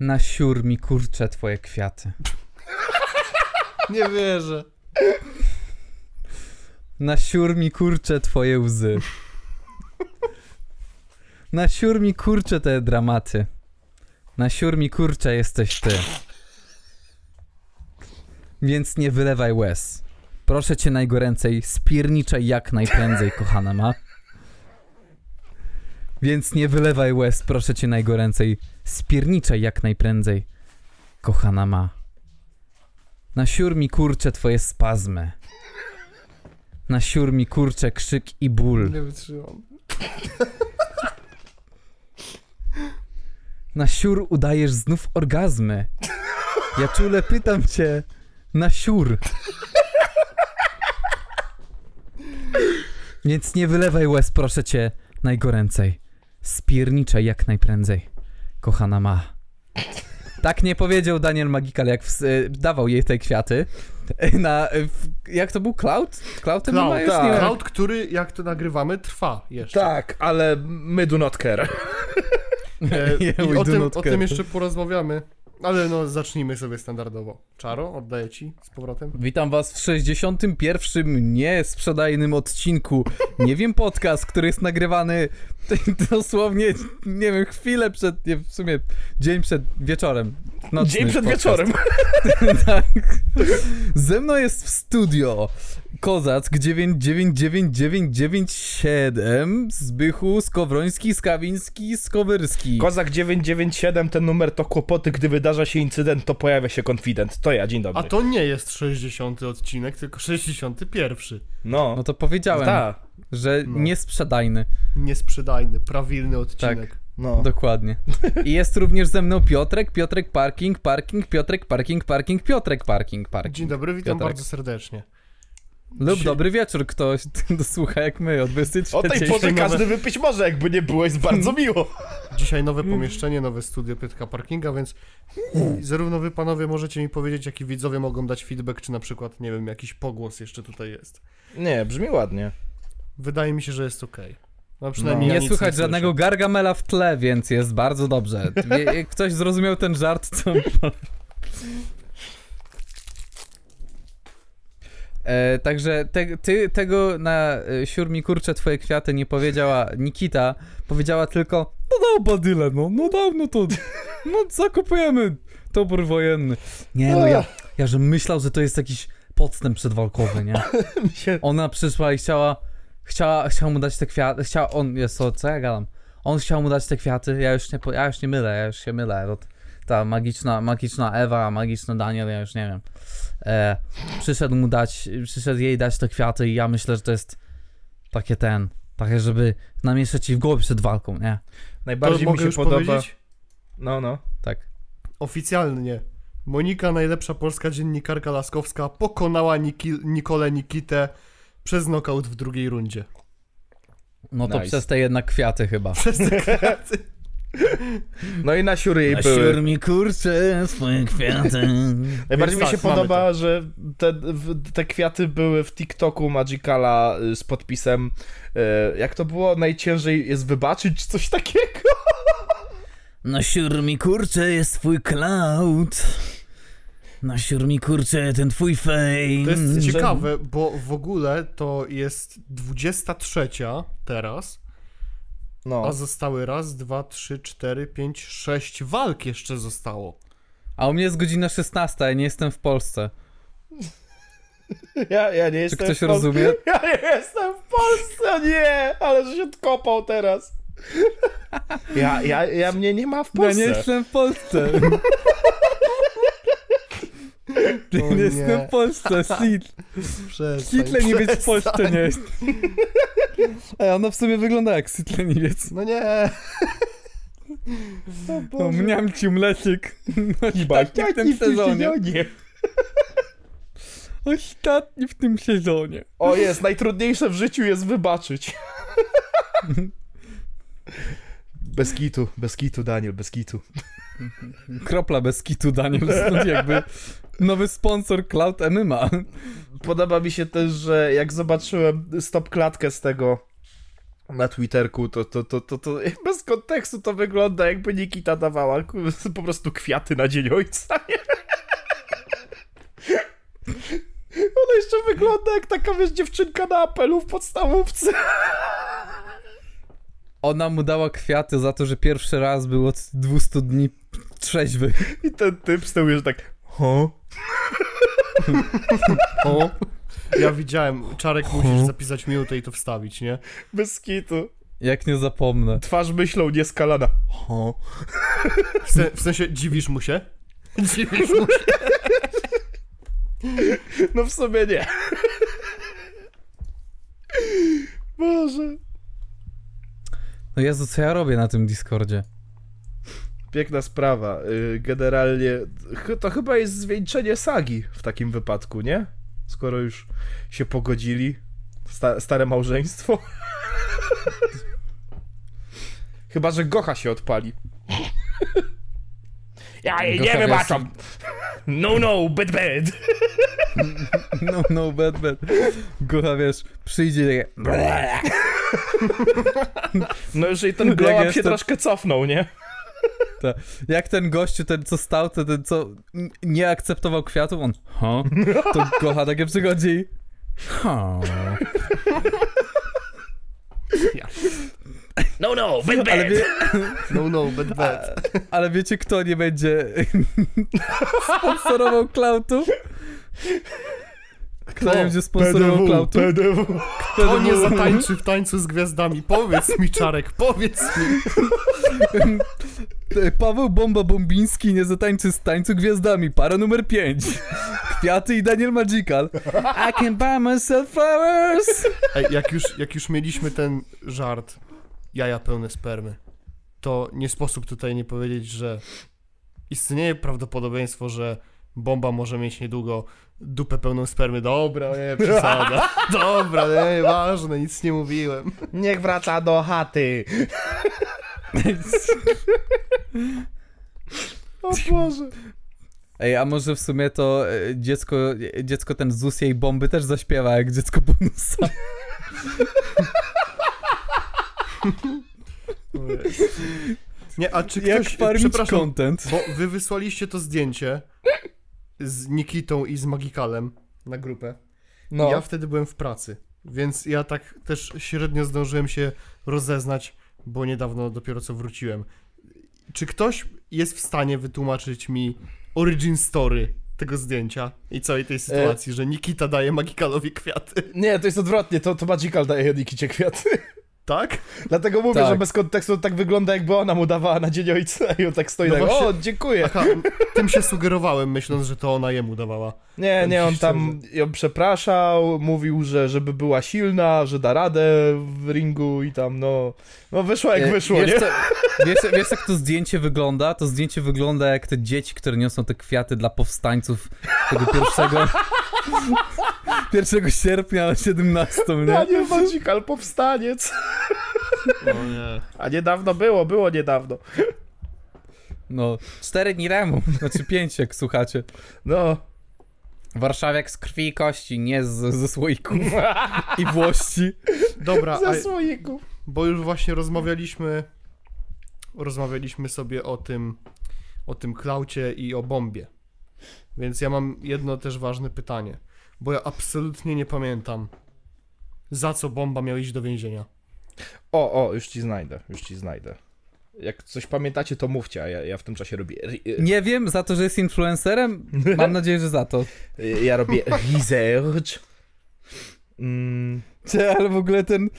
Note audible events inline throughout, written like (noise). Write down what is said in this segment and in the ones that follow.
Na siur mi kurcze twoje kwiaty. (laughs) Nie wierzę. Na siur mi kurcze twoje łzy. Na siur mi kurcze te dramaty. Na siur mi kurcze jesteś ty. Więc nie wylewaj łez. Proszę cię najgoręcej, spierniczaj jak najprędzej, kochana ma. Więc nie wylewaj łez, proszę cię najgoręcej, spierniczaj jak najprędzej, kochana ma. Na siur mi kurcze twoje spazmy. Na siur mi kurcze krzyk i ból. Nie wytrzymam. Na siur udajesz znów orgazmy. Ja czule pytam cię, na siur. Więc nie wylewaj łez, proszę cię, najgoręcej. Spierniczaj jak najprędzej, kochana ma. Tak nie powiedział Daniel Magikal, jak ws- y, dawał jej te kwiaty. (laughs) Na, y, w, jak to był? Cloud? Cloud? to Cloud, już tak. nie wiem. Cloud, który jak to nagrywamy, trwa jeszcze. Tak, ale my do not care. (laughs) E, (laughs) Yeah, I o tym, not o care. tym jeszcze porozmawiamy. Ale no, zacznijmy sobie standardowo. Czaro, oddaję ci z powrotem. Witam was w 61. niesprzedajnym odcinku. Nie wiem, podcast, który jest nagrywany (laughs) dosłownie, nie wiem, chwilę przed, nie, w sumie dzień przed wieczorem. Dzień przed podcast. wieczorem. (laughs) tak. Ze mną jest w studio Kozack 999997, Zbychu, Skowroński, Skawiński, Skowyrski. Kozak 997, ten numer to kłopoty, gdy wydarza się incydent, to pojawia się konfident. To ja, dzień dobry. A to nie jest 60 odcinek, tylko 61. No, No to powiedziałem, tak. że No. niesprzedajny. Niesprzedajny, prawilny odcinek. No. Dokładnie. I jest również ze mną Piotrek, Piotrek Parking, Parking, Piotrek Parking, Parking, Piotrek Parking, Parking. Dzień dobry, witam Piotrek. bardzo serdecznie. Lub dobry wieczór ktoś (laughs) dosłucha jak my o 23. O tej porze każdy nowe- wypić może, jakby nie było, jest bardzo (laughs) miło. Dzisiaj nowe pomieszczenie, nowe studio Piotrka Parkinga, więc zarówno wy panowie możecie mi powiedzieć, jaki widzowie mogą dać feedback, czy na przykład, nie wiem, jakiś pogłos jeszcze tutaj jest. Nie, brzmi ładnie. Wydaje mi się, że jest okej. No przynajmniej No. ja Nie słychać słyszę. żadnego gargamela w tle, więc jest bardzo dobrze. Ktoś zrozumiał ten żart, to... E, także te, ty tego na e, siur mi kurcze twoje kwiaty nie powiedziała Nikita, powiedziała tylko no dał badyle, no, no dał, no to no zakupujemy topór wojenny. Nie no, ja, ja że myślał, że to jest jakiś podstęp przedwalkowy, nie? (laughs) Ona przyszła i chciała, chciała, chciała mu dać te kwiaty, chciała, on, jest to, co ja gadam? On chciał mu dać te kwiaty, ja już nie, ja już nie mylę, ja już się mylę, t- ta magiczna, magiczna Ewa, magiczny Daniel, ja już nie wiem. E, przyszedł mu dać, przyszedł jej dać te kwiaty i ja myślę, że to jest takie ten, takie, żeby namieszać ci w głowie przed walką, nie? To Najbardziej mi mogę się już podoba... powiedzieć? No, no. Tak. Oficjalnie. Monika, najlepsza polska dziennikarka laskowska, pokonała Niki- Nikolę Nikitę przez knockout w drugiej rundzie. No to Nice. przez te jednak kwiaty chyba. Przez te (laughs) kwiaty. No i na siury jej były. mi kurcze swoje kwiaty. Najbardziej mi się tak, podoba, że te, te kwiaty były w TikToku Magicala y, z podpisem y, jak to było? Najciężej jest wybaczyć, czy coś takiego? (laughs) Na siur mi kurcze jest twój cloud. Na siur mi kurcze ten twój fame. To jest ciekawe, bo w ogóle to jest 23 teraz, No. a zostały raz, dwa, trzy, cztery, pięć, sześć walk jeszcze zostało. A u mnie jest godzina 16, ja nie jestem w Polsce. Ja, ja nie Czy jestem ktoś w Pol- rozumie? (laughs) Ja nie jestem w Polsce, nie! Ale że się odkopał teraz. (laughs) Ja, ja, ja mnie nie ma w Ja Polsce. (laughs) nie jestem w Polsce. Ja nie nie. jestem w Polsce, Sit. Przestań, Sitle Niemiec w. Polsce nie jest. (laughs) Ej, ona w sumie wygląda jak Sitle Niemiec. No nie. O, mniamci mleczek. Ostatni w tym sezonie. (laughs) Ostatni w tym sezonie. O jest, najtrudniejsze w życiu jest wybaczyć. (laughs) Bez kitu, bez kitu, Daniel, bez kitu. Kropla bez kitu, Daniel. Stąd jakby nowy sponsor Cloud MMA. Podoba mi się też, że jak zobaczyłem stop klatkę z tego na Twitterku, to, to, to, to, to (laughs) bez kontekstu to wygląda jakby Nikita dawała (laughs) po prostu kwiaty na Dzień Ojca. nie? (laughs) Ona jeszcze wygląda jak taka, wiesz, dziewczynka na apelu w podstawówce. Ona mu dała kwiaty za to, że pierwszy raz był od 200 dni trzeźwy. (laughs) I ten typ z tyłu już tak, ho? (laughs) O, ja widziałem, Czarek musisz zapisać minutę i to wstawić, nie? Bez kitu. Jak nie zapomnę. Twarz myślą nieskalana. Ho? W, se, w sensie, dziwisz mu się? Dziwisz mu się? (laughs) No w sumie nie. Boże. No Jezu, co ja robię na tym Discordzie? Piękna sprawa. Y, Generalnie to chyba jest zwieńczenie sagi w takim wypadku, nie? Skoro już się pogodzili. Sta- stare małżeństwo. (laughs) chyba, że Gocha się odpali. (laughs) Ja jej Gocha nie wybaczam. No, no, bad, bad. (laughs) No, no, bad, bad. Gocha, wiesz, przyjdzie i takie... No jeżeli ten glow up się jestem- troszkę cofnął, nie? Ta. Jak ten gościu, ten co stał, ten, ten co nie akceptował kwiatów, on ha? To Gocha takie przychodzi i ha? No, no, bad, bad. Ale, wie, No, no, bad, bad. ale wiecie kto nie będzie (laughs) sponsorował klautu? Kto będzie sponsorował klautu? PDW. To nie zatańczy w tańcu z gwiazdami. Powiedz mi, Czarek, powiedz mi. Paweł Bomba Bombiński nie zatańczy z tańcu gwiazdami. Para numer 5. Kwiaty i Daniel Magical. I can buy myself flowers. Ej, jak już, jak już mieliśmy ten żart, jaja pełne spermy, to nie sposób tutaj nie powiedzieć, że istnieje prawdopodobieństwo, że bomba może mieć niedługo dupę pełną spermy. Dobra, nie, przesada. (laughs) Dobra, nie, ważne, nic nie mówiłem. Niech wraca do chaty. O Boże. Ej, a może w sumie to e, dziecko, e, dziecko ten z jej bomby też zaśpiewa jak dziecko bonusa. Nie, a czy Jak ktoś, farmić przepraszam, content. bo wy wysłaliście to zdjęcie z Nikitą i z Magikalem na grupę. No. Ja wtedy byłem w pracy, więc ja tak też średnio zdążyłem się rozeznać, bo niedawno dopiero co wróciłem. Czy ktoś jest w stanie wytłumaczyć mi origin story tego zdjęcia i całej tej sytuacji, że Nikita daje Magikalowi kwiaty? Nie, to jest odwrotnie, to, to Magical daje Nikicie kwiaty. Tak? Dlatego mówię, Tak. że bez kontekstu to tak wygląda, jakby ona mu dawała na Dzień Ojca i on tak stoi No tak, właśnie- o, dziękuję. Aha, tym się sugerowałem, myśląc, że to ona jemu dawała. Nie, nie, on tam ją przepraszał, mówił, że żeby była silna, że da radę w ringu i tam, no, no wyszło jak wyszło, nie? Wiesz, wiesz jak to zdjęcie wygląda? To zdjęcie wygląda jak te dzieci, które niosą te kwiaty dla powstańców tego pierwszego... (laughs) 1 sierpnia na 17, nie? Daniel Magical, powstaniec. O nie. A niedawno było, było niedawno. No, 4 dni temu, znaczy 5 jak słuchacie. No. Warszawiak z krwi i kości, nie z, ze słoików (laughs) i włości. Dobra, Ze słoików. bo już właśnie rozmawialiśmy rozmawialiśmy sobie o tym o tym klaucie i o bombie. Więc ja mam jedno też ważne pytanie, bo ja absolutnie nie pamiętam za co bomba miał iść do więzienia. O, o, już ci znajdę, już ci znajdę. Jak coś pamiętacie, to mówcie, a ja, ja w tym czasie robię. ri- Nie wiem, za to, że jest influencerem? Mam (laughs) nadzieję, że za to. Ja robię research. Mm, Czy, ale w ogóle ten,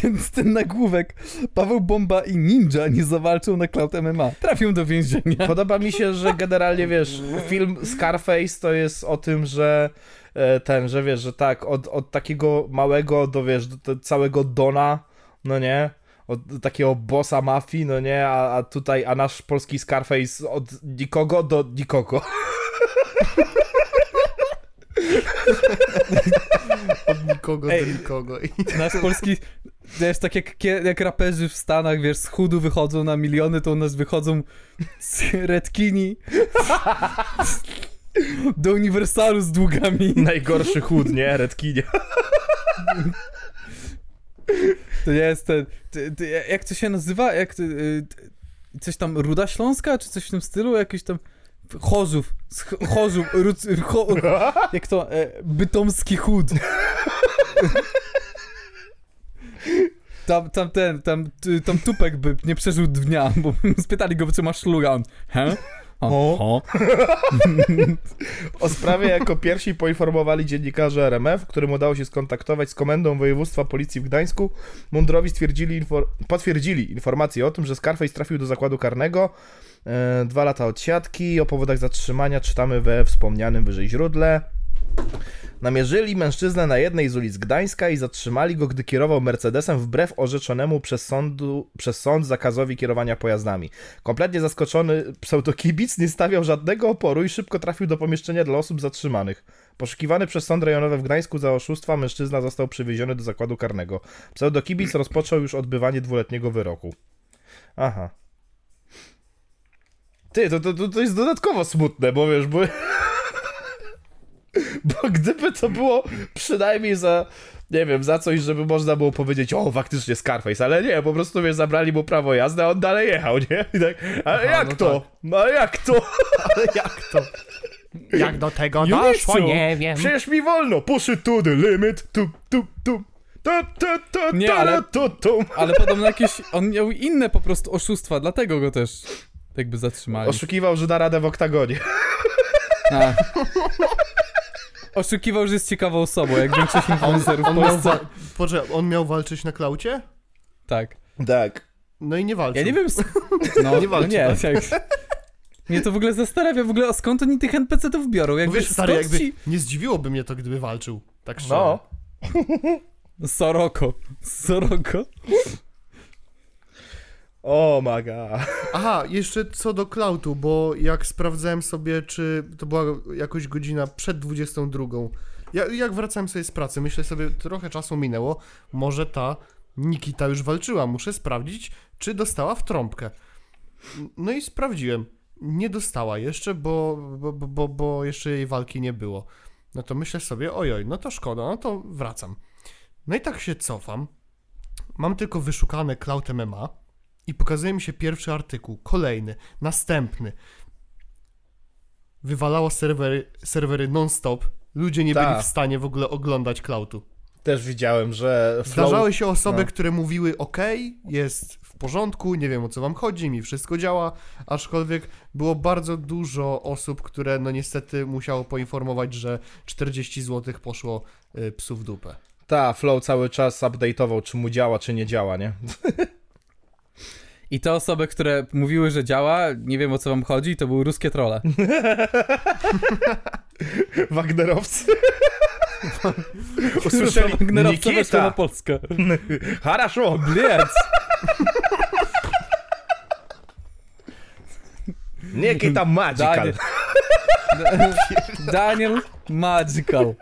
ten, ten nagłówek Paweł Bomba i Ninja nie zawalczą na Cloud MMA. Trafią do więzienia. Podoba mi się, że generalnie wiesz, film Scarface to jest o tym, że e, ten, że wiesz, że tak, od, od takiego małego do wiesz, do, do całego Dona, no nie? Od takiego bossa mafii, no nie? A, a tutaj, a nasz polski Scarface od nikogo do nikogo. (laughs) Od nikogo Ej. do nikogo. I Nasz polski... Wiesz, tak jak, jak raperzy w Stanach, wiesz, z chudu wychodzą na miliony, to u nas wychodzą z redkini do Uniwersalu z długami. Najgorszy chód, nie? Redkinie. To nie jest ten... Ty, ty, jak to się nazywa? Jak y, ty, coś tam Ruda Śląska, czy coś w tym stylu? Jakiś tam... Chorzów. z Ch- Chorzów. Ruc, cho, (laughs) jak to? E, bytomski chód. Tam, tam ten, tam, tam Tupek by nie przeżył dnia, bo (laughs) spytali go, czy masz szluga, on, he? O, (laughs) o. Sprawie jako pierwsi poinformowali dziennikarze RMF, którym udało się skontaktować z Komendą Województwa Policji w Gdańsku. Mundrowi stwierdzili infor- potwierdzili informację o tym, że Scarface trafił do zakładu karnego. E, dwa lata odsiadki. O powodach zatrzymania czytamy we wspomnianym wyżej źródle. Namierzyli mężczyznę na jednej z ulic Gdańska i zatrzymali go, gdy kierował Mercedesem wbrew orzeczonemu przez, sądu, przez sąd zakazowi kierowania pojazdami. Kompletnie zaskoczony pseudokibic nie stawiał żadnego oporu i szybko trafił do pomieszczenia dla osób zatrzymanych. Poszukiwany przez sąd rejonowy w Gdańsku za oszustwa, mężczyzna został przywieziony do zakładu karnego. Pseudokibic rozpoczął już odbywanie dwuletniego wyroku. Aha. Ty, to, to, to, jest dodatkowo smutne, bo wiesz, bo... (laughs) Bo gdyby to było przynajmniej za, nie wiem, za coś, żeby można było powiedzieć, o, faktycznie Scarface, ale nie, po prostu, wiesz, zabrali mu prawo jazdy, a on dalej jechał, nie? I tak, ale Aha, jak no to? No a jak to? (laughs) Ale jak to? Jak do tego Nie doszło, nie wiem. Przecież mi wolno, push it to the limit, tu, tu, tu. Tu, tu, tu, Nie, tu, ale- tu, tu. Ale podobno jakieś, on miał inne po prostu oszustwa, dlatego go też jakby zatrzymali. Oszukiwał, że da radę w oktagonie. A. (laughs) Oszukiwał, że jest ciekawą osobą, jak większość (laughs) influencerów w On miał, wa- on miał walczyć na klaucie? Tak. Tak. No i nie walczył. Ja nie wiem. s- (laughs) No, Nie walczy, no nie tak? tak. (laughs) Mnie to w ogóle zastanawia, w ogóle a skąd oni tych NPC-ów biorą? Jakby, wiesz, stary, skąd jakby ci... nie zdziwiłoby mnie to, gdyby walczył. Tak szczerze. No. Soroko. Soroko. O my god. Aha, jeszcze co do klautu, bo jak sprawdzałem sobie, czy to była jakoś godzina przed 22. Ja, jak wracałem sobie z pracy, myślę sobie, trochę czasu minęło, może ta Nikita już walczyła, muszę sprawdzić, czy dostała w trąbkę. No i sprawdziłem. Nie dostała jeszcze, bo, bo, bo, bo, bo jeszcze jej walki nie było. No to myślę sobie, ojoj, no to szkoda, no to wracam. No i tak się cofam. Mam tylko wyszukane Cloud MMA i pokazuje mi się pierwszy artykuł, kolejny, następny. Wywalało serwery, serwery non-stop. Ludzie nie Tak. byli w stanie w ogóle oglądać Cloudu. Też widziałem, że flow... Zdarzały się osoby, no. które mówiły ok, jest w porządku, nie wiem o co wam chodzi, mi wszystko działa, aczkolwiek było bardzo dużo osób, które no niestety musiało poinformować, że 40 zł poszło y, psu w dupę. Ta, Flow cały czas update'ował, czy mu działa, czy nie działa, nie? (laughs) I te osoby, które mówiły, że działa, nie wiem o co wam chodzi, to były ruskie trole. (laughs) Wagnerowcy. Usłyszeli, Wagnerowce weszły na Nikita, Polskę. (laughs) хорошо. Bliec. (laughs) Nikita Magical. Daniel, Daniel Magical.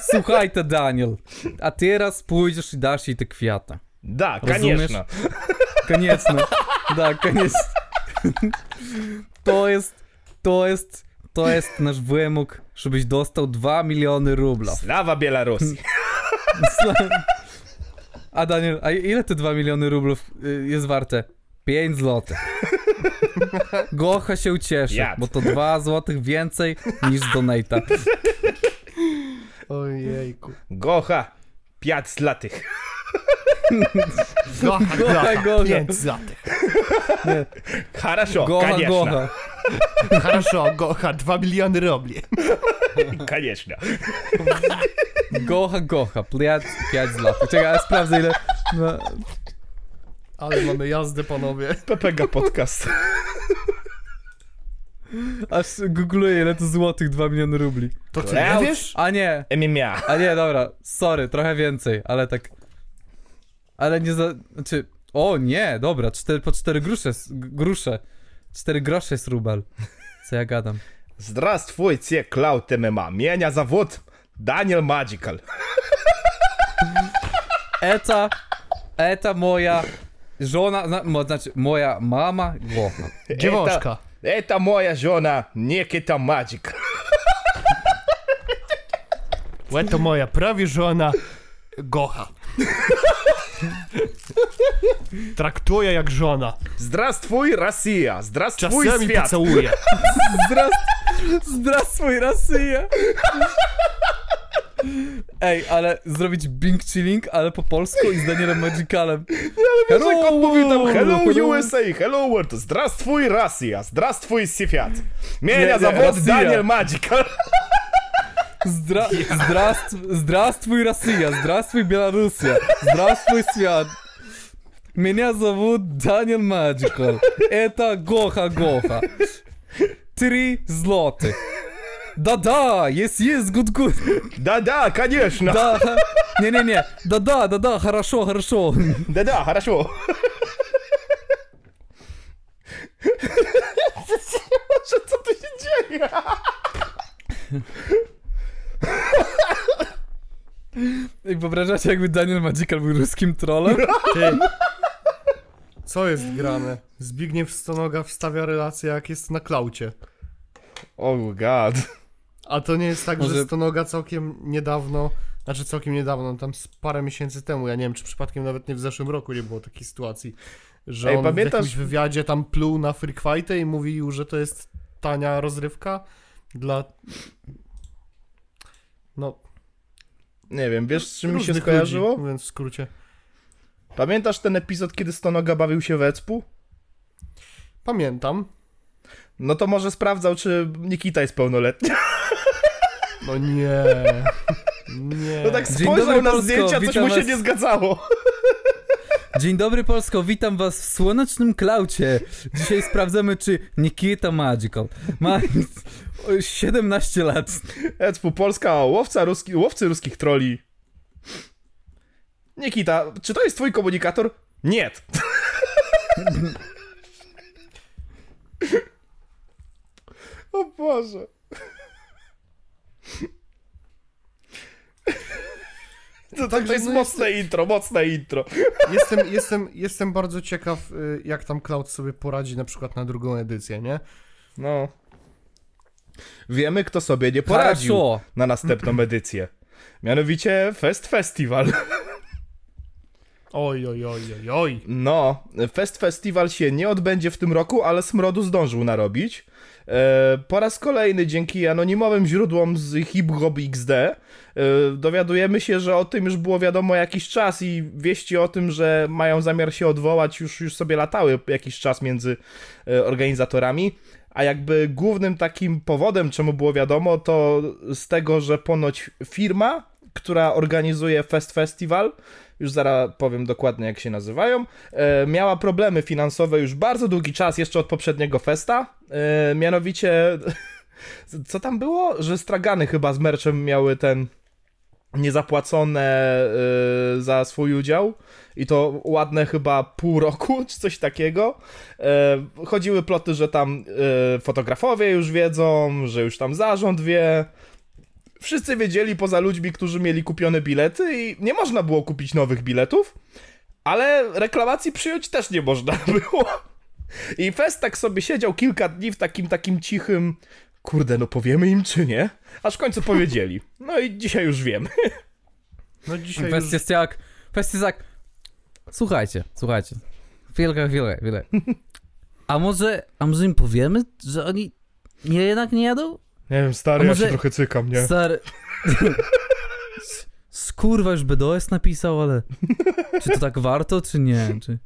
Słuchaj to, Daniel. A teraz pójdziesz i dasz jej te kwiaty. Да, Rozumiesz? конечно. Конечно. Да, конечно. To jest, to jest, to jest nasz wymóg, żebyś dostał 2 miliony rubla. Слава Беларуси. (laughs) A Daniel, a ile te 2 miliony rublów y, jest warte? 5 złotych. (laughs) Gocha się ucieszy, Jad. bo to 2 złotych więcej niż z donata. Ojejku. Gocha. 5 złotych. Gocha, Gocha, gocha. 5 złotych. Хорошо, Gocha, конечно. gocha. Хорошо, Gocha, 2 miliony robli. Конечно. Gocha, gocha. 5 złotych. Czekaj, ja sprawdzę ile... No, Ale mamy jazdę, panowie. PPG Podcast. aż googluję ile to złotych 2 miliony rubli. To ty Cloud. nie wiesz? A nie, MMA. a nie, dobra. Sorry, trochę więcej, ale tak... Ale nie za... Znaczy... O nie, dobra, 4, po 4 grusze, s- g- grusze. 4 grosze jest rubel. Co ja gadam. Здравствуйте, Cloud MMA. Меня зовут Daniel Magical. Eta, eta moja żona, zna, mo, znaczy moja mama, Gocha. Dziewuszka. Это, это моя жена Никита Magic. Łe to moja prawie żona Gocha. (laughs) Traktuje jak żona. Zdrastwój Rosja, zdrastwój Czasami świat. pocałuje. (laughs) Zdrast... Zdrastwój Rosja! Ej, ale zrobić Bing Chilling, ale po polsku i z Danielem Magicalem. Wiesz, jak on mówił tam hello hello. USA, hello world, zdrastwój Rosja, zdrastwój świat. Mienia Nie, nie, zawod Rosja. Daniel Magical. (laughs) Zdra... Zdrast... Здравствуй, Россия! Здравствуй, Белоруссия! Здравствуй, свят! Меня зовут Данил Magical. Это Гоха Гоха. Три злотых. Да-да, есть, есть, good, good. Да-да, конечно. Да, не-не-не, да-да, да-да, хорошо, хорошо. Да-да, хорошо. Tu się dzieje? (laughs) Jak wyobrażacie, jakby Daniel Magical był ruskim trollem? Ty. Co jest grane? Zbigniew Stonoga wstawia relację jak jest na klaucie. Oh god. A to nie jest tak, Może- że Stonoga całkiem niedawno, znaczy całkiem niedawno, tam z parę miesięcy temu, ja nie wiem, czy przypadkiem nawet nie w zeszłym roku nie było takiej sytuacji, że Ej, on pamiętasz- w jakimś wywiadzie tam pluł na Freak Fighty i mówił, że to jest tania rozrywka dla... No, Nie wiem, wiesz z czym mi się skojarzyło? Ludzi, mówiąc w skrócie. Pamiętasz ten epizod, kiedy Stonoga bawił się w Ecpu? Pamiętam. No to może sprawdzał, czy Nikita jest pełnoletni. (laughs) No nie. Nie. No tak Dzień spojrzał dobry, na Polsko, zdjęcia, coś witam mu się was. nie zgadzało. (laughs) Dzień dobry Polsko, witam was w słonecznym klaucie. Dzisiaj sprawdzamy, czy Nikita Magical ma 17 lat. Ecpu, Polska, łowca ruski, łowcy ruskich troli. Nikita, czy to jest twój komunikator? Nie. (laughs) o Boże. To, to, to Także jest no mocne intro, mocne intro. Jestem, jestem, jestem bardzo ciekaw, y, jak tam Cloud sobie poradzi na przykład na drugą edycję, nie? No. Wiemy, kto sobie nie poradził Хорошо. na następną (clears throat) edycję. Mianowicie Fest Festival. Oj, oj, oj, oj, oj. No, Fest Festival się nie odbędzie w tym roku, ale Smrodu zdążył narobić. E, po raz kolejny dzięki anonimowym źródłom z Hip Hop XD e, dowiadujemy się, że o tym już było wiadomo jakiś czas i wieści o tym, że mają zamiar się odwołać już, już sobie latały jakiś czas między e, organizatorami. A jakby głównym takim powodem, czemu było wiadomo, to z tego, że ponoć firma, która organizuje Fest Festival, już zaraz powiem dokładnie jak się nazywają, e, miała problemy finansowe już bardzo długi czas, jeszcze od poprzedniego festa. E, mianowicie, (laughs) co tam było? Że stragany chyba z merczem miały ten niezapłacone e, za swój udział i to ładne chyba pół roku, (laughs) czy coś takiego. E, chodziły ploty, że tam e, fotografowie już wiedzą, że już tam zarząd wie. Wszyscy wiedzieli poza ludźmi, którzy mieli kupione bilety i nie można było kupić nowych biletów, ale reklamacji przyjąć też nie można (laughs) było. I Fest tak sobie siedział kilka dni w takim takim cichym kurde, no powiemy im czy nie? Aż w końcu powiedzieli. No i dzisiaj już wiemy. (laughs) No dzisiaj Kwestia już... jest jak... Kwestia jest jak... Słuchajcie, słuchajcie. Chwilkę, chwilę, chwilę. (laughs) A może, a może im powiemy, że oni nie, jednak nie jadą? Nie wiem, stary, A ja może- się trochę cykam, nie? Stary... (laughs) Skurwa, już BDOS napisał, ale... (laughs) Czy to tak warto, czy nie? Czy...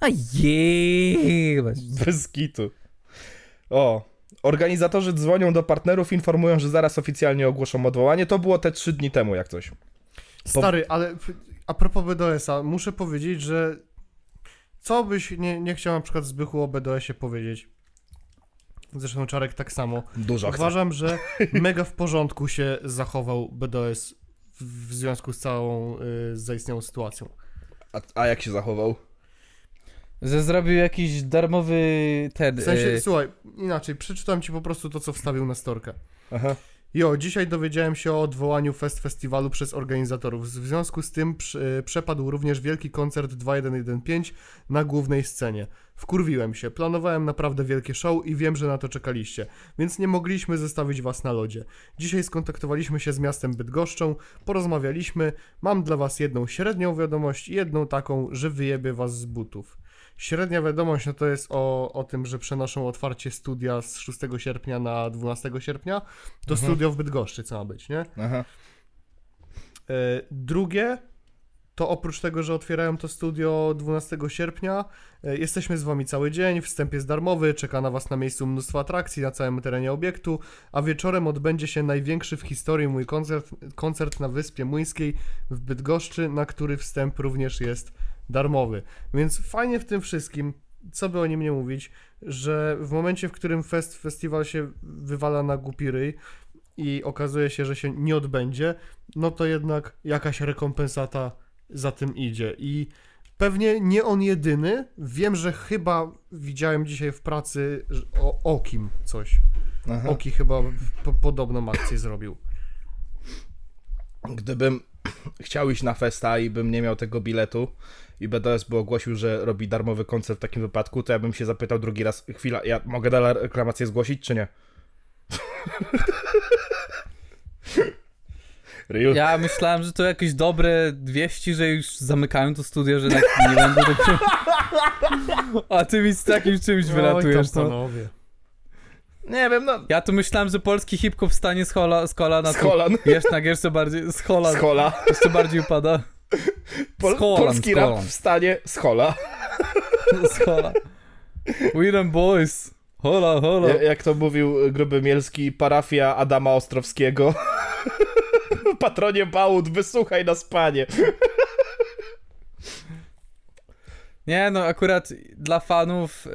A jebać. Bez kitu. O, organizatorzy dzwonią do partnerów, informują, że zaraz oficjalnie ogłoszą odwołanie. To było te trzy dni temu, jak coś. Stary, ale a propos BDS-a, muszę powiedzieć, że co byś nie, nie chciał na przykład Zbychu o BDS-ie powiedzieć? Zresztą Czarek tak samo. Dużo chcę. Uważam, że (laughs) mega w porządku się zachował BDS w, związku z całą y, zaistniałą sytuacją. A, a jak się zachował? Że zrobił jakiś darmowy ten... W sensie, e, słuchaj, inaczej, przeczytam ci po prostu to, co wstawił na storkę. Aha. Jo, dzisiaj dowiedziałem się o odwołaniu Fest Festiwalu przez organizatorów. W związku z tym prze- przepadł również wielki koncert 2115 na głównej scenie. Wkurwiłem się, planowałem naprawdę wielkie show i wiem, że na to czekaliście, więc nie mogliśmy zostawić was na lodzie. Dzisiaj skontaktowaliśmy się z miastem Bydgoszczą, porozmawialiśmy, mam dla was jedną średnią wiadomość i jedną taką, że wyjebie was z butów. Średnia wiadomość no to jest o, o tym, że przenoszą otwarcie studia z 6 sierpnia na 12 sierpnia. To Mhm. studio w Bydgoszczy, co ma być, nie? Aha. E, drugie, to oprócz tego, że otwierają to studio 12 sierpnia, e, jesteśmy z wami cały dzień, wstęp jest darmowy, czeka na was na miejscu mnóstwo atrakcji na całym terenie obiektu, a wieczorem odbędzie się największy w historii mój koncert, koncert na Wyspie Młyńskiej w Bydgoszczy, na który wstęp również jest darmowy. Więc fajnie w tym wszystkim, co by o nim nie mówić, że w momencie, w którym fest, festiwal się wywala na głupi ryj i okazuje się, że się nie odbędzie, no to jednak jakaś rekompensata za tym idzie. I pewnie nie on jedyny. Wiem, że chyba widziałem dzisiaj w pracy że o Okim coś. Aha. Oki chyba po, podobną akcję zrobił. Gdybym chciał iść na festa i bym nie miał tego biletu i BDS by ogłosił, że robi darmowy koncert w takim wypadku, to ja bym się zapytał drugi raz, chwila, ja mogę dalej reklamację zgłosić, czy nie? (laughs) Ja myślałem, że to jakieś dobre wieści, że już zamykają to studio, że tak nie będę tak... A ty mi z takim czymś wylatujesz, Oj, tam no. Nie wiem, no, Ja tu myślałem, że polski hip-hop wstanie z, hola, z kolana. z Holan, Jeszcze na jeszcze bardziej, z hola, z Hola. jeszcze bardziej upada. Pol, polski rap Holan. wstanie z Hola. Z (laughs) hola. We them boys. Hola, hola. Ja- Jak to mówił gruby Mielski, parafia Adama Ostrowskiego. (laughs) Patronie Bałut, wysłuchaj nas, panie. Nie, no akurat dla fanów yy,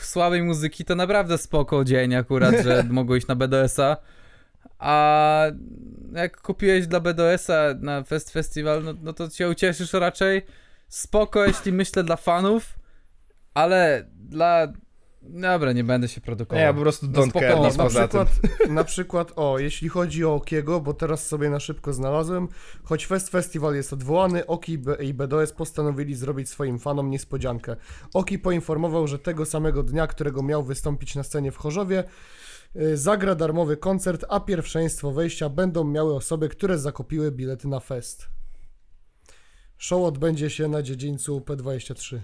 słabej muzyki to naprawdę spoko dzień akurat, że (laughs) mogło iść na BDS-a. A jak kupiłeś dla BDS-a na Fest Festival, no, no to się ucieszysz raczej. Spoko, jeśli myślę dla fanów, ale dla... Dobra, nie będę się produkował. ja po prostu No don't spoko, care, no, nic na przykład, (laughs) na przykład, o, jeśli chodzi o Okiego, bo teraz sobie na szybko znalazłem, choć Fest Festival jest odwołany, Oki i BDS postanowili zrobić swoim fanom niespodziankę. Oki poinformował, że tego samego dnia, którego miał wystąpić na scenie w Chorzowie, zagra darmowy koncert, a pierwszeństwo wejścia będą miały osoby, które zakupiły bilety na fest. Show odbędzie się na dziedzińcu P23.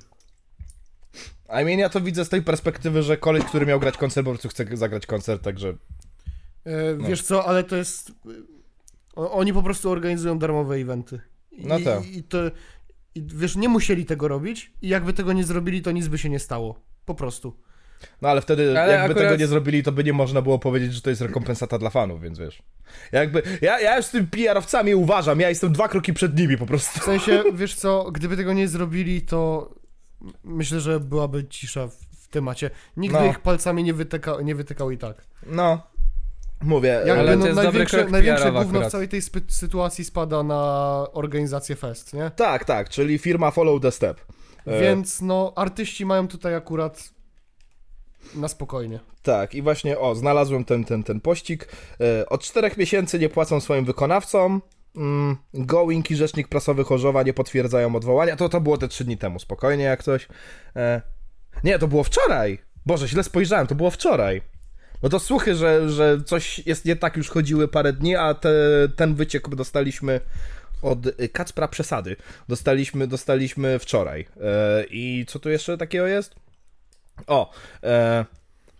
I mean, ja to widzę z tej perspektywy, że koleś, który miał grać koncert, po prostu chce zagrać koncert, także... No. Wiesz co, ale to jest. Oni po prostu organizują darmowe eventy. I, No tak. I to. I wiesz, nie musieli tego robić, i jakby tego nie zrobili, to nic by się nie stało. Po prostu. No ale wtedy, Ale jakby akurat- tego nie zrobili, to by nie można było powiedzieć, że to jest rekompensata dla fanów, więc wiesz. Jakby, ja, ja już z tym PR-owcami uważam, ja jestem dwa kroki przed nimi po prostu. W sensie, wiesz co, gdyby tego nie zrobili, to myślę, że byłaby cisza w, w temacie. Nikt by No. ich palcami nie, wytyka, nie wytykał i tak. No, mówię, Jakby Ale no, to jest największe, największe gówno w całej tej sytuacji spada na organizację fest, nie? tak, tak, czyli firma Follow the Step. E, Więc no, artyści mają tutaj akurat na spokojnie. Tak, i właśnie, o, znalazłem ten, ten, ten pościg. E, od czterech miesięcy nie płacą swoim wykonawcom. Mm, Going i rzecznik prasowy Chorzowa nie potwierdzają odwołania. To, to było te trzy dni temu, spokojnie jak coś. E, nie, to było wczoraj. Boże, źle spojrzałem, to było wczoraj. No to słuchy, że, że coś jest nie tak, już chodziły parę dni, a te, ten wyciek dostaliśmy od y, Kacpra Przesady. Dostaliśmy, dostaliśmy wczoraj. E, I co tu jeszcze takiego jest? O, e,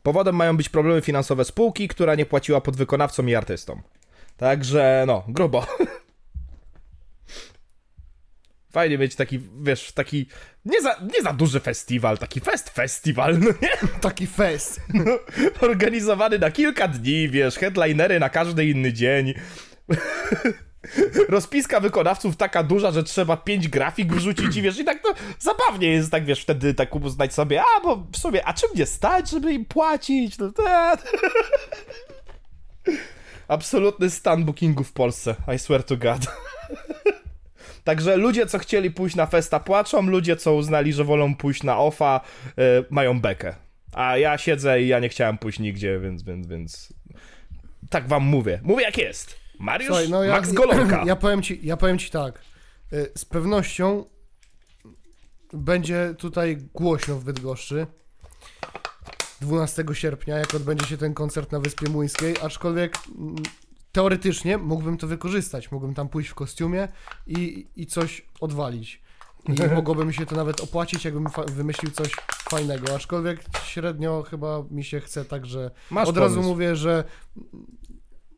powodem mają być problemy finansowe spółki, która nie płaciła podwykonawcom i artystom. Także, no, grubo. (laughs) Fajnie mieć taki, wiesz, taki nie za, nie za duży festiwal, taki fest festiwal, no nie? (laughs) Taki fest. Organizowany na kilka dni, wiesz, headlinery na każdy inny dzień. (laughs) Rozpiska wykonawców taka duża, że trzeba pięć grafik wrzucić i wiesz, i tak to zabawnie jest, tak wiesz, wtedy tak uznać sobie, a bo w sumie, a czym nie stać, żeby im płacić? No, ta. Absolutny stan bookingu w Polsce, I swear to God. (laughs) Także ludzie, co chcieli pójść na festa, płaczą, ludzie, co uznali, że wolą pójść na offa, y, mają bekę. A ja siedzę i ja nie chciałem pójść nigdzie, więc, więc, więc tak wam mówię. Mówię jak jest. Mariusz Słuchaj, no ja, Max Golonka. (clears throat) Ja powiem ci, ja powiem ci tak. y, Z pewnością będzie tutaj głośno w Bydgoszczy 12 sierpnia, jak odbędzie się ten koncert na Wyspie Młyńskiej, aczkolwiek mm, teoretycznie mógłbym to wykorzystać. Mógłbym tam pójść w kostiumie i, i coś odwalić. I (laughs) mogłoby mi się to nawet opłacić, jakbym wymyślił coś fajnego. Aczkolwiek średnio chyba mi się chce tak, że Masz od razu pomysł. mówię, że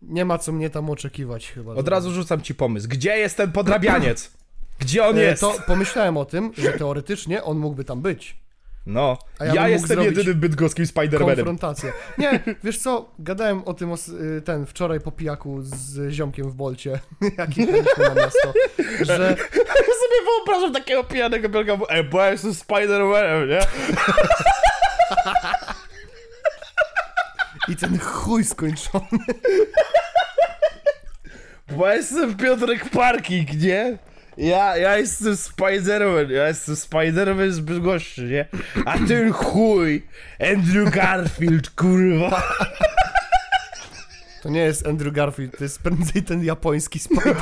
nie ma co mnie tam oczekiwać chyba. Od razu rzucam ci pomysł. Gdzie jest ten podrabianiec? (clears throat) Gdzie on E, jest? To pomyślałem o tym, że teoretycznie on mógłby tam być. No, A ja, ja jestem jedynym bydgoskim Spider-Manem. Konfrontację. Nie, (laughs) wiesz co, gadałem o tym y, ten wczoraj po pijaku z ziomkiem w Bolcie, jak jechaliśmy na miasto, że (laughs) Ja sobie wyobrażam takiego pijanego bielka, bo ej, bo ja jestem Spider-Manem, nie? (laughs) i ten chuj skończony. Bo ja jestem Piotrek Parking, nie? Ja, ja jestem Spider-Man, ja jestem Spider-Man z Bydgoszczy, nie? A ten chuj, Andrew Garfield, kurwa. To nie jest Andrew Garfield, to jest prędzej ten japoński Spider.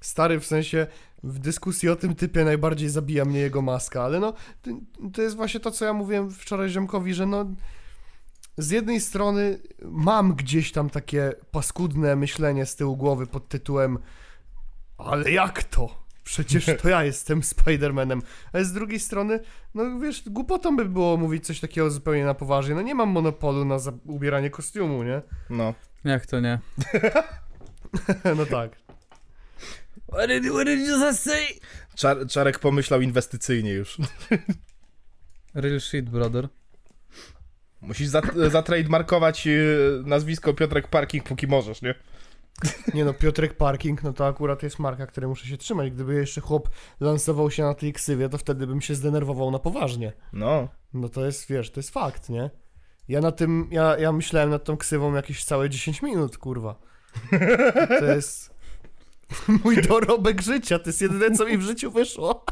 Stary, w sensie w dyskusji o tym typie najbardziej zabija mnie jego maska, ale no to, jest właśnie to, co ja mówiłem wczoraj ziomkowi, że no z jednej strony mam gdzieś tam takie paskudne myślenie z tyłu głowy pod tytułem ale jak to? Przecież to ja jestem Spider-Manem. Ale z drugiej strony, no wiesz, głupotą by było mówić coś takiego zupełnie na poważnie. No nie mam monopolu na ubieranie kostiumu, nie? No. Jak to nie? (laughs) No tak. What did, what did you just say? Czar Czarek pomyślał inwestycyjnie już. (laughs) Real shit, brother. Musisz zat zatrademarkować y, nazwisko Piotrek Parking, póki możesz, nie? (laughs) Nie no, Piotrek Parking, no to akurat jest marka, której muszę się trzymać. Gdyby jeszcze chłop lansował się na tej ksywie, to wtedy bym się zdenerwował na poważnie. No. No to jest, wiesz, to jest fakt, nie? Ja na tym, ja, ja myślałem nad tą ksywą jakieś całe 10 minut, kurwa. To jest (laughs) mój dorobek życia, to jest jedyne, co mi w życiu wyszło. (laughs)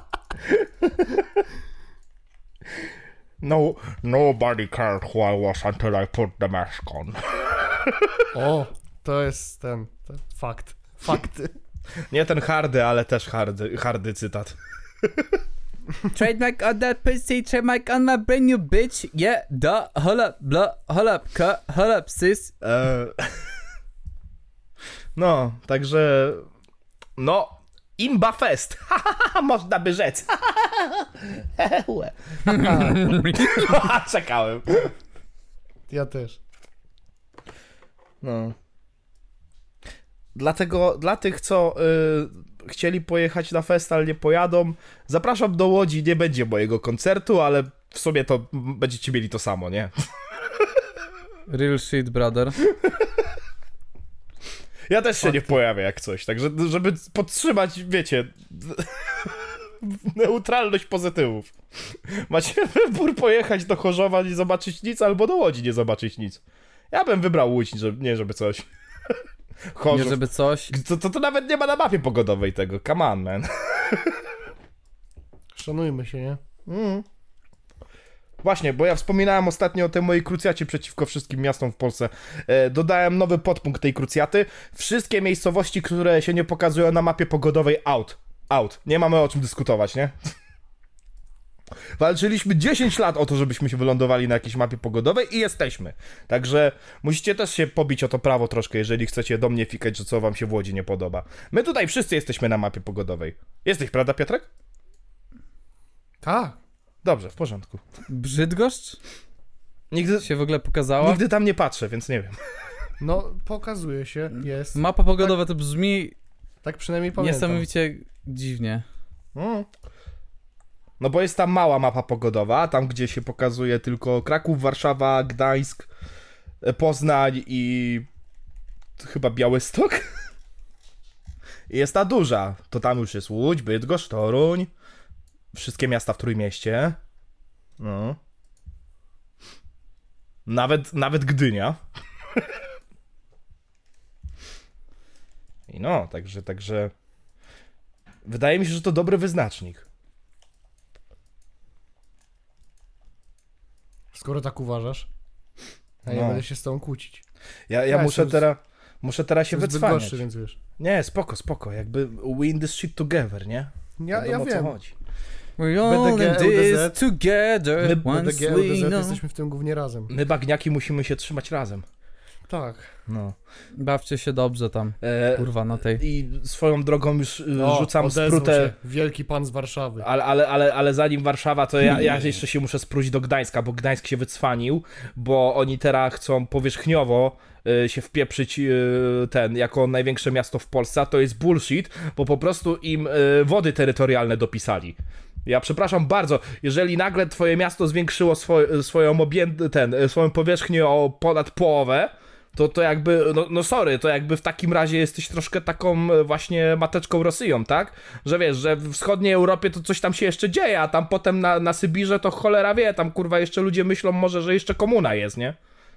No, nobody cared who I was until I put the mask on. O, to jest ten, ten fakt. Fakty. (laughs) Nie ten hardy, ale też hardy, hardy cytat. Trademark on that pussy, trademark on my brand new bitch. Yeah, duh, hold up, blah, hold up, cut, hold up, sis. E... No, także. No, Imba Fest. (laughs) Można by rzec. (laughs) Czekałem. Ja też. No. Dlatego, dla tych, co y, chcieli pojechać na fest, ale nie pojadą, zapraszam do Łodzi. Nie będzie mojego koncertu, ale w sumie to będziecie mieli to samo, nie? Real shit, brother. Ja też się nie pojawię jak coś, także żeby podtrzymać, wiecie, (laughs) neutralność pozytywów. Macie (laughs) wybór pojechać do Chorzowa nie zobaczyć nic, albo do Łodzi nie zobaczyć nic. Ja bym wybrał Łódź, żeby, nie żeby coś. (laughs) Nie Chorzów. żeby coś. To, to, to nawet nie ma na mapie pogodowej tego, come on, man. Szanujmy się, nie? Mm. Właśnie, bo ja wspominałem ostatnio o tej mojej krucjacie przeciwko wszystkim miastom w Polsce. E, dodałem nowy podpunkt tej krucjaty. Wszystkie miejscowości, które się nie pokazują na mapie pogodowej, out. Out. Nie mamy o czym dyskutować, nie? (laughs) Walczyliśmy 10 lat o to, żebyśmy się wylądowali na jakiejś mapie pogodowej i jesteśmy. Także musicie też się pobić o to prawo troszkę, jeżeli chcecie do mnie fikać, że co wam się w Łodzi nie podoba. My tutaj wszyscy jesteśmy na mapie pogodowej. Jesteś, prawda, Piotrek? Tak. Dobrze, w porządku. Brzydgoszcz? Nigdy, Się w ogóle pokazała? Nigdy tam nie patrzę, więc nie wiem. No, pokazuje się, jest. Mapa pogodowa to brzmi Tak przynajmniej pamiętam. niesamowicie dziwnie. Mm. No bo jest tam mała mapa pogodowa, tam gdzie się pokazuje tylko Kraków, Warszawa, Gdańsk, e, Poznań i chyba Białystok. I (laughs) jest ta duża, to tam już jest Łódź, Bydgoszcz, Toruń, wszystkie miasta w Trójmieście. No. Nawet, nawet Gdynia. I no, także, także wydaje mi się, że to dobry wyznacznik. Skoro tak uważasz. Ja nie No. będę się z tobą kłócić. Ja, ja Ja muszę teraz... Muszę teraz się wycwaniać. gorszy, więc wiesz. Nie, spoko, spoko. Jakby win this shit together, nie? Ja, Wiadomo, ja o co wiem. chodzi. We're all in BDG, this LDZ. together, My- once BDG, we know. jesteśmy w tym głównie razem. My bagniaki musimy się trzymać razem. Tak. No. Bawcie się dobrze tam, E, kurwa, na tej... I swoją drogą już y, O, rzucam odezwał sprutę. się. Wielki pan z Warszawy. Ale, ale, ale, ale zanim Warszawa, to ja, ja jeszcze się muszę spróć do Gdańska, bo Gdańsk się wycwanił, bo oni teraz chcą powierzchniowo y, się wpieprzyć y, ten, jako największe miasto w Polsce, a to jest bullshit, bo po prostu im y, wody terytorialne dopisali. Ja przepraszam bardzo, jeżeli nagle twoje miasto zwiększyło swoją, ten, y, swoją powierzchnię o ponad połowę, to, to jakby, no, no sorry, to jakby w takim razie jesteś troszkę taką e, właśnie mateczką Rosją, tak? Że wiesz, że w wschodniej Europie to coś tam się jeszcze dzieje, a tam potem na, na Sybirze to cholera wie, tam kurwa jeszcze ludzie myślą może, że jeszcze komuna jest, nie?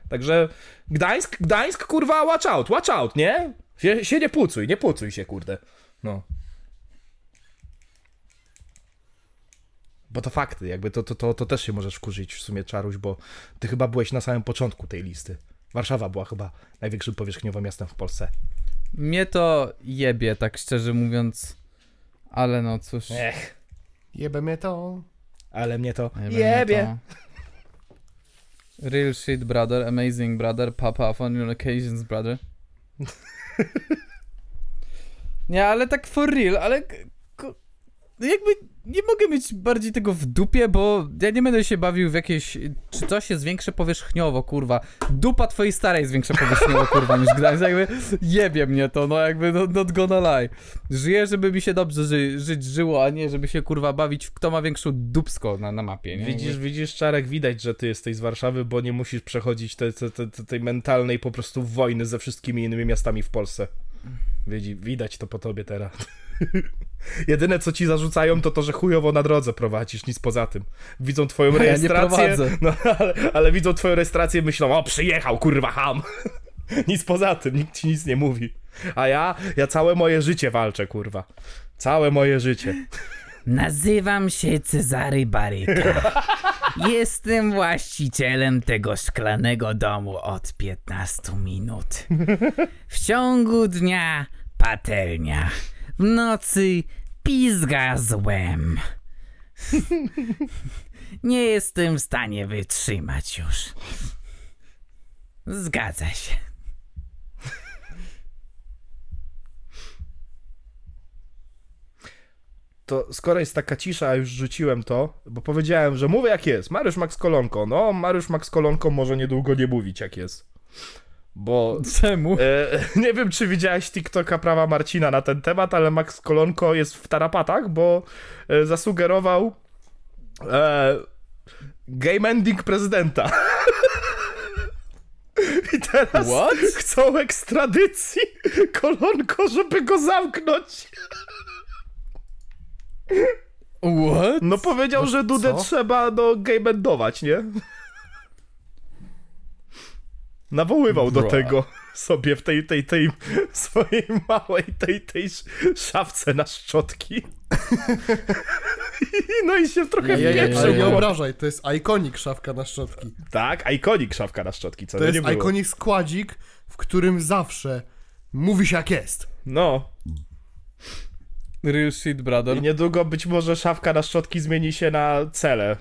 Także Gdańsk, Gdańsk, kurwa, watch out, watch out, nie? Się, się nie pucuj, nie pucuj się, kurde. No. Bo to fakty, jakby to, to, to, to też się możesz wkurzyć w sumie, Czaruś, bo ty chyba byłeś na samym początku tej listy. Warszawa była chyba największym powierzchniowym miastem w Polsce. Mnie to jebie, tak szczerze mówiąc, ale no cóż... Ech, Jebe mnie to. ale mnie to Jebie. jebie. to. Real shit, brother. Amazing, brother. Papa on your occasions, brother. (laughs) nie, ale tak for real, ale... ko- Jakby nie mogę mieć bardziej tego w dupie, bo ja nie będę się bawił w jakieś... Czy coś jest większe powierzchniowo, kurwa. Dupa twojej starej jest większa powierzchniowo, kurwa, niż Gdańsk. Jakby jebie mnie to, no jakby no, not gonna lie. Żyję, żeby mi się dobrze ży żyć żyło, a nie żeby się, kurwa, bawić w kto ma większą dupsko na, na mapie, nie? Widzisz, widzisz, Czarek, widać, że ty jesteś z Warszawy, bo nie musisz przechodzić te, te, te, tej mentalnej po prostu wojny ze wszystkimi innymi miastami w Polsce. Widzi, widać to po tobie teraz. (laughs) Jedyne, co ci zarzucają, to to, że chujowo na drodze prowadzisz, nic poza tym. Widzą twoją (laughs) Ja rejestrację, prowadzę. (laughs) no, ale, ale widzą twoją rejestrację i myślą, o, przyjechał, kurwa, ham. nic poza tym, nikt ci nic nie mówi. A ja, ja całe moje życie walczę, kurwa. Całe moje życie. Nazywam się Cezary Baryka. Jestem właścicielem tego szklanego domu od 15 minut. W ciągu dnia patelnia, w nocy pizga złem. (laughs) Nie jestem w stanie wytrzymać już. Zgadza się. to skoro jest taka cisza, a już rzuciłem to, bo powiedziałem, że mówię jak jest. Mariusz Max Kolonko. No, Mariusz Max Kolonko może niedługo nie mówić jak jest. Bo Czemu? e, (laughs) nie wiem, czy widziałeś TikToka prawa Marcina na ten temat, ale Max Kolonko jest w tarapatach, bo e, zasugerował e, game ending prezydenta. (laughs) I teraz What? chcą ekstradycji Kolonko, żeby go zamknąć. What? No powiedział, że Dudę co? trzeba no gejbendować, nie? Nawoływał do Bra. tego (laughs) sobie w tej, tej, tej (laughs) swojej małej, tej, tej sz- szafce na szczotki. (laughs) I no i się trochę Nie, nie, nie, nie obrażaj, to jest ikonik szafka na szczotki. Tak, ikonik szafka na szczotki, co To jest ikonik składzik, w którym zawsze mówi się jak jest. No, Real shit, brother. i niedługo być może szafka na szczotki zmieni się na cele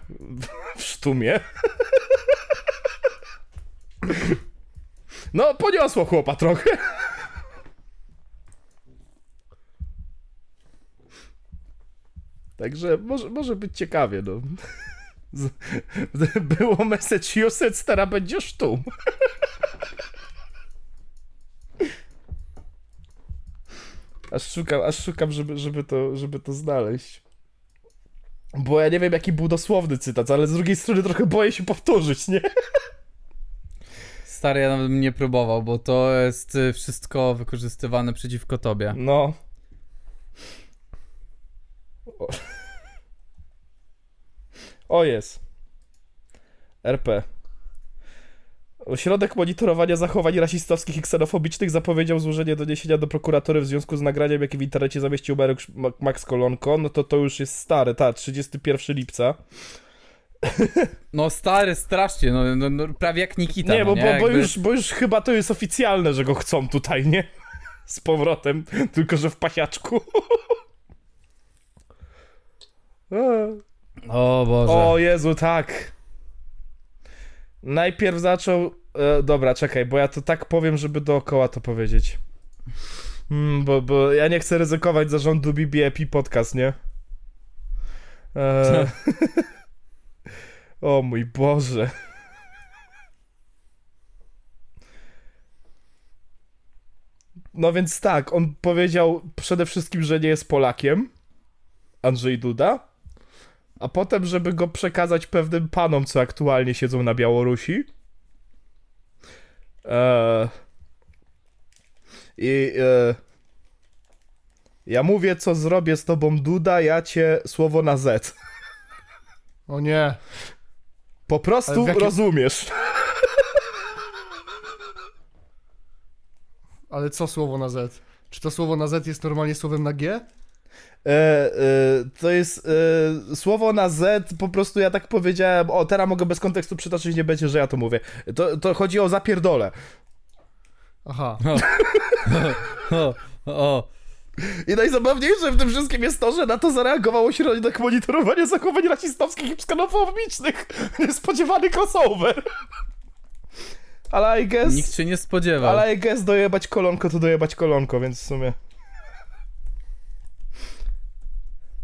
w sztumie. No, poniosło chłopa trochę. Także może, może być ciekawie, no. Było Massachusetts, teraz będzie sztum. Aż szukam, aż szukam żeby, żeby, to, żeby to znaleźć. Bo ja nie wiem, jaki był dosłowny cytat, ale z drugiej strony trochę boję się powtórzyć, nie? Stary, ja nawet bym nie próbował, bo to jest y, wszystko wykorzystywane przeciwko tobie. No. O, o jest. RP. Ośrodek monitorowania zachowań rasistowskich i ksenofobicznych zapowiedział złożenie doniesienia do prokuratury w związku z nagraniem, jakie w internecie zamieścił Marek, Max Kolonko. No to to już jest stare, tak, 31 lipca. (laughs) No stary, strasznie, no, no, no prawie jak Nikita. nie, no, bo, bo, bo, Jakby- już, bo już chyba to jest oficjalne, że go chcą tutaj, nie? Z powrotem, tylko że w pasiaczku. (laughs) O Boże. o Jezu, tak. Najpierw zaczął... E, dobra, czekaj, bo ja to tak powiem, żeby dookoła to powiedzieć. Mm, bo, bo ja nie chcę ryzykować zarządu BBAP podcast, nie? E, (laughs) o mój Boże. No więc tak, on powiedział przede wszystkim, że nie jest Polakiem, Andrzej Duda, a potem, żeby go przekazać pewnym panom, co aktualnie siedzą na Białorusi. Eee, I e, ja mówię, co zrobię z tobą, Duda, ja cię słowo na Z. O nie. Po prostu jakim- rozumiesz. Ale co słowo na Z? Czy to słowo na Z jest normalnie słowem na G? E, e, to jest e, słowo na Z, po prostu ja tak powiedziałem, o teraz mogę bez kontekstu przytoczyć, nie będzie, że ja to mówię. To, to chodzi o zapierdolę. Aha. O, (laughs) o, I najzabawniejsze w tym wszystkim jest to, że na to zareagował ośrodek monitorowania zachowań rasistowskich i psychofobicznych. (laughs) Niespodziewany crossover. Ale I guess... nikt się nie spodziewał. Ale I guess dojebać kolonko to dojebać kolonko, więc w sumie...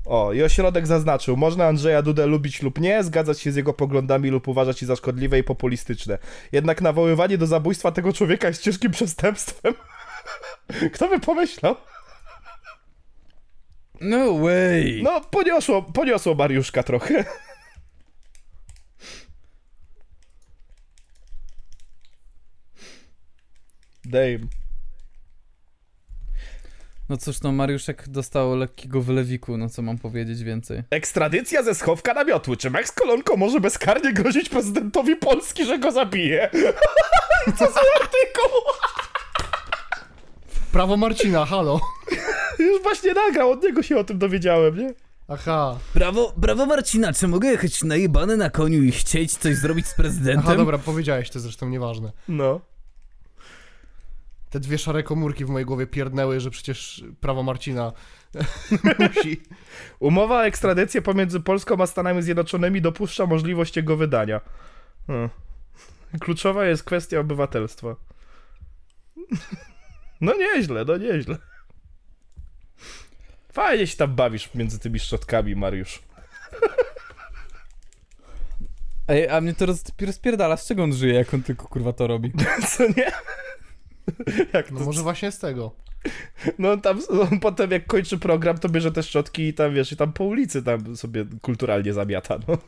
O, i ośrodek zaznaczył, można Andrzeja Dudę lubić lub nie, zgadzać się z jego poglądami lub uważać je za szkodliwe i populistyczne. Jednak nawoływanie do zabójstwa tego człowieka jest ciężkim przestępstwem. (laughs) Kto by pomyślał? No way. No, poniosło, poniosło Mariuszka trochę. Dame. No cóż, no Mariuszek dostał lekkiego wylewiku, no co mam powiedzieć więcej. Ekstradycja ze schowka na miotły. Czy Max Kolonko może bezkarnie grozić prezydentowi Polski, że go zabije? (laughs) Co za artykuł? Prawo Marcina, halo. (laughs) Już właśnie nagrał, od niego się o tym dowiedziałem, nie? Aha. Brawo, brawo Marcina, czy mogę jechać najebany na koniu i chcieć coś zrobić z prezydentem? Aha, dobra, powiedziałeś to zresztą, nieważne. No. Te dwie szare komórki w mojej głowie pierdnęły, że przecież prawo Marcina (laughs) musi. Umowa o ekstradycję pomiędzy Polską a Stanami Zjednoczonymi dopuszcza możliwość jego wydania. Hmm. Kluczowa jest kwestia obywatelstwa. No nieźle, no nieźle. Fajnie się tam bawisz między tymi szczotkami, Mariusz. Ej, a mnie to roz, rozpierdala, z czego on żyje, jak on tylko kurwa to robi? (laughs) Co nie? Jak to? No może właśnie z tego. No tam on potem jak kończy program, to bierze te szczotki i tam wiesz, i tam po ulicy tam sobie kulturalnie zamiata, no.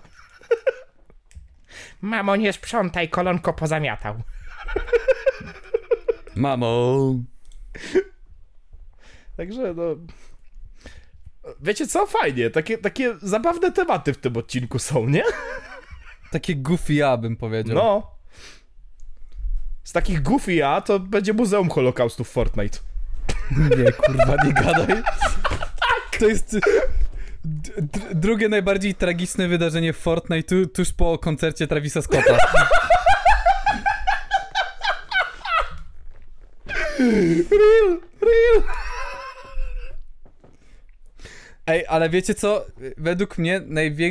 (laughs) Mamo, nie sprzątaj, kolonko pozamiatał. Mamo. (laughs) Także no. Wiecie co? Fajnie. Takie, takie zabawne tematy w tym odcinku są, nie? (laughs) Takie goofy ja bym powiedział. No. Z takich goofy ja to będzie Muzeum Holokaustu w Fortnite. (laughs) Nie, kurwa, nie gadaj. To jest drugie najbardziej tragiczne wydarzenie w Fortnite tu, tuż po koncercie Travisa Scotta. Real, real. Ej, ale wiecie co? Według mnie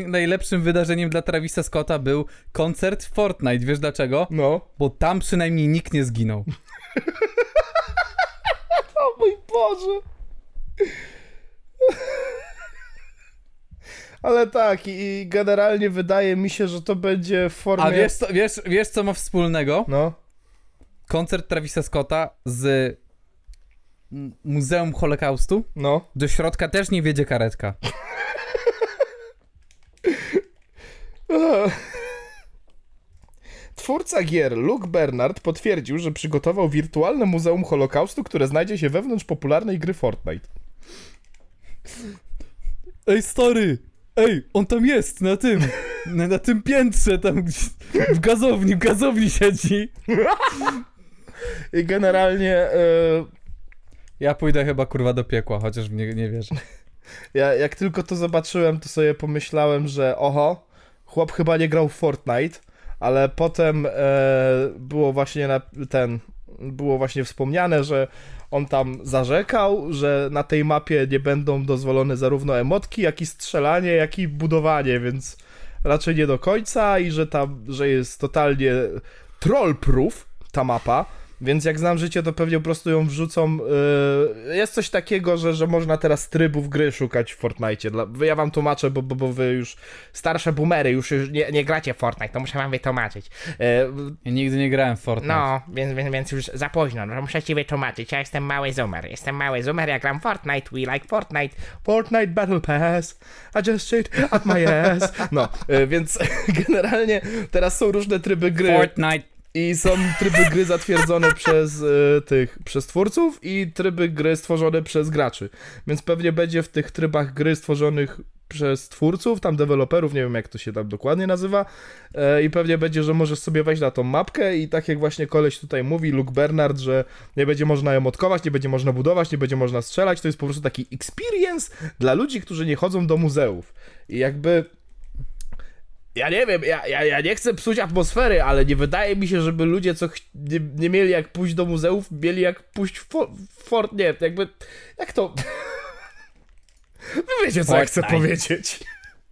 najlepszym wydarzeniem dla Travisa Scotta był koncert w Fortnite. Wiesz dlaczego? No. Bo tam przynajmniej nikt nie zginął. O mój Boże. Ale tak, i i generalnie wydaje mi się, że to będzie w formie... A wiesz co, wiesz, wiesz co ma wspólnego? No. Koncert Travisa Scotta z Muzeum Holokaustu. No. Do środka też nie wiedzie karetka. (laughs) Twórca gier Luke Bernard potwierdził, że przygotował wirtualne Muzeum Holokaustu, które znajdzie się wewnątrz popularnej gry Fortnite. Ej, stary! Ej, on tam jest, na tym, na, na tym piętrze, tam gdzieś, w gazowni, w gazowni siedzi. (laughs) I generalnie e, Ja pójdę chyba kurwa do piekła, chociaż w nie nie wierzę. ja jak tylko to zobaczyłem, to sobie pomyślałem, że oho, chłop chyba nie grał w Fortnite, ale potem e, było właśnie na ten, było właśnie wspomniane, że on tam zarzekał, że na tej mapie nie będą dozwolone zarówno emotki, jak i strzelanie, jak i budowanie, więc raczej nie do końca i że tam, że jest totalnie troll-proof ta mapa, więc jak znam życie, to pewnie po prostu ją wrzucą. Yy, jest coś takiego, że, że można teraz trybów gry szukać w Fortnite. Dla, ja wam tłumaczę, bo, bo, bo wy już starsze boomery już, już nie, nie gracie w Fortnite, to muszę wam wytłumaczyć. Yy, Ja nigdy nie grałem w Fortnite. No, więc, więc, więc już za późno, no muszę ci wytłumaczyć. Ja jestem mały zoomer. Jestem mały zoomer, ja gram Fortnite, we like Fortnite. Fortnite Battle Pass, I just shit at my ass. No, yy, więc (laughs) generalnie teraz są różne tryby gry. Fortnite. I są tryby gry zatwierdzone (laughs) przez e, tych, przez twórców i tryby gry stworzone przez graczy. Więc pewnie będzie w tych trybach gry stworzonych przez twórców, tam deweloperów, nie wiem jak to się tam dokładnie nazywa e, i pewnie będzie, że możesz sobie wejść na tą mapkę i tak jak właśnie koleś tutaj mówi, Luke Bernard, że nie będzie można emotkować, nie będzie można budować, nie będzie można strzelać, to jest po prostu taki experience dla ludzi, którzy nie chodzą do muzeów. I jakby ja nie wiem, ja, ja, ja nie chcę psuć atmosfery, ale nie wydaje mi się, żeby ludzie, co ch- nie, nie mieli jak pójść do muzeów, mieli jak pójść w for, fort, nie, jakby, jak to... (laughs) Wy wiecie, co ja chcę Fortnite. powiedzieć.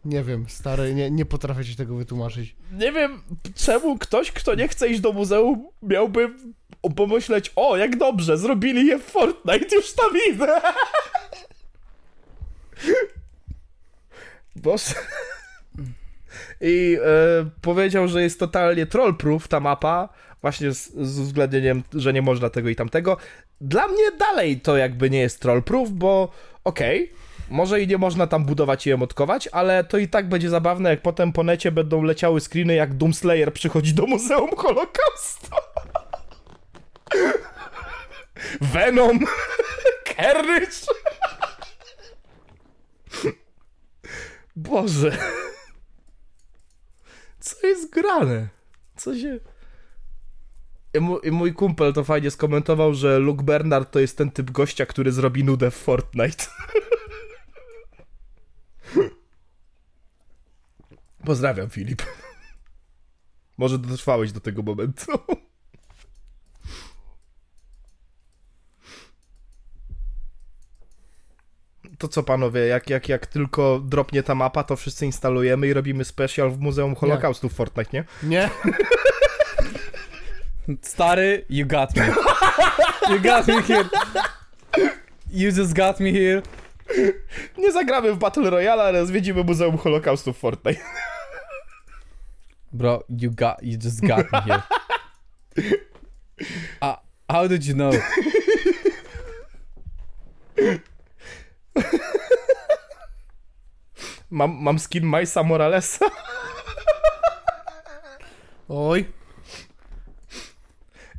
Nie wiem, stary, nie, nie potrafię ci tego wytłumaczyć. Nie wiem, czemu ktoś, kto nie chce iść do muzeum, miałby pomyśleć, o, jak dobrze, zrobili je w Fortnite, już tam idę. (laughs) Boże. I e, powiedział, że jest totalnie trollproof ta mapa, właśnie z, z uwzględnieniem, że nie można tego i tamtego. Dla mnie dalej to jakby nie jest trollproof, bo okej, może i nie można tam budować i emotkować, ale to i tak będzie zabawne, jak potem po necie będą leciały screeny, jak Doomslayer przychodzi do Muzeum Holokaustu. (laughs) Venom, (laughs) Carnage. (laughs) Boże. Co jest grane? Co się... I mój, I mój kumpel to fajnie skomentował, że Luke Bernard to jest ten typ gościa, który zrobi nudę w Fortnite. (laughs) Pozdrawiam, Filip. Może dotrwałeś do tego momentu. To co panowie, jak, jak, jak tylko dropnie ta mapa, to wszyscy instalujemy i robimy special w Muzeum Holokaustu w Fortnite, nie? Nie? Stary, you got me. You got me here. You just got me here. Nie zagramy w Battle Royale, ale zwiedzimy Muzeum Holokaustu w Fortnite. Bro, you got, you just got me here. Uh, how did you know? (laughs) Mam, mam skin Majsa Moralesa. Oj.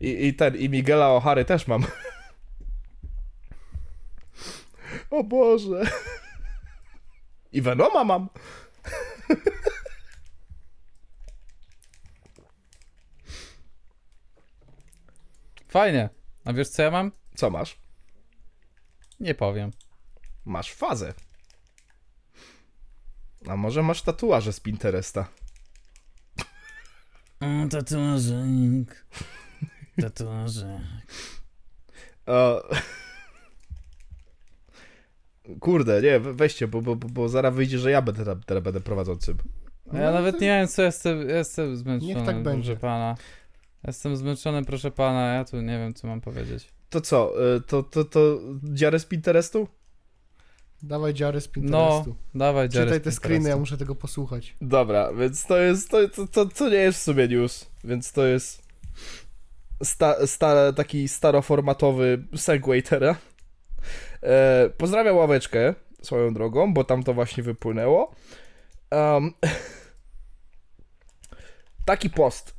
I, I ten, i Miguela O'Hary też mam. O Boże. I Venoma mam. Fajnie. A wiesz co ja mam? Co masz? Nie powiem. Masz fazę. A może masz tatuaże z Pinteresta? O, tatuażyk. (laughs) Tatuażyk. O... Kurde, nie, we- weźcie, bo, bo, bo, bo zaraz wyjdzie, że ja będę, teraz- teraz będę prowadzącym. Ja nawet nie wiem co jestem, jestem zmęczony, Niech tak będzie. proszę pana. Jestem zmęczony, proszę pana, ja tu nie wiem co mam powiedzieć. To co, y, to, to, to dziarę z Pinterestu? Dawaj dziary z No, Pinterestu. dawaj, Jerry Czytaj z te screeny, ja muszę tego posłuchać. Dobra, więc to jest, to, to, to, to nie jest w sumie news, więc to jest sta, sta, taki staroformatowy segway teraz. E, pozdrawiam ławeczkę swoją drogą, bo tam to właśnie wypłynęło. Um, (laughs) taki post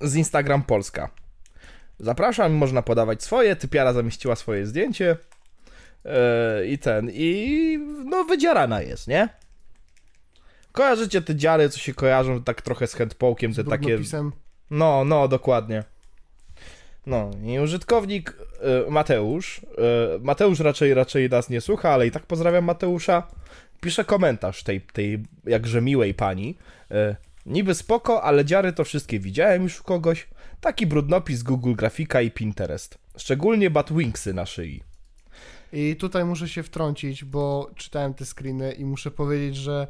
z Instagram Polska. Zapraszam, można podawać swoje, typiara zamieściła swoje zdjęcie e, i ten, i no wydzierana jest, nie? Kojarzycie te dziary, co się kojarzą tak trochę z handpokiem, te Z takie... No, no, dokładnie. No, i użytkownik e, Mateusz, e, Mateusz raczej, raczej nas nie słucha, ale i tak pozdrawiam Mateusza, pisze komentarz tej, tej jakże miłej pani. E, niby spoko, ale dziary to wszystkie widziałem już u kogoś. Taki brudnopis Google Grafika i Pinterest. Szczególnie Batwingsy na szyi. I tutaj muszę się wtrącić, bo czytałem te screeny i muszę powiedzieć, że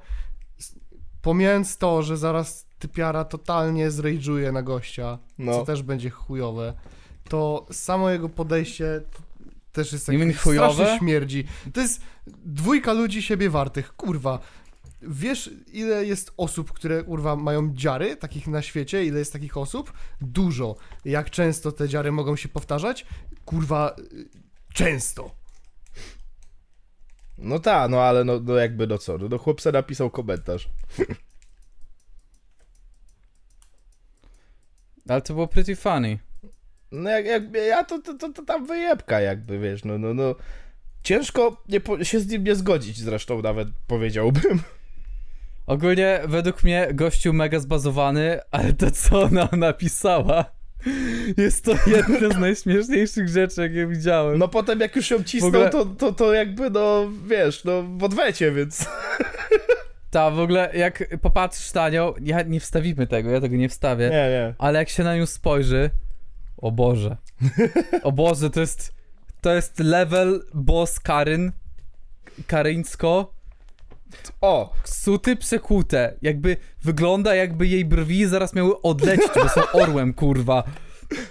pomijając to, że zaraz typiara totalnie zrejdżuje na gościa, No. co też będzie chujowe, to samo jego podejście też jest jakieś strasznie śmierdzi. To jest dwójka ludzi siebie wartych, kurwa. Wiesz, ile jest osób, które, kurwa, mają dziary takich na świecie? Ile jest takich osób? Dużo. Jak często te dziary mogą się powtarzać? Kurwa, y, często. No tak, no ale no, no jakby no co, no, no chłopca napisał komentarz. (laughs) Ale to było pretty funny. No jak, jak ja to, to, to, to tam wyjebka jakby, wiesz, no, no, no. Ciężko nie się z nim nie zgodzić zresztą nawet powiedziałbym. (laughs) Ogólnie według mnie gościu mega zbazowany, ale to co ona napisała (laughs) jest to jedna z najśmieszniejszych rzeczy, jakie widziałem. No potem jak już ją cisnął, ogóle- to, to, to jakby no, wiesz, no w odwecie, więc... (laughs) Ta, w ogóle jak popatrzysz na nią, ja nie wstawimy tego, ja tego nie wstawię, Nie, nie. ale jak się na nią spojrzy, o Boże. O Boże, to jest to jest level boss Karyn Karyńsko O, suty przekute. Jakby wygląda jakby jej brwi zaraz miały odlecieć, bo są orłem, kurwa.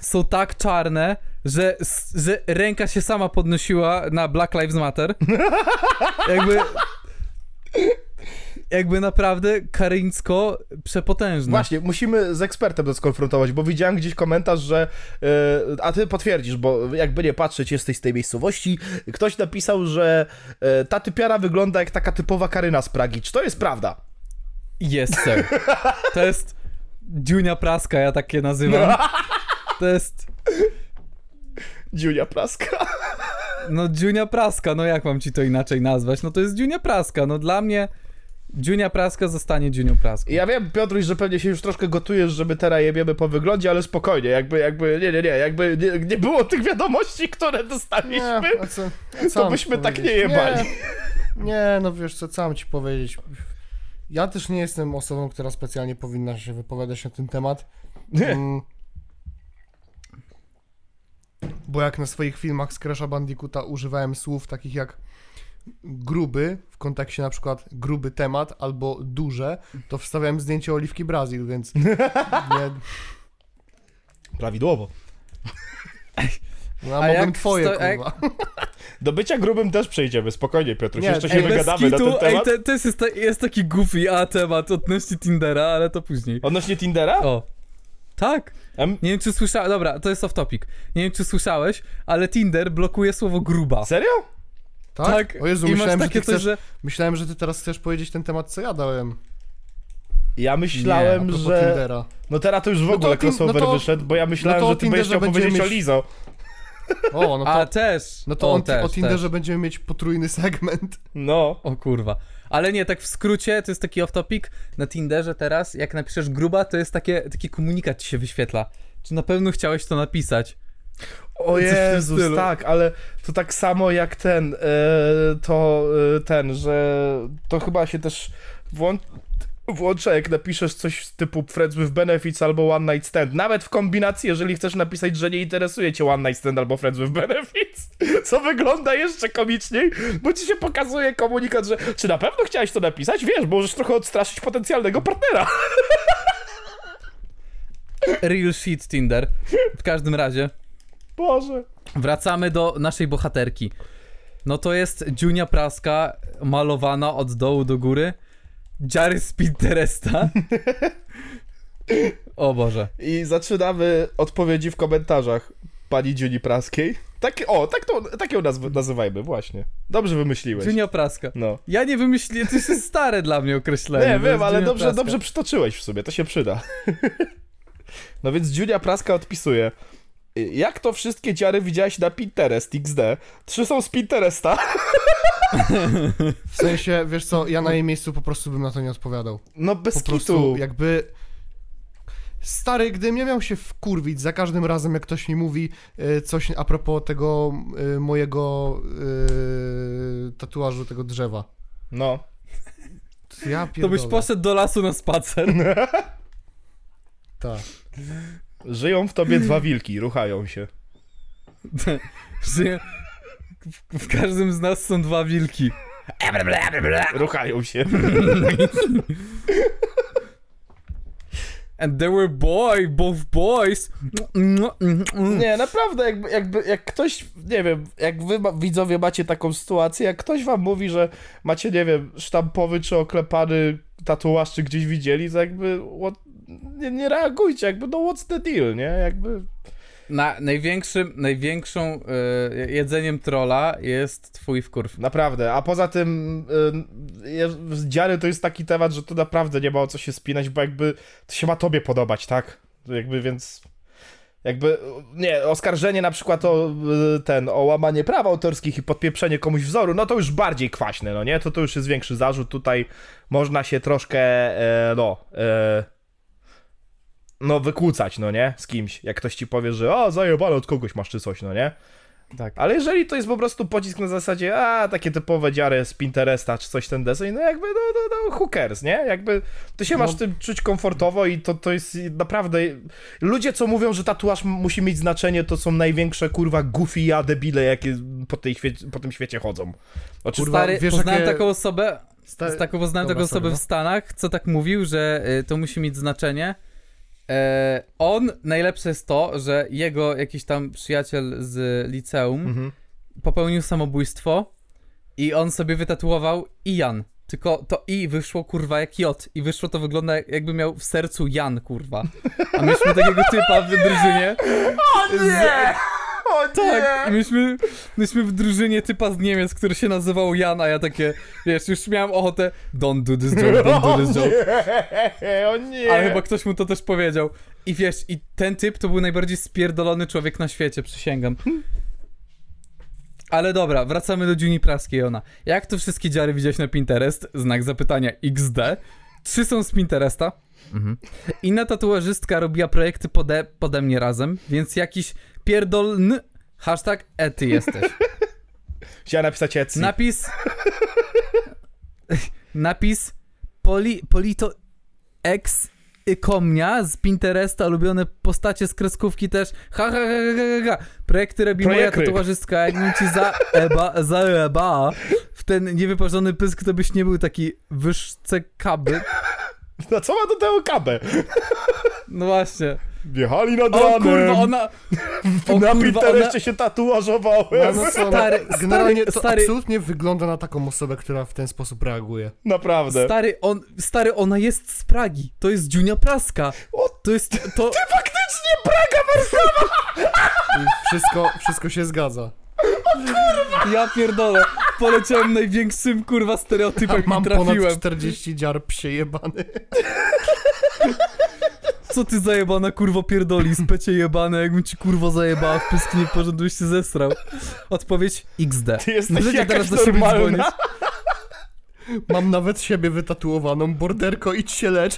Są tak czarne, że, że ręka się sama podnosiła na Black Lives Matter. Jakby... Jakby naprawdę karyńsko przepotężne. właśnie, musimy z ekspertem to skonfrontować, bo widziałem gdzieś komentarz, że e, a ty potwierdzisz, bo jakby nie patrzeć, jesteś z tej miejscowości, ktoś napisał, że e, ta typiara wygląda jak taka typowa Karyna z Pragi. Czy to jest prawda? Jest, sir. To jest Dziunia Praska, ja takie nazywam. To jest... Dziunia Praska. No Dziunia Praska, no jak mam ci to inaczej nazwać? No to jest Dziunia Praska, no dla mnie Dziunia Praska zostanie Dziunią Praską. Ja wiem, Piotruś, że pewnie się już troszkę gotujesz, żeby teraz jebiemy po wyglądzie, ale spokojnie, jakby, jakby, nie, nie, nie, jakby nie, nie było tych wiadomości, które dostaliśmy, Nie, a co, a co to byśmy tak nie jebali. Nie, nie, no wiesz co, co mam ci powiedzieć. Ja też nie jestem osobą, która specjalnie powinna się wypowiadać na ten temat. Mm. Bo jak na swoich filmach z Crash'a Bandicoota używałem słów takich jak gruby, w kontekście na przykład gruby temat albo duże, to wstawiałem zdjęcie Oliwki Brazil, więc (laughs) nie, Prawidłowo. no, a, A mogłem jak twoje, wsta- kurwa. (laughs) Do bycia grubym też przejdziemy, spokojnie, Piotruś, Nie, jeszcze się ej, wygadamy na kitu, ten temat. Ej, to, jest, jest, taki goofy a temat odnośnie Tindera, ale to później. Odnośnie Tindera? O. Tak. Em, Nie wiem, czy słyszałeś. Dobra, to jest off topic. Nie wiem, czy słyszałeś, ale Tinder blokuje słowo gruba. serio? Tak? O Jezu, I myślałem, że takie ty coś, chcesz, że. myślałem, że ty teraz chcesz powiedzieć ten temat, co ja dałem. Ja myślałem, propos że... Tindera. No teraz to już w No ogóle o Tin- crossover no to- wyszedł, bo ja myślałem, no to o że ty będziesz chciał powiedzieć o Lizo. O, no to, A też. no to o, on, też, o Tinderze też. będziemy mieć potrójny segment. No. O kurwa. Ale nie, tak w skrócie, to jest taki off-topic. Na Tinderze teraz, jak napiszesz gruba, to jest takie, taki komunikat ci się wyświetla. Czy na pewno chciałeś to napisać? O Jezus, tak, ale to tak samo jak ten, e, to e, ten, że to chyba się też włą- włącza, jak napiszesz coś typu Friends with Benefits albo One Night Stand. Nawet w kombinacji, jeżeli chcesz napisać, że nie interesuje cię One Night Stand albo Friends with Benefits, co wygląda jeszcze komiczniej, bo ci się pokazuje komunikat, że czy na pewno chciałeś to napisać? Wiesz, możesz trochę odstraszyć potencjalnego partnera. Real shit Tinder. W każdym razie, Boże. wracamy do naszej bohaterki. No to jest Dziunia Praska, malowana od dołu do góry. Dziary z Pinteresta. (laughs) O Boże. I zaczynamy odpowiedzi w komentarzach pani Dziuni Praskiej. Tak, o, tak, to, tak ją nazw- nazywajmy, właśnie. Dobrze wymyśliłeś. Dziunia Praska. No. Ja nie wymyśliłem, to jest stare dla mnie określenie. Nie, wiem, ale Dziunia dobrze, Praska. dobrze przytoczyłeś w sumie, to się przyda. (laughs) no więc Dziunia Praska odpisuje. Jak to wszystkie dziary widziałeś na Pinterest XD? Trzy są z Pinteresta. W sensie, wiesz co, ja na jej miejscu po prostu bym na to nie odpowiadał. No bez Po kitu. prostu jakby... Stary, gdybym ja miał się wkurwić za każdym razem, jak ktoś mi mówi e, coś a propos tego e, mojego e, tatuażu, tego drzewa. No. To ja To byś poszedł do lasu na spacer. (laughs) Tak. Żyją w tobie dwa wilki, ruchają się. (laughs) Że w, w każdym z nas są dwa wilki. Ruchają się. And they were boy, both boys. Nie, naprawdę, jakby, jakby, jak ktoś, nie wiem, jak wy widzowie macie taką sytuację, jak ktoś wam mówi, że macie, nie wiem, sztampowy czy oklepany tatuaż, czy gdzieś widzieli, to jakby what, nie, nie reagujcie, jakby no what's the deal, nie? Jakby... Na największym, największą e, jedzeniem trolla jest twój wkurw. Naprawdę, a poza tym y, je- dziary to jest taki temat, że tu naprawdę nie ma o co się spinać, bo jakby to się ma tobie podobać, tak? Jakby więc... Jakby, nie, oskarżenie na przykład o y, ten, o łamanie praw autorskich i podpieprzenie komuś wzoru, no to już bardziej kwaśne, no nie? To to już jest większy zarzut, tutaj można się troszkę, e, no, e, no wykłócać, no nie? Z kimś, jak ktoś ci powie, że o, zajebane od kogoś masz czy coś, no nie? Tak. Ale jeżeli to jest po prostu pocisk na zasadzie, a takie typowe dziary z Pinteresta czy coś ten deseń, no jakby, no, no, no who cares, nie? Jakby ty się masz No. tym czuć komfortowo i to, to jest naprawdę... Ludzie, co mówią, że tatuaż musi mieć znaczenie, to są największe, kurwa, goofy ja debile, jakie po, tej świecie, po tym świecie chodzą. Oczy... Kurwa, Stary, wiesz, poznałem jakie- taką osobę, Sta- z taką poznałem Dobra, taką sorry, osobę no. w Stanach, co tak mówił, że y, to musi mieć znaczenie. E, on, najlepsze jest to, że jego jakiś tam przyjaciel z liceum Mhm. popełnił samobójstwo i on sobie wytatuował Ian. Tylko to I wyszło kurwa jak J i wyszło to wygląda jak- jakby miał w sercu Jan kurwa. A mieliśmy takiego typa w drużynie. Z, O tak, i myśmy, myśmy w drużynie typa z Niemiec, który się nazywał Jan, a ja takie, wiesz, już miałem ochotę don't do this joke, don't do (laughs) this joke. nie, o nie! Ale chyba ktoś mu to też powiedział. I wiesz, i ten typ to był najbardziej spierdolony człowiek na świecie, przysięgam. Ale dobra, wracamy do Juni Praskiej, ona. Jak to wszystkie dziary widziałeś na Pinterest? Znak zapytania XD. Trzy są z Pinteresta. Mhm. Inna tatuażystka robiła projekty pode, pode mnie razem, więc jakiś pierdolny hashtag ety jesteś. (laughs) Chciałem napisać Etsy. Napis. (laughs) napis. Poli, polito ex komnia z Pinteresta, ulubione postacie z kreskówki też. Ha, ha, ha, ha, ha, ha. Projekty robi moja Projekry. tatuażystka, jakbym ci zaeba, zaeba w ten niewyparzony pysk, to byś nie był taki wyżce (laughs) No co ma do tego kabę? No właśnie. Wjechali nad O ranem. kurwa, ona... O na Pinterestie ona... się tatuażowałem. No co, Stary, Generalnie stary, to stary, absolutnie wygląda na taką osobę, która w ten sposób reaguje. Naprawdę. Stary, on, stary, ona jest z Pragi. To jest Dziunia Praska. O, To jest, to... faktycznie Praga Warszawa! I wszystko, wszystko się zgadza. Ja pierdolę. Poleciałem największym, kurwa, stereotypem Mam i trafiłem. ponad 40 dziar psie jebany. Co ty zajebana, kurwo, pierdoli, specie jebane, jakbym ci, kurwo, zajebała w pysk, nie porządku byś się zesrał. Odpowiedź XD. Ty jesteś Możecie jakaś teraz do siebie normalna. dzwonić. Mam nawet siebie wytatuowaną. Borderko, idź się lecz.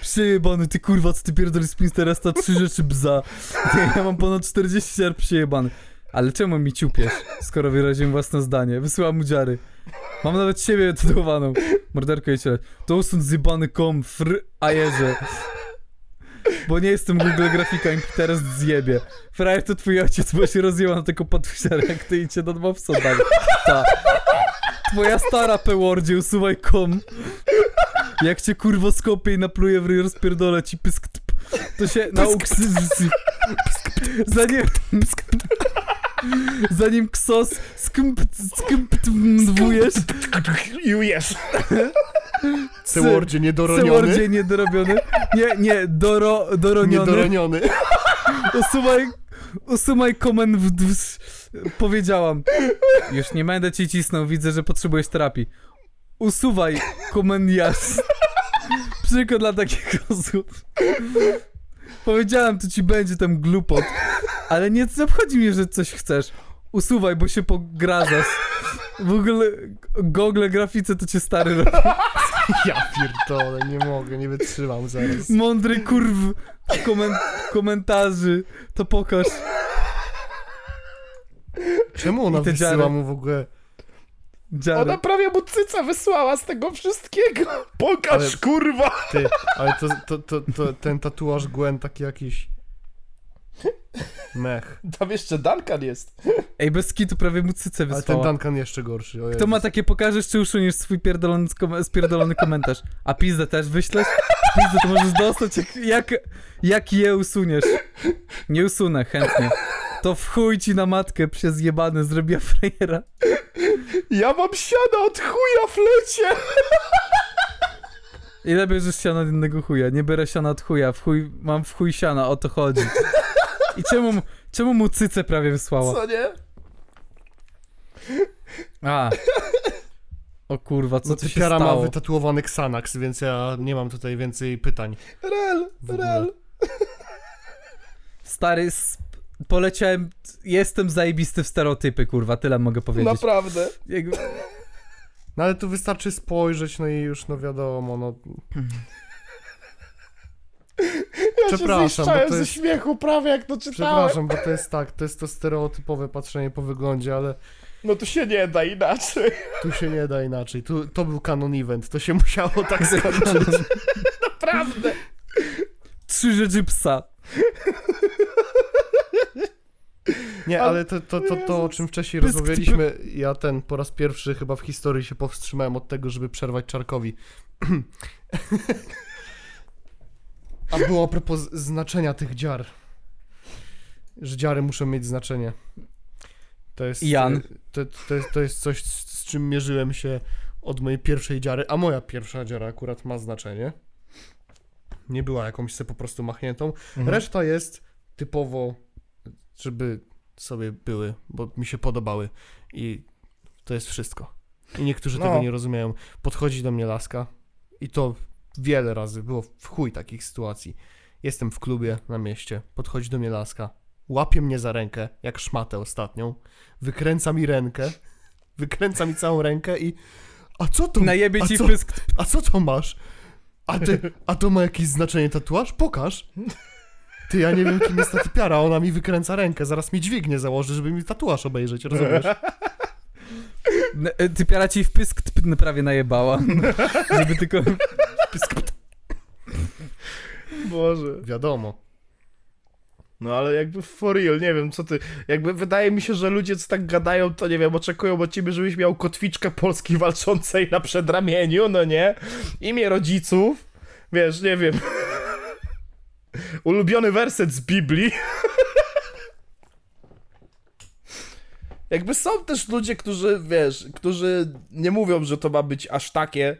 Przejebany, ty kurwa, co ty pierdolisz z Pinteresta, trzy rzeczy bza. Nie, ja mam ponad 40 jar przejebany. Ale czemu mi ciupiesz, skoro wyraziłem własne zdanie? Wysyłam mu dziary. Mam nawet siebie tatuowaną. Morderko i. To usąd zjebany kom, fr, a jeże. Bo nie jestem Google grafika i teraz zjebie. Frajer to twój ojciec, bo się rozjęła na tego podwyżera, jak ty idzie do dwowca dalej. Ta. Twoja stara pełordzie, usuwaj kom. Jak cię kurwo skopię i napluję w ryj, rozpierdolę ci pysk tp. To się nauk... Zanim... Zanim ksos skmp skmp dwujesz, Jujesz. Cewordzie niedoroniony. Niedorobiony. Nie, nie, doro, doroniony. Niedoroniony. Usuwaj, usuwaj komen w... w powiedziałam. Już nie będę ci cisnął, widzę, że potrzebujesz terapii. Usuwaj komen jas. Przykład dla takich osób. Powiedziałem, to ci będzie tam glupot. Ale nie obchodzi mnie, że coś chcesz. Usuwaj, bo się pogradzasz. W ogóle Google grafice to cię stary robi. Ja pierdolę, nie mogę, nie wytrzymam zaraz. Mądry kurw komen komentarzy. To pokaż. Czemu ona wysyła dziary. mu w ogóle... Jared. Ona prawie mu cyca wysłała z tego wszystkiego. Pokaż, Ale- kurwa! Ty, ale to, to, to, to ten tatuaż Gwen taki jakiś... Mech. Tam jeszcze Duncan jest. Ej, bez kitu prawie mu cycę Ale ten wysłała. Duncan jeszcze gorszy. Kto ma takie pokażesz, czy usuniesz swój pierdolony, kom- spierdolony komentarz? A pizdę też wyślesz? Pizdę to możesz dostać, jak, jak, jak je usuniesz. Nie usunę, chętnie. To w chuj ci na matkę przez jebany zrobiła frejera. Ja mam siana od chuja w lecie! Ile bierzesz siana od innego chuja? Nie biorę siana od chuja, w chuj, mam w chuj siana, o to chodzi. I czemu, mu- czemu mu cycę prawie wysłała? Co nie? A. O kurwa, co No tu się typiara ma stało? wytatuowany Xanax, więc ja nie mam tutaj więcej pytań. Rel, rel. Stary, poleciałem, jestem zajebisty w stereotypy, kurwa, tyle mogę powiedzieć. Naprawdę. Jakby- No ale tu wystarczy spojrzeć, no i już, no wiadomo, no... Ja Przepraszam, się zniszczałem bo to ze jest- śmiechu prawie jak to czytałem. Przepraszam, bo to jest tak, to jest to stereotypowe patrzenie po wyglądzie, ale No tu się nie da inaczej. tu się nie da inaczej. Tu, to był canon event, to się musiało tak (laughs) skończyć. Naprawdę. Trzy rzeczy psa. Nie, Ale- to, to, to, to o czym wcześniej Pysk, rozmawialiśmy, ja ten po raz pierwszy chyba w historii się powstrzymałem od tego, żeby przerwać Czarkowi. (clears throat) A było a propos znaczenia tych dziar. Że dziary muszą mieć znaczenie. To jest, Jan. To, to, jest, to jest coś, z, czym mierzyłem się od mojej pierwszej dziary, a moja pierwsza dziara akurat ma znaczenie. Nie była jakąś sobie po prostu machniętą. Mhm. Reszta jest typowo, żeby sobie były, bo mi się podobały i to jest wszystko. I niektórzy No. tego nie rozumieją. Podchodzi do mnie laska i to wiele razy było w chuj takich sytuacji. Jestem w klubie na mieście, podchodzi do mnie laska, łapie mnie za rękę, jak szmatę ostatnią, wykręca mi rękę, wykręca mi całą rękę i a co to? Najebie a ci co, pysk. a co to masz? A ty, a to ma jakieś znaczenie tatuaż? Pokaż. Ty, ja nie wiem, kim jest ta typiara, ona mi wykręca rękę, zaraz mi dźwignię założy, żeby mi tatuaż obejrzeć, rozumiesz? E, Typiara ci w pysk prawie najebała. (laughs) Żeby tylko... Boże. Wiadomo. No ale jakby for real, nie wiem co ty. Jakby wydaje mi się, że ludzie co tak gadają, to nie wiem, oczekują od ciebie, żebyś miał kotwiczkę Polski walczącej na przedramieniu, no nie? Imię rodziców. Wiesz, nie wiem. Ulubiony werset z Biblii. Jakby są też ludzie, którzy, wiesz, którzy nie mówią, że to ma być aż takie,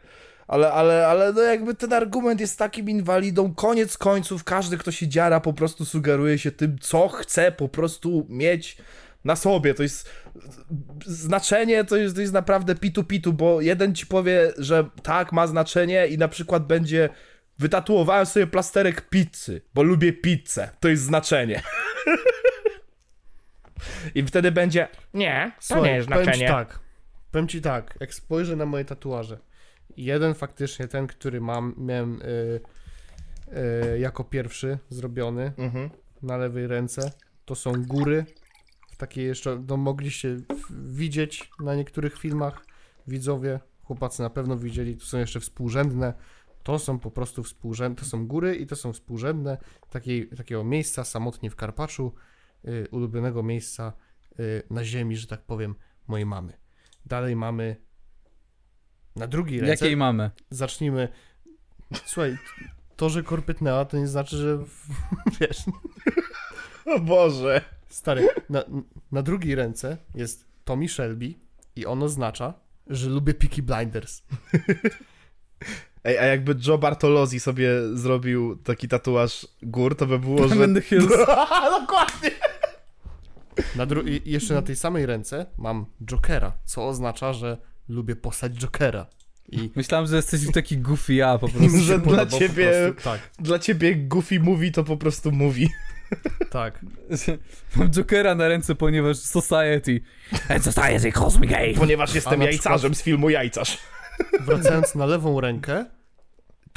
ale, ale, ale no jakby ten argument jest takim inwalidą. Koniec końców, każdy, kto się dziara, po prostu sugeruje się tym, co chce po prostu mieć na sobie. To jest znaczenie, to jest, to jest naprawdę pitu-pitu, bo jeden ci powie, że tak, ma znaczenie i na przykład będzie wytatuowałem sobie plasterek pizzy, bo lubię pizzę. To jest znaczenie. (laughs) I wtedy będzie, Nie, to Słuchaj, nie jest powiem ci znaczenie. tak, powiem ci tak, jak spojrzę na moje tatuaże, jeden faktycznie, ten, który mam, miałem y, y, jako pierwszy zrobiony mhm. na lewej ręce, to są góry, w takiej jeszcze, no mogliście widzieć na niektórych filmach, widzowie, chłopacy na pewno widzieli, tu są jeszcze współrzędne, to są po prostu współrzędne, to są góry i to są współrzędne takiej, takiego miejsca samotnie w Karpaczu, y, ulubionego miejsca y, na ziemi, że tak powiem, mojej mamy. Dalej mamy na drugiej ręce, Jakiej mamy? zacznijmy, słuchaj, to, że korpytnęła, to nie znaczy, że (laughs) wiesz, O Boże. Stary, na, na drugiej ręce jest Tommy Shelby i on oznacza, że lubię Peaky Blinders. Ej, a jakby Joe Bartolozzi sobie zrobił taki tatuaż gór, to by było, że... Będę Hills. (laughs) Dokładnie. Na dru- i jeszcze na tej samej ręce mam Jokera, co oznacza, że lubię postać Jokera. I Myślałem, że jesteś taki goofy ja po (laughs) prostu. Że dla ciebie- prostu. Tak, Dla ciebie Goofy mówi, to po prostu mówi. tak. (laughs) Mam Jokera na ręce, ponieważ Society. And society calls me gay. Ponieważ jestem jajcarzem z filmu Jajcarz. wracając na lewą rękę,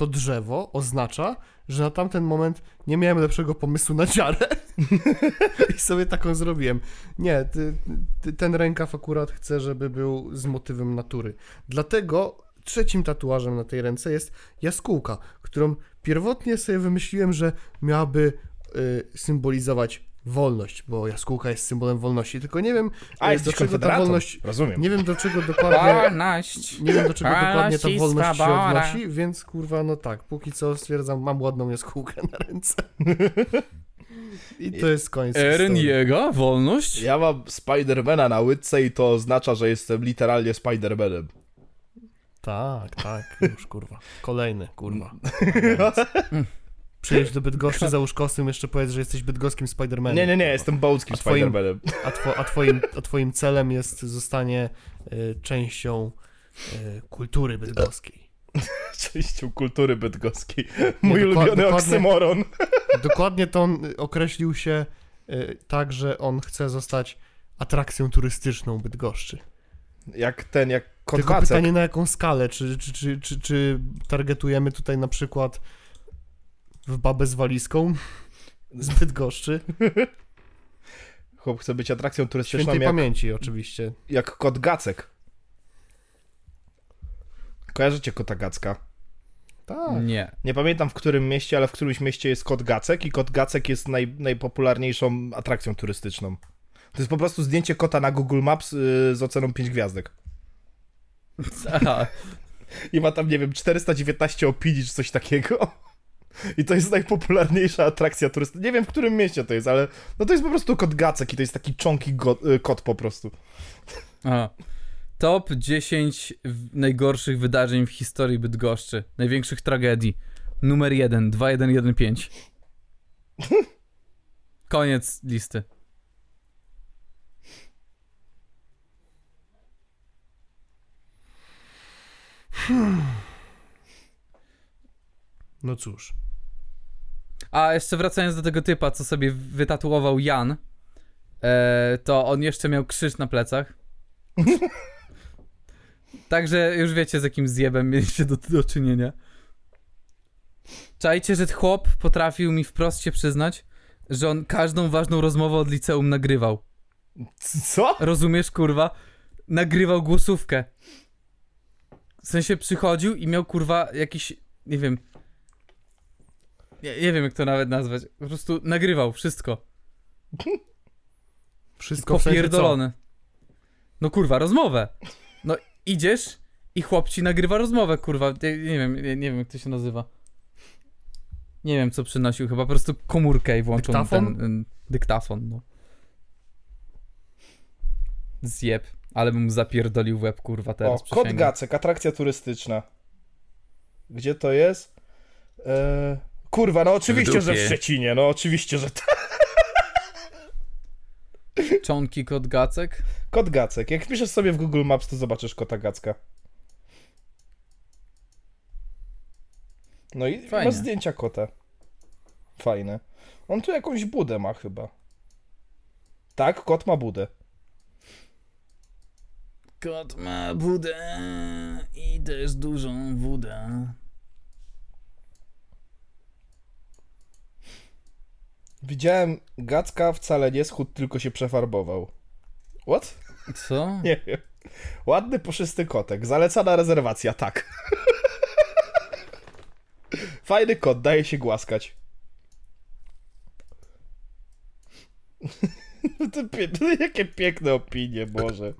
to drzewo oznacza, że na tamten moment nie miałem lepszego pomysłu na dziarę (laughs) i sobie taką zrobiłem. Nie, ty, ty, ten rękaw akurat chcę, żeby był z motywem natury. Dlatego trzecim tatuażem na tej ręce jest jaskółka, którą pierwotnie sobie wymyśliłem, że miałaby y, symbolizować wolność, bo jaskółka jest symbolem wolności, tylko nie wiem, A, jesteś do czego ta wolność... Rozumiem. Nie wiem do czego dokładnie... Wolność. Nie wiem do czego dokładnie ta Wolność się odnosi, więc kurwa, no tak, póki co stwierdzam, mam ładną jaskółkę na ręce. I to jest koniec. Jego, wolność? Ja mam Spidermana na łydce i to oznacza, że jestem literalnie Spidermanem. Tak, tak, już kurwa. Kolejny, kurwa. (laughs) Przyjedź do Bydgoszczy, (laughs) załóż kostium, jeszcze powiedz, że jesteś bydgoskim Spidermanem. Nie, nie, nie, jestem twoim- Spidermanem. A, two, a, twoim, (laughs) a twoim celem jest zostanie y, częścią y, kultury bydgoskiej. (laughs) Częścią kultury bydgoskiej. Nie, Mój dokła- ulubiony dokładnie- oksymoron. Dokładnie to on y, określił się y, tak, że on chce zostać atrakcją turystyczną Bydgoszczy. Jak ten, jak kot Tylko pytanie na jaką skalę? Czy, czy, czy, czy, czy targetujemy tutaj na przykład w babę z walizką z Bydgoszczy? Chłop chce być atrakcją turystyczną Świętej jak, pamięci oczywiście. jak kot Gacek. Kojarzycie kota Gacka? Tak. Nie. Nie pamiętam w którym mieście, ale w którymś mieście jest kot Gacek i kot Gacek jest naj, najpopularniejszą atrakcją turystyczną. To jest po prostu zdjęcie kota na Google Maps yy, z oceną 5 gwiazdek. Aha. (laughs) I ma tam, nie wiem, 419 opinii czy coś takiego. I to jest najpopularniejsza atrakcja turystyczna. Nie wiem, w którym mieście to jest, ale no to jest po prostu kot Gacek i to jest taki czonki y, kot po prostu. Aha. Top 10 w- najgorszych wydarzeń w historii Bydgoszczy. Największych tragedii. Numer 1, 2115. Koniec listy. No cóż. A jeszcze wracając do tego typa, co sobie wytatuował Jan, e, to on jeszcze miał krzyż na plecach. (laughs) Także już wiecie, z jakim zjebem mieliście do, do czynienia. Czajcie, że chłop potrafił mi wprost się przyznać, że on każdą ważną rozmowę od liceum nagrywał. Co? Rozumiesz, kurwa? Nagrywał głosówkę. W sensie przychodził i miał, kurwa, jakiś, nie wiem... Nie, nie wiem, jak to nawet nazwać. Po prostu nagrywał wszystko. Wszystko w sensie co? Popierdolone. No kurwa, rozmowę. No idziesz i chłop ci nagrywa rozmowę, kurwa. Nie, nie wiem, nie, nie wiem jak to się nazywa. Nie wiem co przynosił, chyba po prostu komórkę i włączył Dyktafon? ten, dyktafon, no. Zjeb. Ale bym mu zapierdolił w łeb, kurwa, O, teraz kot przysięgam. Gacek, atrakcja turystyczna. Gdzie to jest? E, kurwa, no oczywiście, że w. Szczecinie, no oczywiście, że tak. Czonki kot Gacek? Kot Gacek. Jak wpiszesz sobie w Google Maps, to zobaczysz kota Gacka. No i Fajnie. masz zdjęcia kota. Fajne. On tu jakąś budę ma chyba. Tak, kot ma budę. Kot ma budę i też dużą wódę. Widziałem Gacka, wcale nie schudł, tylko się przefarbował. What? Co? (laughs) Nie wiem. Ładny, puszysty kotek. Zalecana rezerwacja, tak. (laughs) Fajny kot, daje się głaskać. (laughs) to pie... Jakie piękne opinie, Boże.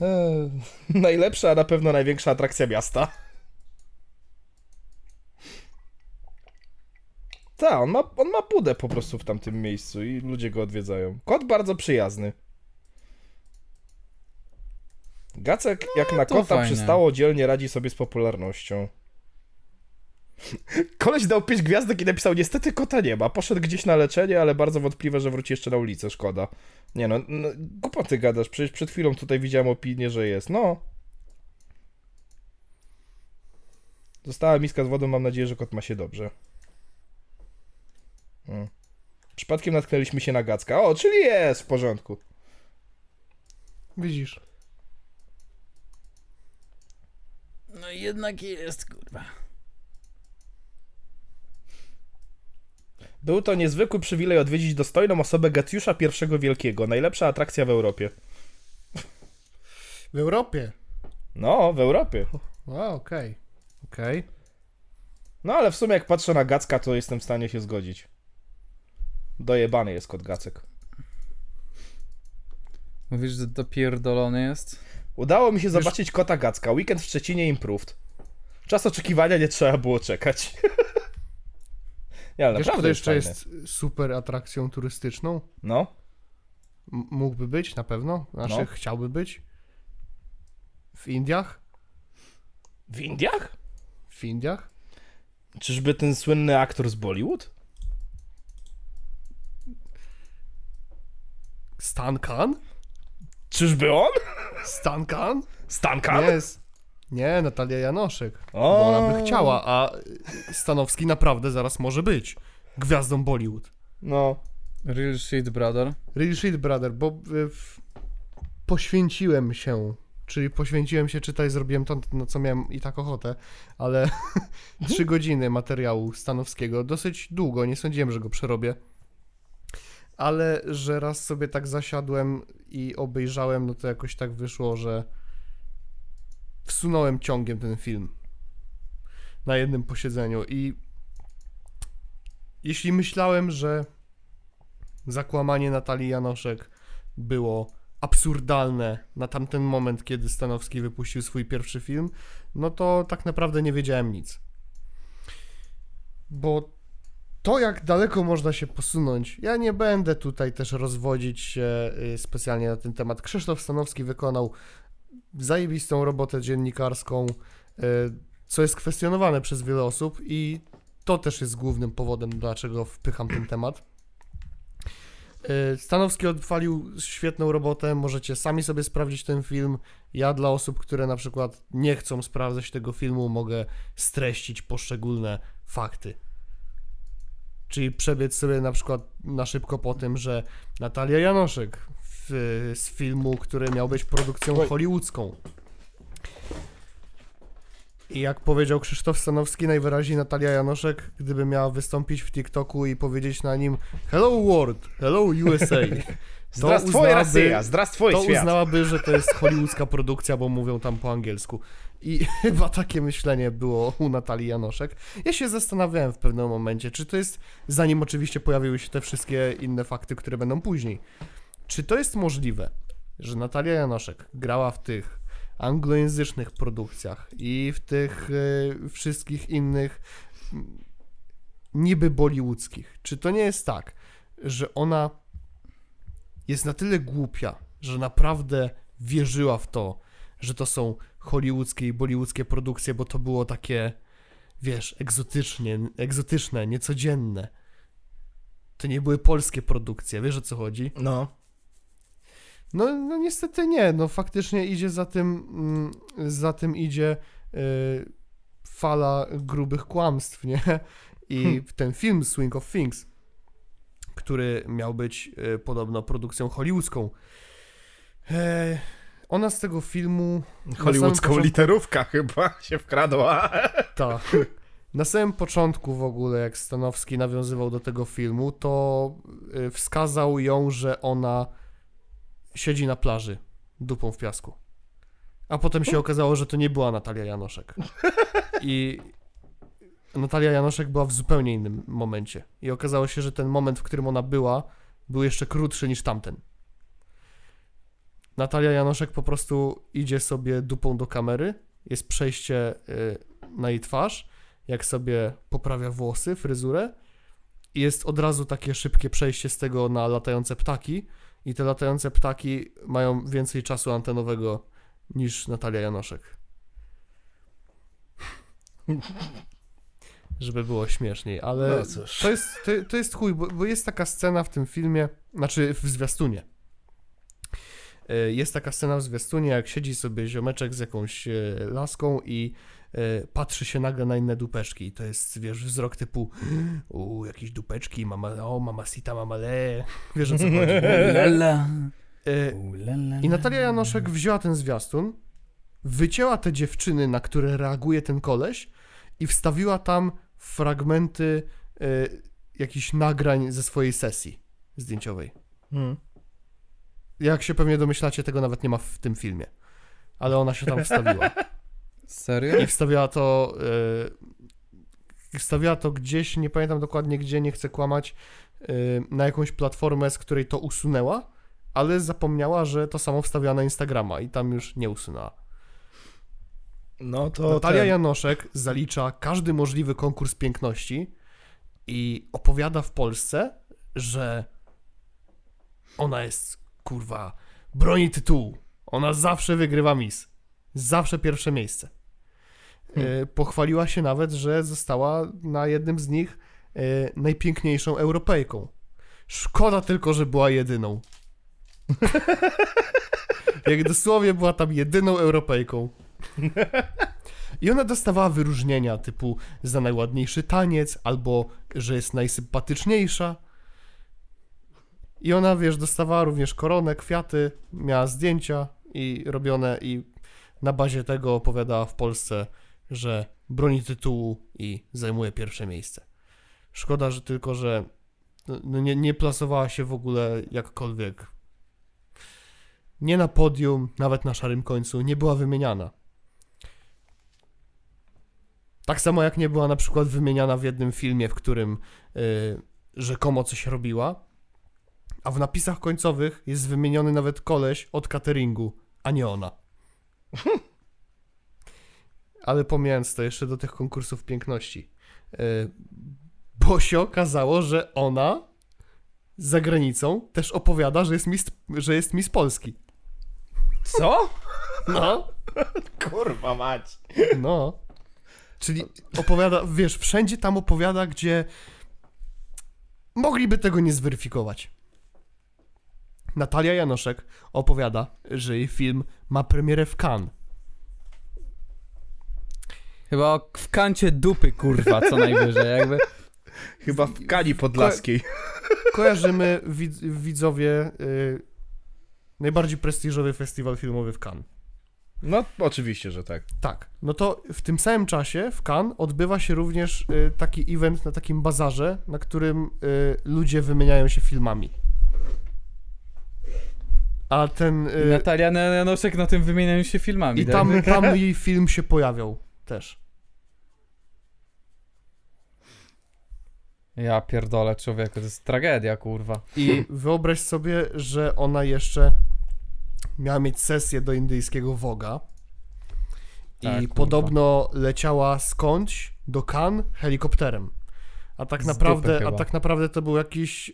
Eee, najlepsza, a na pewno największa atrakcja miasta. Tak, on ma, on ma budę po prostu w tamtym miejscu i ludzie go odwiedzają. Kot bardzo przyjazny. Gacek, jak na kota fajnie. przystało, dzielnie radzi sobie z popularnością. (laughs) Koleś dał 5 gwiazdek i napisał, niestety kota nie ma. Poszedł gdzieś na leczenie, ale bardzo wątpliwe, że wróci jeszcze na ulicę, szkoda. Nie no, no głupoty gadasz, przecież przed chwilą tutaj widziałem opinię, że jest. No. Została miska z wodą, mam nadzieję, że kot ma się dobrze. Mm. Przypadkiem natknęliśmy się na Gacka. O, czyli jest w porządku. Widzisz. No jednak jest, kurwa. Był to niezwykły przywilej odwiedzić dostojną osobę Gatiusza I Wielkiego. Najlepsza atrakcja w Europie. W Europie? No, w Europie. Wow, okej. Okay. Okej. Okay. No ale w sumie jak patrzę na Gacka, to jestem w stanie się zgodzić. Dojebany jest kot Gacek. Mówisz, że dopierdolony jest? Udało mi się zobaczyć kota Gacka. Weekend w Szczecinie improved. Czas oczekiwania nie trzeba było czekać. (laughs) nie, ale Wiesz, naprawdę jeszcze fajny. jest super atrakcją turystyczną? No. M- mógłby być na pewno. Znaczy, No. chciałby być. W Indiach? W Indiach? W Indiach? Czyżby ten słynny aktor z Bollywood? Stan Khan? Czyżby on? Stan Khan? Stan Khan? Nie, jest. Nie, Natalia Janoszek. O. Bo ona by chciała, a Stanowski naprawdę zaraz może być gwiazdą Bollywood. No. Real shit, brother. Real shit, brother, bo y, w... poświęciłem się, czyli poświęciłem się, czytaj, zrobiłem to, na co miałem i tak ochotę, ale (laughs) trzy godziny materiału Stanowskiego, dosyć długo, nie sądziłem, że go przerobię. Ale że raz sobie tak zasiadłem i obejrzałem, no to jakoś tak wyszło, że wsunąłem ciągiem ten film na jednym posiedzeniu i jeśli myślałem, że zakłamanie Natalii Janoszek było absurdalne na tamten moment, kiedy Stanowski wypuścił swój pierwszy film, no to tak naprawdę nie wiedziałem nic. Bo to, jak daleko można się posunąć, ja nie będę tutaj też rozwodzić się y, specjalnie na ten temat. Krzysztof Stanowski wykonał zajebistą robotę dziennikarską, y, co jest kwestionowane przez wiele osób i to też jest głównym powodem, dlaczego wpycham ten temat. Y, Stanowski odwalił świetną robotę, możecie sami sobie sprawdzić ten film. Ja dla osób, które na przykład nie chcą sprawdzać tego filmu, mogę streścić poszczególne fakty. Czyli przebiec sobie na przykład na szybko po tym, że Natalia Janoszek w, z filmu, który miał być produkcją hollywoodzką. I jak powiedział Krzysztof Stanowski, najwyraźniej Natalia Janoszek, gdyby miała wystąpić w TikToku i powiedzieć na nim Hello World, Hello USA, (laughs) Uznałaby- Rosja, zdrastwoj to świat. uznałaby, że to jest hollywoodzka produkcja, bo mówią tam po angielsku. I (laughs) chyba takie myślenie było u Natalii Janoszek. Ja się zastanawiałem w pewnym momencie, czy to jest, zanim oczywiście pojawiły się te wszystkie inne fakty, które będą później, czy to jest możliwe, że Natalia Janoszek grała w tych anglojęzycznych produkcjach i w tych y, wszystkich innych mm, niby bollywoodzkich. Czy to nie jest tak, że ona jest na tyle głupia, że naprawdę wierzyła w to, że to są hollywoodzkie i bollywoodzkie produkcje, bo to było takie, wiesz, egzotycznie, egzotyczne, niecodzienne. To nie były polskie produkcje, wiesz o co chodzi? No. No, no niestety nie, no faktycznie idzie za tym, mm, za tym idzie y, fala grubych kłamstw, nie? I ten film Swing of Things, który miał być y, podobno produkcją hollywoodzką, e, ona z tego filmu... Hollywoodzką początku- literówka chyba się wkradła. (laughs) tak. Na samym początku w ogóle, jak Stanowski nawiązywał do tego filmu, to y, wskazał ją, że ona siedzi na plaży, dupą w piasku. A potem się (laughs) okazało, że to nie była Natalia Janoszek. I Natalia Janoszek była w zupełnie innym momencie. I okazało się, że ten moment, w którym ona była, był jeszcze krótszy niż tamten. Natalia Janoszek po prostu idzie sobie dupą do kamery, jest przejście y, na jej twarz, jak sobie poprawia włosy, fryzurę i jest od razu takie szybkie przejście z tego na latające ptaki i te latające ptaki mają więcej czasu antenowego niż Natalia Janoszek. (laughs) Żeby było śmieszniej, ale No cóż. to jest, to, to jest chuj, bo, bo jest taka scena w tym filmie, znaczy w zwiastunie. E, Jest taka scena w zwiastunie, jak siedzi sobie ziomeczek z jakąś e, laską i e, patrzy się nagle na inne dupeczki. I to jest, wiesz, wzrok typu u jakieś dupeczki, mama, o, mama sita, mama le. (laughs) Wiesz o co chodzi. (laughs) Lala. I Natalia Janoszek wzięła ten zwiastun wycięła te dziewczyny, na które reaguje ten koleś i wstawiła tam fragmenty y, jakichś nagrań ze swojej sesji zdjęciowej. Hmm. Jak się pewnie domyślacie, tego nawet nie ma w tym filmie. Ale ona się tam (laughs) wstawiła. Serio? I wstawiała to. Yy, wstawiała to gdzieś, nie pamiętam dokładnie gdzie, nie chcę kłamać, yy, na jakąś platformę, z której to usunęła, ale zapomniała, że to samo wstawiała na Instagrama i tam już nie usunęła. No to Natalia ten... Janoszek zalicza każdy możliwy konkurs piękności i opowiada w Polsce, że ona jest, kurwa, broni tytułu. Ona zawsze wygrywa Miss. Zawsze pierwsze miejsce. E, Pochwaliła się nawet, że została na jednym z nich e, najpiękniejszą Europejką. Szkoda tylko, że była jedyną. (laughs) Jak dosłownie była tam jedyną Europejką. (laughs) I ona dostawała wyróżnienia typu za najładniejszy taniec, albo że jest najsympatyczniejsza. I ona, wiesz, dostawała również koronę, kwiaty, miała zdjęcia i robione i na bazie tego opowiadała w Polsce, że broni tytułu i zajmuje pierwsze miejsce. Szkoda, że tylko, że no nie, nie plasowała się w ogóle jakkolwiek. Nie na podium, nawet na szarym końcu, nie była wymieniana. Tak samo jak nie była na przykład wymieniana w jednym filmie, w którym y, rzekomo coś robiła, a w napisach końcowych jest wymieniony nawet koleś od cateringu, a nie ona. (laughs) Ale pomijając to jeszcze do tych konkursów piękności. Y, bo się okazało, że ona za granicą też opowiada, że jest Miss, że jest Miss Polski. Co? No. (laughs) Kurwa mać. No. Czyli opowiada, wiesz, wszędzie tam opowiada, gdzie mogliby tego nie zweryfikować. Natalia Janoszek opowiada, że jej film ma premierę w Cannes. Chyba w kancie dupy, kurwa, co najwyżej, jakby. Chyba w Kani Podlaskiej. Kojarzymy widz, widzowie y, najbardziej prestiżowy festiwal filmowy w Cannes. No, oczywiście, że tak. Tak. No to w tym samym czasie w Cannes odbywa się również y, taki event na takim bazarze, na którym y, ludzie wymieniają się filmami. A ten. I Y, Natalia Janoszek na tym wymieniają się filmami. I tak? tam, (laughs) tam jej film się pojawiał też. Ja pierdolę, człowieku, to jest tragedia, kurwa. I wyobraź sobie, że ona jeszcze miała mieć sesję do indyjskiego Woga. I Tak, kurwa. podobno leciała skądś do Cannes helikopterem. A tak Z naprawdę, a tak naprawdę to był jakiś y,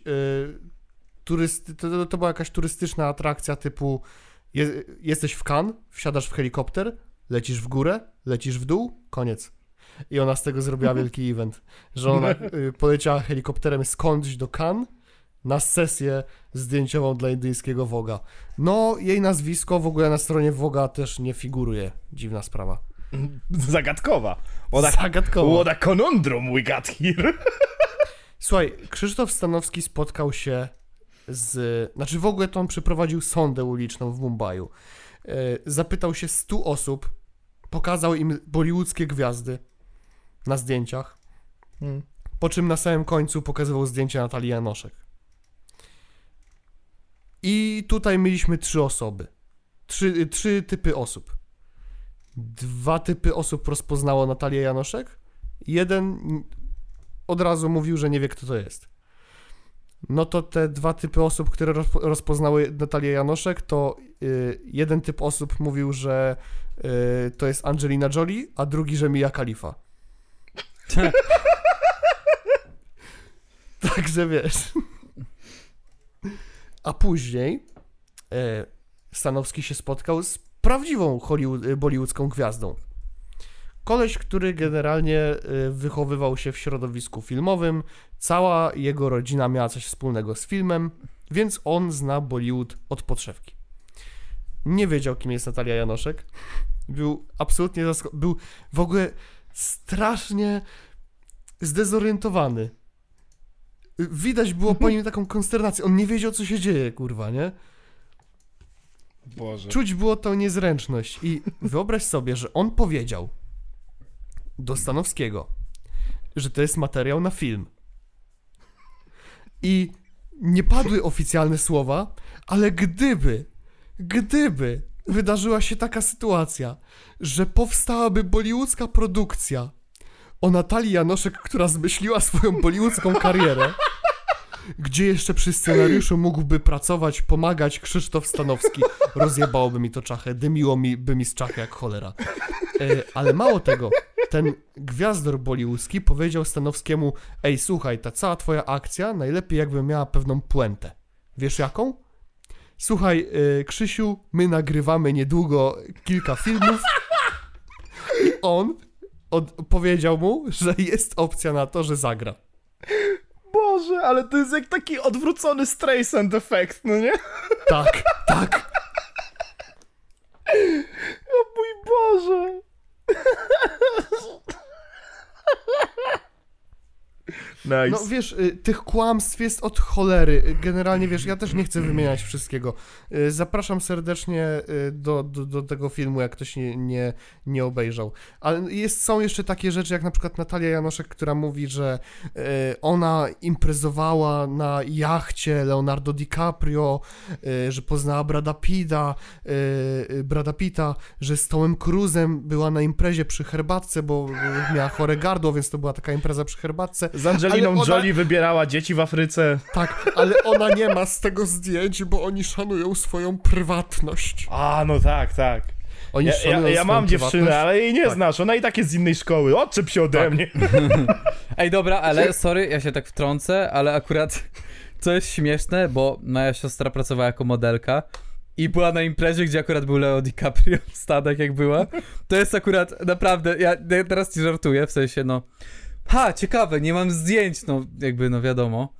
turysty, to, to była jakaś turystyczna atrakcja typu je, jesteś w Cannes, wsiadasz w helikopter, lecisz w górę, lecisz w dół, koniec. I ona z tego zrobiła (laughs) wielki event, że ona y, poleciała helikopterem skądś do Cannes na sesję zdjęciową dla indyjskiego Woga. No, jej nazwisko w ogóle na stronie Woga też nie figuruje. Dziwna sprawa. (laughs) Zagadkowa. What a, Zagadkowo. what a conundrum we got here. (laughs) Słuchaj, Krzysztof Stanowski spotkał się z... Znaczy w ogóle to on przeprowadził sondę uliczną w Mumbai. Zapytał się 100 osób, pokazał im bollywoodzkie gwiazdy na zdjęciach, Hmm. po czym na samym końcu pokazywał zdjęcie Natalii Janoszek. I tutaj mieliśmy trzy osoby. Trzy, trzy typy osób. Dwa typy osób rozpoznało Natalię Janoszek. Jeden od razu mówił, że nie wie, kto to jest. No to te dwa typy osób, które rozpo- rozpoznały Natalię Janoszek, to y, jeden typ osób mówił, że y, to jest Angelina Jolie, a drugi, że Mia Khalifa. (laughs) Także wiesz. A później e, Stanowski się spotkał z prawdziwą Hollywood, e, bollywoodzką gwiazdą. Koleś, który generalnie e, wychowywał się w środowisku filmowym, cała jego rodzina miała coś wspólnego z filmem, więc on zna Bollywood od podszewki. Nie wiedział, kim jest Natalia Janoszek. Był absolutnie zasko- był w ogóle strasznie zdezorientowany. Widać było po nim taką konsternację. On nie wiedział, co się dzieje, kurwa, nie? Boże. Czuć było tą niezręczność i wyobraź sobie, że on powiedział do Stanowskiego, że to jest materiał na film. I nie padły oficjalne słowa, ale gdyby, gdyby wydarzyła się taka sytuacja, że powstałaby bollywoodzka produkcja o Natalii Janoszek, która zmyśliła swoją bollywoodzką karierę, gdzie jeszcze przy scenariuszu mógłby pracować, pomagać Krzysztof Stanowski, rozjebałoby mi to czachę, dymiło mi, by mi z czachy jak cholera. E, ale mało tego, ten gwiazdor bollywoodzki powiedział Stanowskiemu, ej słuchaj, ta cała twoja akcja najlepiej jakby miała pewną puentę. Wiesz jaką? Słuchaj, e, Krzysiu, my nagrywamy niedługo kilka filmów i on od, powiedział mu, że jest opcja na to, że zagra. Boże, ale to jest jak taki odwrócony Streisand efekt, no nie? Tak, tak. O mój Boże. Nice. No wiesz, y, tych kłamstw jest od cholery. Y, Generalnie wiesz, ja też nie chcę wymieniać wszystkiego. Y, Zapraszam serdecznie do, do, do tego filmu, jak ktoś nie, nie, nie obejrzał. Ale jest, są jeszcze takie rzeczy, jak na przykład Natalia Janoszek, która mówi, że ona imprezowała na jachcie Leonardo DiCaprio, że poznała Brada Pita, y, Brada Pitta, że z Tomem Cruzem była na imprezie przy herbatce, bo miała chore gardło, więc to była taka impreza przy herbatce. Z Angeliną ale ona- Jolie wybierała dzieci w Afryce. Tak, ale ona nie ma z tego zdjęć, bo oni szanują swoją prywatność. A, no tak, tak. Oni Ja, ja, ja mam dziewczynę, ale jej nie Tak. znasz. Ona i tak jest z innej szkoły. Odczep się ode Tak. mnie. (laughs) Ej, dobra, ale sorry, ja się tak wtrącę, ale akurat (laughs) co jest śmieszne, bo moja siostra pracowała jako modelka i była na imprezie, gdzie akurat był Leo DiCaprio w Stanach, jak była. To jest akurat naprawdę, ja, ja teraz ci żartuję, w sensie, no, ha, ciekawe, nie mam zdjęć, no, jakby, no wiadomo,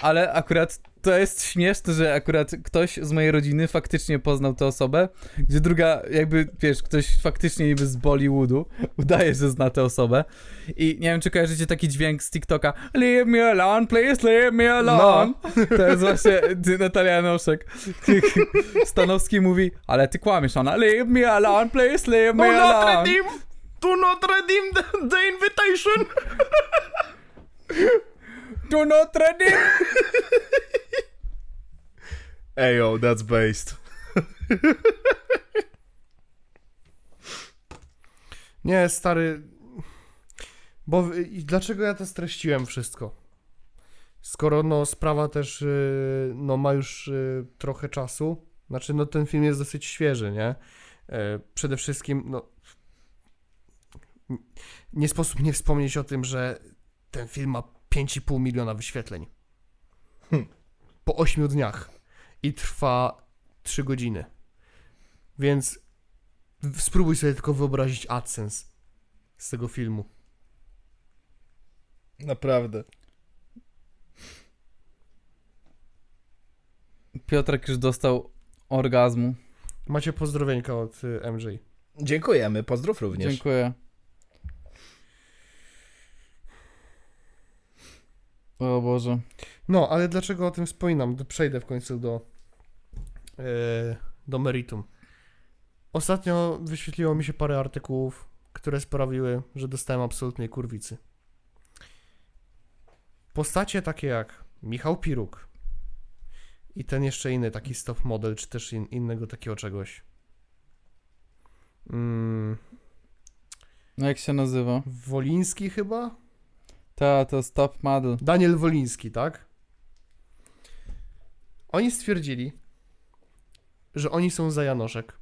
ale akurat to jest śmieszne, że akurat ktoś z mojej rodziny faktycznie poznał tę osobę, gdzie druga, jakby, wiesz, ktoś faktycznie niby z Bollywoodu (laughs) udaje, że zna tę osobę i nie wiem, czy kojarzycie taki dźwięk z TikToka Leave me alone, please, leave me alone. To jest właśnie Natalia Janoszek. (laughs) Stanowski mówi, ale ty kłamiesz, ona Leave me alone, please, leave me not alone. Redeem! Do not redeem the, the invitation! Do not ready. Eyo, that's based. Nie, stary. Bo dlaczego ja to streściłem wszystko? Skoro no sprawa też y, no ma już y, trochę czasu. Znaczy no ten film jest dosyć świeży, nie? E, Przede wszystkim no nie sposób nie wspomnieć o tym, że ten film ma 5,5 miliona wyświetleń. Po 8 dniach i trwa 3 godziny. Więc spróbuj sobie tylko wyobrazić AdSense z tego filmu. Naprawdę. Piotrek już dostał orgazmu. Macie pozdrowieńka od y, MJ. Dziękujemy, pozdrów również. Dziękuję. O Boże. No, ale dlaczego o tym wspominam? Przejdę w końcu do, e, do meritum. Ostatnio wyświetliło mi się parę artykułów, które sprawiły, że dostałem absolutnej kurwicy. Postacie takie jak Michał Piruk i ten jeszcze inny taki stop model, czy też in, innego takiego czegoś. Mm, No jak się nazywa? Woliński chyba? Ta, to jest top model. Daniel Woliński, tak? Oni stwierdzili, że oni są za Janoszek.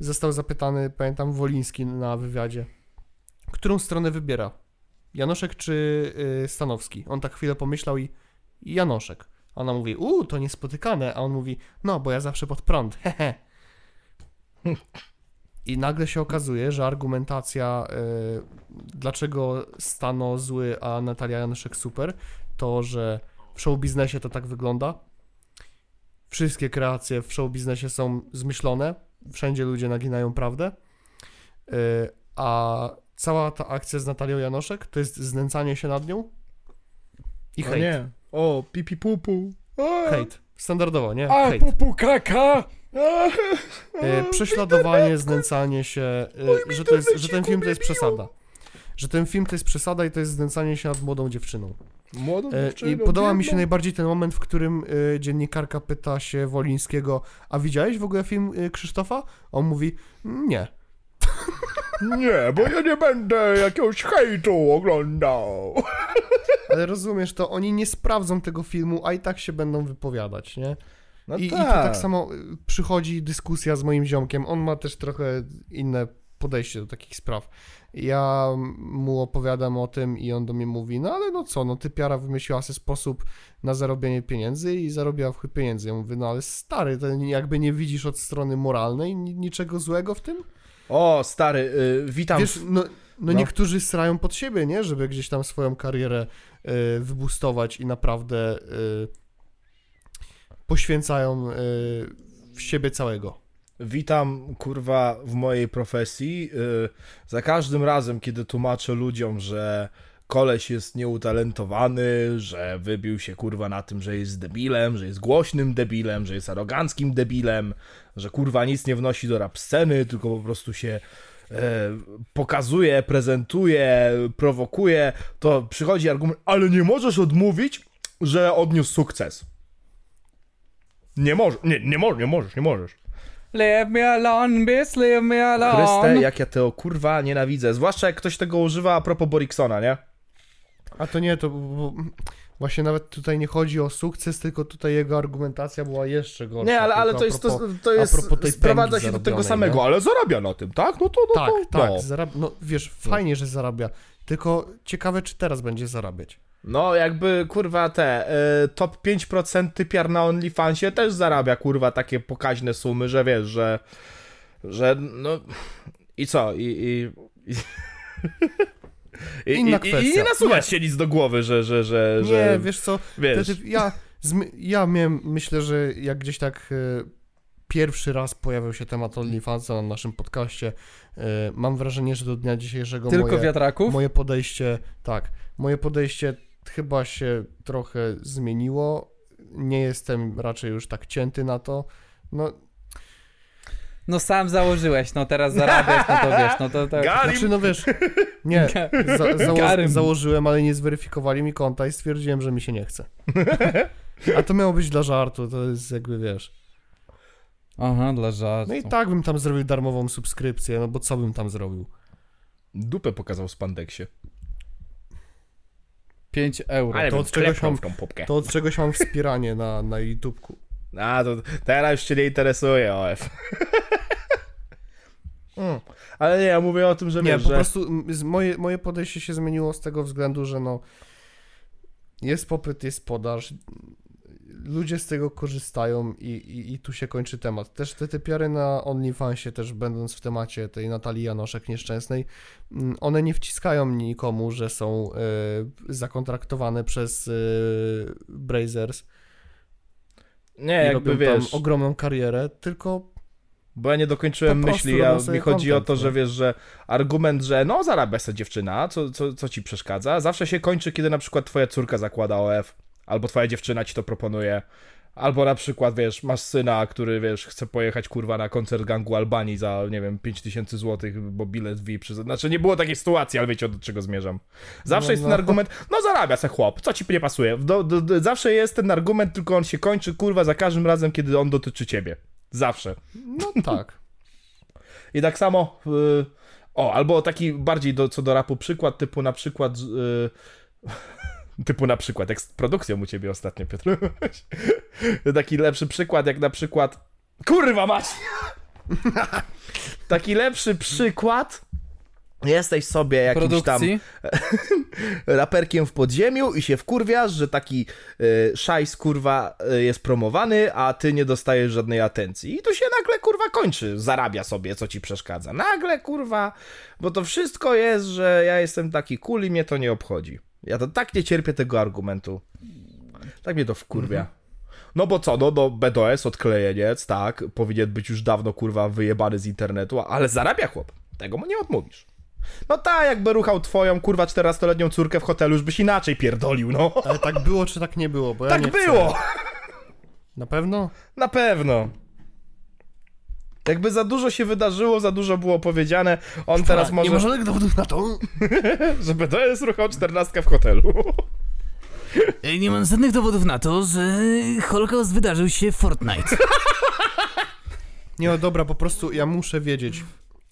Został zapytany, pamiętam, Woliński na wywiadzie, którą stronę wybiera. Janoszek czy y, Stanowski? On tak chwilę pomyślał i Janoszek. Ona mówi, uuu, to niespotykane, a on mówi, no, bo ja zawsze pod prąd, (laughs) hehe. I nagle się okazuje, że argumentacja, y, dlaczego Stano zły, a Natalia Janoszek super, to, że w show biznesie to tak wygląda. Wszystkie kreacje w show biznesie są zmyślone, wszędzie ludzie naginają prawdę. Y, a cała ta akcja z Natalią Janoszek to jest znęcanie się nad nią i O hejt. nie. O, pipi pupu. O. Hejt. Standardowo, nie? A, pupukaka! E, prześladowanie, znęcanie się, e, że, to jest, że ten film to jest przesada. Że ten film to jest przesada i to jest znęcanie się nad młodą dziewczyną. Młodą E, I dziewczyną, podoba mi się najbardziej ten moment, w którym dziennikarka pyta się Wolińskiego, a widziałeś w ogóle film Krzysztofa? On mówi, nie. Nie, bo ja nie będę jakiegoś hejtu oglądał. Ale rozumiesz to, oni nie sprawdzą tego filmu, a i tak się będą wypowiadać, nie? No I, I tu tak samo y, przychodzi dyskusja z moim ziomkiem. On ma też trochę inne podejście do takich spraw. Ja mu opowiadam o tym i on do mnie mówi, no ale no co, no ty piara wymyśliła sobie sposób na zarobienie pieniędzy i zarobiła w chuj pieniędzy. Ja mówię, no ale stary, to jakby nie widzisz od strony moralnej ni- niczego złego w tym? O, stary, y, witam. Wiesz, no, no, no. niektórzy srają pod siebie, nie? Żeby gdzieś tam swoją karierę y, wybustować i naprawdę y, poświęcają y, w siebie całego. Witam, kurwa, w mojej profesji. Za każdym razem, kiedy tłumaczę ludziom, że koleś jest nieutalentowany, że wybił się, kurwa, na tym, że jest debilem, że jest głośnym debilem, że jest aroganckim debilem, że, kurwa, nic nie wnosi do rap sceny, tylko po prostu się e, pokazuje, prezentuje, prowokuje, to przychodzi argument, ale nie możesz odmówić, że odniósł sukces. Nie możesz, nie, nie możesz, nie możesz, nie możesz. Leave me alone, bitch, leave me alone. Chryste, jak ja tego kurwa nienawidzę. Zwłaszcza jak ktoś tego używa a propos Boriksona, nie? A to nie, to właśnie nawet tutaj nie chodzi o sukces, tylko tutaj jego argumentacja była jeszcze gorsza. Nie, ale, ale to jest, to, propos- to a jest sprowadza się do tego samego, nie? ale zarabia na tym, tak? No to, no Tak, to, tak, no. zarabia, no wiesz, fajnie, że zarabia, tylko ciekawe, czy teraz będzie zarabiać. No, jakby, kurwa, te y, top 5% typiar na OnlyFansie też zarabia, kurwa, takie pokaźne sumy, że wiesz, że, że, no, i co, i, i I, (laughs) Inna i, i, I nie nasuwać się nic do głowy, że, że, że, Nie, że wiesz co, wiesz. Wtedy ja, ja miałem, myślę, że jak gdzieś tak e, pierwszy raz pojawił się temat OnlyFansa na naszym podcaście, e, mam wrażenie, że do dnia dzisiejszego Tylko moje, wiatraków? moje podejście, tak, moje podejście chyba się trochę zmieniło. Nie jestem raczej już tak cięty na to. No, No sam założyłeś, no teraz zarabiasz, no to wiesz, no to tak. Garim! znaczy, no wiesz, nie, (laughs) za, zało, Garym. założyłem, ale nie zweryfikowali mi konta i stwierdziłem, że mi się nie chce. A to miało być dla żartu, to jest jakby, wiesz... Aha, dla żartu. No i tak bym tam zrobił darmową subskrypcję, no bo co bym tam zrobił? Dupę pokazał w spandeksie. 5 euro. Ale To od czegoś mam- w tą pupkę. To od czegoś mam wspieranie na, na YouTubeku. A, to teraz już cię nie interesuje, OF. (laughs) Mm. Ale nie, ja mówię o tym, że Nie, wiesz, po że... prostu moje, moje podejście się zmieniło z tego względu, że no jest popyt, jest podaż, ludzie z tego korzystają i, i, i tu się kończy temat. Też te typiary na OnlyFansie, też będąc w temacie tej Natalii Janoszek nieszczęsnej, mm, one nie wciskają nikomu, że są e, zakontraktowane przez e, Brazers Nie, i jakby wiesz, tam ogromną karierę, tylko bo ja nie dokończyłem myśli, ja, mi chodzi o content, to, że no. wiesz, że argument, że no zarabia sobie dziewczyna, co, co, co ci przeszkadza, zawsze się kończy, kiedy na przykład twoja córka zakłada OF, albo twoja dziewczyna ci to proponuje, albo na przykład, wiesz, masz syna, który, wiesz, chce pojechać, kurwa, na koncert gangu Albanii za, nie wiem, 5000 zł, bo bilet VIP, przy... znaczy nie było takiej sytuacji, ale wiecie, do czego zmierzam. Zawsze No, jest ten no. argument, no zarabia se chłop, co ci nie pasuje, do, do, do, zawsze jest ten argument, tylko on się kończy, kurwa, za każdym razem, kiedy on dotyczy ciebie. Zawsze. no (laughs) tak. I tak samo. y, o, albo taki bardziej do, co do rapu przykład, typu na przykład. y, typu na przykład, jak z produkcją u ciebie ostatnio, Piotr. (laughs) taki lepszy przykład, jak na przykład. Kurwa mać! taki lepszy przykład. Jesteś sobie jakimś tam Produkcji? (laughs) raperkiem w podziemiu i się wkurwiasz, że taki y, szajs kurwa y, jest promowany, a ty nie dostajesz żadnej atencji. I tu się nagle kurwa kończy, zarabia sobie, co ci przeszkadza. Nagle kurwa, bo to wszystko jest, że ja jestem taki cool i mnie to nie obchodzi. Ja to tak nie cierpię tego argumentu. Tak mnie to wkurwia. No bo co, no, no BDS, odklejeniec, tak, powinien być już dawno kurwa wyjebany z internetu, ale zarabia chłop. Tego mu nie odmówisz. No tak, jakby ruchał twoją kurwa 14-letnią córkę w hotelu, już byś inaczej pierdolił, no. Ale tak było, czy tak nie było? Bo ja tak nie chcę. było! Na pewno? Na pewno. Jakby za dużo się wydarzyło, za dużo było powiedziane, on teraz Nie ma może, żadnych dowodów na to. (laughs) żeby to jest ruchał czternastka w hotelu. (laughs) Nie mam żadnych dowodów na to, że Holokaust wydarzył się w Fortnite. (laughs) Nie no dobra, po prostu ja muszę wiedzieć,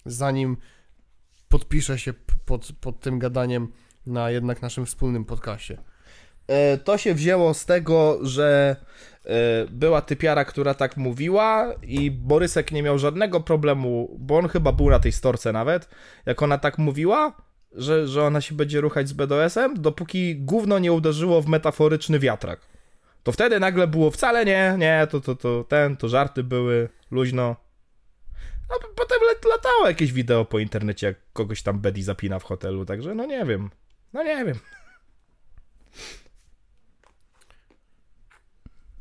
zanim podpiszę się pod, pod tym gadaniem na jednak naszym wspólnym podcaście. E, To się wzięło z tego, że e, była typiara, która tak mówiła i Borysek nie miał żadnego problemu, bo on chyba był na tej storce nawet, jak ona tak mówiła, że, że ona się będzie ruchać z BDS-em, dopóki gówno nie uderzyło w metaforyczny wiatrak. To wtedy nagle było wcale nie, nie, to, to, to ten, to żarty były, luźno. A potem lat- latało jakieś wideo po internecie, jak kogoś tam Betty zapina w hotelu, także no nie wiem, no nie wiem.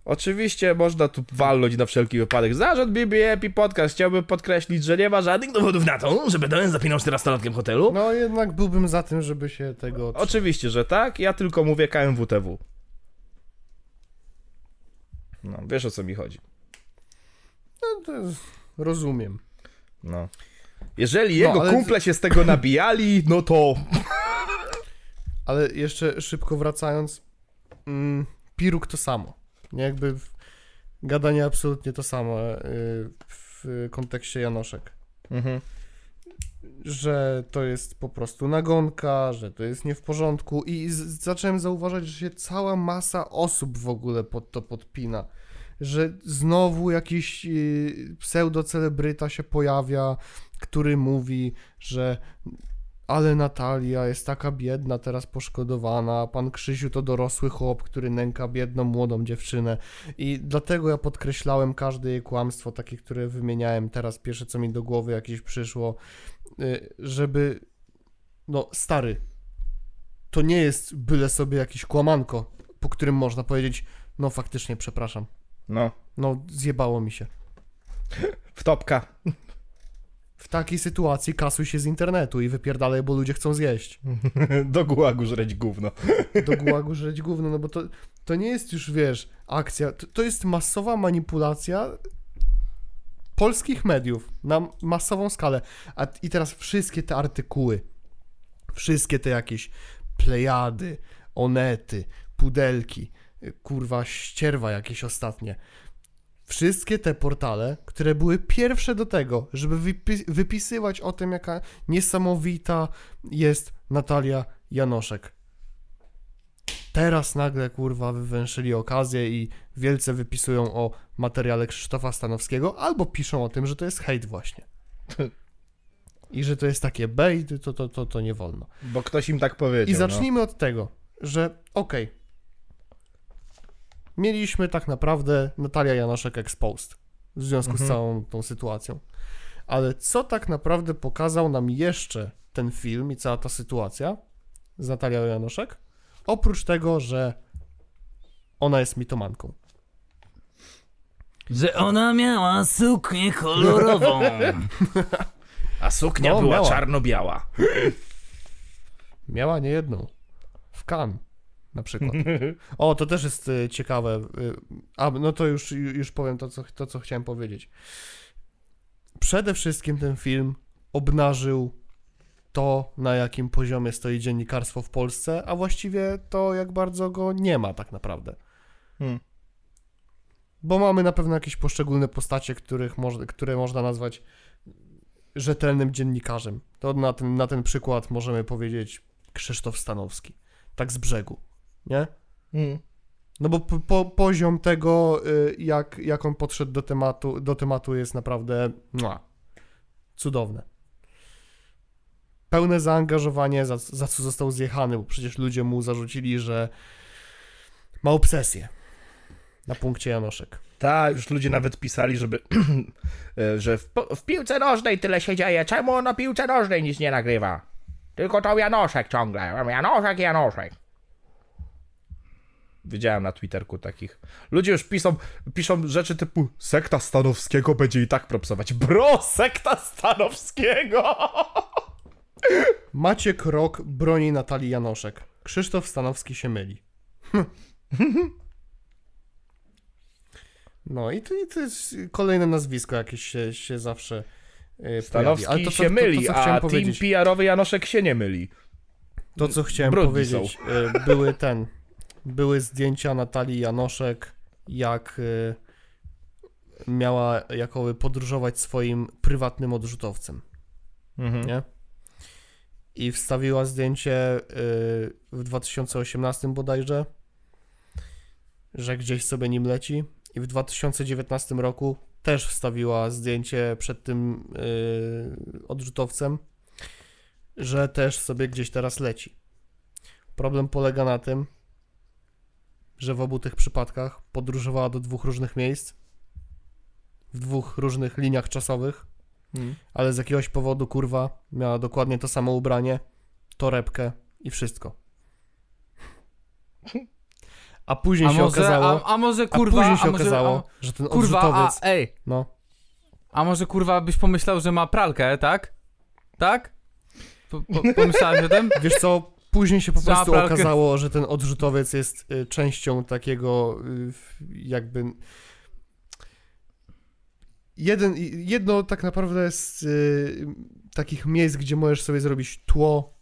Oczywiście można tu walnąć na wszelki wypadek. Zarząd BBP Podcast chciałby podkreślić, że nie ma żadnych dowodów na to, żeby BDS zapinał 14-latkiem hotelu. No jednak byłbym za tym, żeby się tego... Oczywiście, że tak. Ja tylko mówię KMWTW. No, wiesz o co mi chodzi. No, to jest... Rozumiem. No. Jeżeli jego ale- kumple się z tego (laughs) nabijali, no to... Ale jeszcze szybko wracając, mm, Piruk to samo. Nie jakby gadanie absolutnie to samo y, w kontekście Janoszek. Mhm. Że to jest po prostu nagonka, że to jest nie w porządku i zacząłem zauważać, że się cała masa osób w ogóle pod to podpina. Że znowu jakiś y, pseudocelebryta się pojawia, który mówi, że ale Natalia jest taka biedna, teraz poszkodowana, pan Krzysiu to dorosły chłop, który nęka biedną, młodą dziewczynę. I dlatego ja podkreślałem każde jej kłamstwo, takie, które wymieniałem teraz, pierwsze co mi do głowy jakieś przyszło, y, żeby, no stary, to nie jest byle sobie jakiś kłamanko, po którym można powiedzieć, no faktycznie przepraszam, No. no zjebało mi się. Wtopka. W takiej sytuacji kasuj się z internetu i wypierdalaj, bo ludzie chcą zjeść. (laughs) Do gułagu żreć gówno. (laughs) do gułagu żreć gówno, no bo to, to nie jest już, wiesz, akcja, to, to jest masowa manipulacja polskich mediów na masową skalę. A, I teraz wszystkie te artykuły, wszystkie te jakieś plejady, onety, pudelki, y, kurwa, ścierwa jakieś ostatnie. Wszystkie te portale, które były pierwsze do tego, żeby wypi- wypisywać o tym, jaka niesamowita jest Natalia Janoszek. Teraz nagle, kurwa, wywęszyli okazję i wielce wypisują o materiale Krzysztofa Stanowskiego, albo piszą o tym, że to jest hejt właśnie. I że to jest takie bait, to, to, to, to nie wolno. Bo ktoś im tak powiedział. I zacznijmy od tego, że okej, mieliśmy tak naprawdę Natalia Janoszek exposed w związku z całą tą sytuacją. Ale co tak naprawdę pokazał nam jeszcze ten film i cała ta sytuacja z Natalią Janoszek? Oprócz tego, że ona jest mitomanką. Że ona miała suknię kolorową. (laughs) A suknia No, była miała. czarno-biała. Miała nie jedną. W Cannes na przykład. O, to też jest y, ciekawe. Y, a, no to już, już powiem to co, to, co chciałem powiedzieć. Przede wszystkim ten film obnażył to, na jakim poziomie stoi dziennikarstwo w Polsce, a właściwie to, jak bardzo go nie ma tak naprawdę. Hmm. Bo mamy na pewno jakieś poszczególne postacie, których moż, które można nazwać rzetelnym dziennikarzem. To na ten, na ten przykład możemy powiedzieć Krzysztof Stanowski. Tak z brzegu, nie? Mm. No bo po, po, poziom tego, y, jak, jak on podszedł do tematu, do tematu jest naprawdę mua, cudowne. Pełne zaangażowanie, za, za co został zjechany, bo przecież ludzie mu zarzucili, że ma obsesję na punkcie Janoszek. Tak, już ludzie nawet pisali, żeby, (clears throat) e, że w, W piłce nożnej tyle się dzieje, czemu on o piłce nożnej nic nie nagrywa? Tylko to Janoszek ciągle, Janoszek, Janoszek. Widziałem na Twitterku takich. Ludzie już piszą, piszą rzeczy typu sekta Stanowskiego będzie i tak propsować. Bro, sekta Stanowskiego! (laughs) Maciek Rok broni Natalii Janoszek. Krzysztof Stanowski się myli. (laughs) No i to, i to jest kolejne nazwisko jakieś się, się zawsze yy, Stanowski to, się to, to, myli, a team powiedzieć, PR-owy Janoszek się nie myli. to co chciałem brudni powiedzieć, yy, były ten, (laughs) były zdjęcia Natalii Janoszek, jak yy, miała jakoby podróżować swoim prywatnym odrzutowcem. Mhm. nie? I wstawiła zdjęcie y, w 2018 bodajże, że gdzieś sobie nim leci. I w 2019 roku też wstawiła zdjęcie przed tym y, odrzutowcem, że też sobie gdzieś teraz leci. Problem polega na tym, że w obu tych przypadkach podróżowała do dwóch różnych miejsc, w dwóch różnych liniach czasowych Mhm. ale z jakiegoś powodu kurwa miała dokładnie to samo ubranie, torebkę i wszystko. A później A się może, okazało, a, a może a kurwa, później się a może, okazało, że ten a, kurwa, a, odrzutowiec, ej, no, a może kurwa byś pomyślał, że ma pralkę, tak? Tak? Po, po, pomyślałeś o tym? (laughs) wiesz co, później się po prostu okazało, że ten odrzutowiec jest y, częścią takiego y, jakby jeden, jedno tak naprawdę z y, takich miejsc, gdzie możesz sobie zrobić tło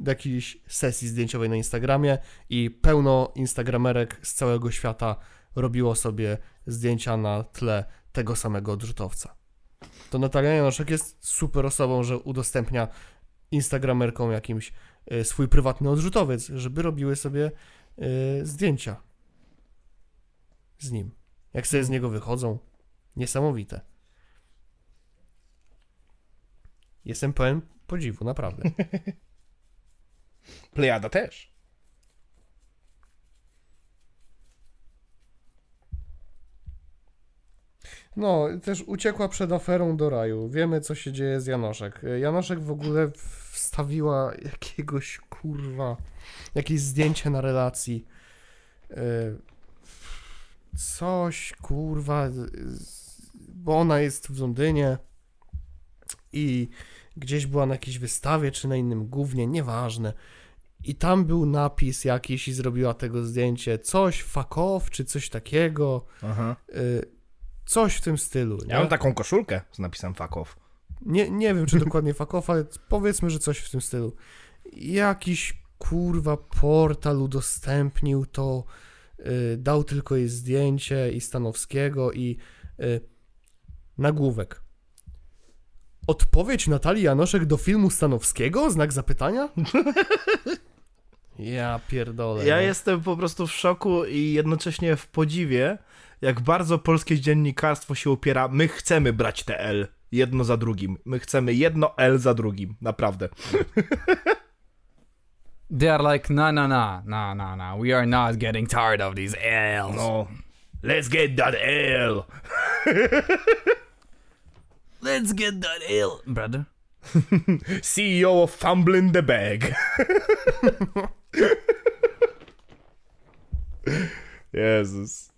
do jakiejś sesji zdjęciowej na Instagramie i pełno instagramerek z całego świata robiło sobie zdjęcia na tle tego samego odrzutowca. To Natalia Janoszek jest super osobą, że udostępnia instagramerkom jakimś swój prywatny odrzutowiec, żeby robiły sobie y, zdjęcia z nim. Jak sobie z niego wychodzą. Niesamowite. Jestem pełen podziwu, naprawdę. (laughs) Plejada też. No, też uciekła przed aferą do raju. Wiemy, co się dzieje z Janoszek. Janoszek w ogóle wstawiła jakiegoś kurwa, jakieś zdjęcie na relacji. Yy, Coś kurwa, bo ona jest w Londynie i gdzieś była na jakiejś wystawie, czy na innym głównie, nieważne. I tam był napis jakiś i zrobiła tego zdjęcie. Coś fuck off, czy coś takiego. Aha. Yy, Coś w tym stylu. Nie? Ja mam taką koszulkę z napisem fuck off. Nie, nie wiem, czy dokładnie fuck off, ale powiedzmy, że coś w tym stylu. Jakiś kurwa portal udostępnił to, y, dał tylko jej zdjęcie i Stanowskiego i y, nagłówek. Odpowiedź Natalii Janoszek do filmu Stanowskiego? Znak zapytania? ja pierdolę. Ja no. jestem po prostu w szoku i jednocześnie w podziwie, jak bardzo polskie dziennikarstwo się opiera. My chcemy brać te L jedno za drugim. My chcemy jedno L za drugim. Naprawdę. (laughs) They are like, no, no, no, no, no, no, we are not getting tired of these L's. No. Let's get that L. (laughs) Let's get that L. Brother? (laughs) CEO of Fumbling the Bag. Jezus.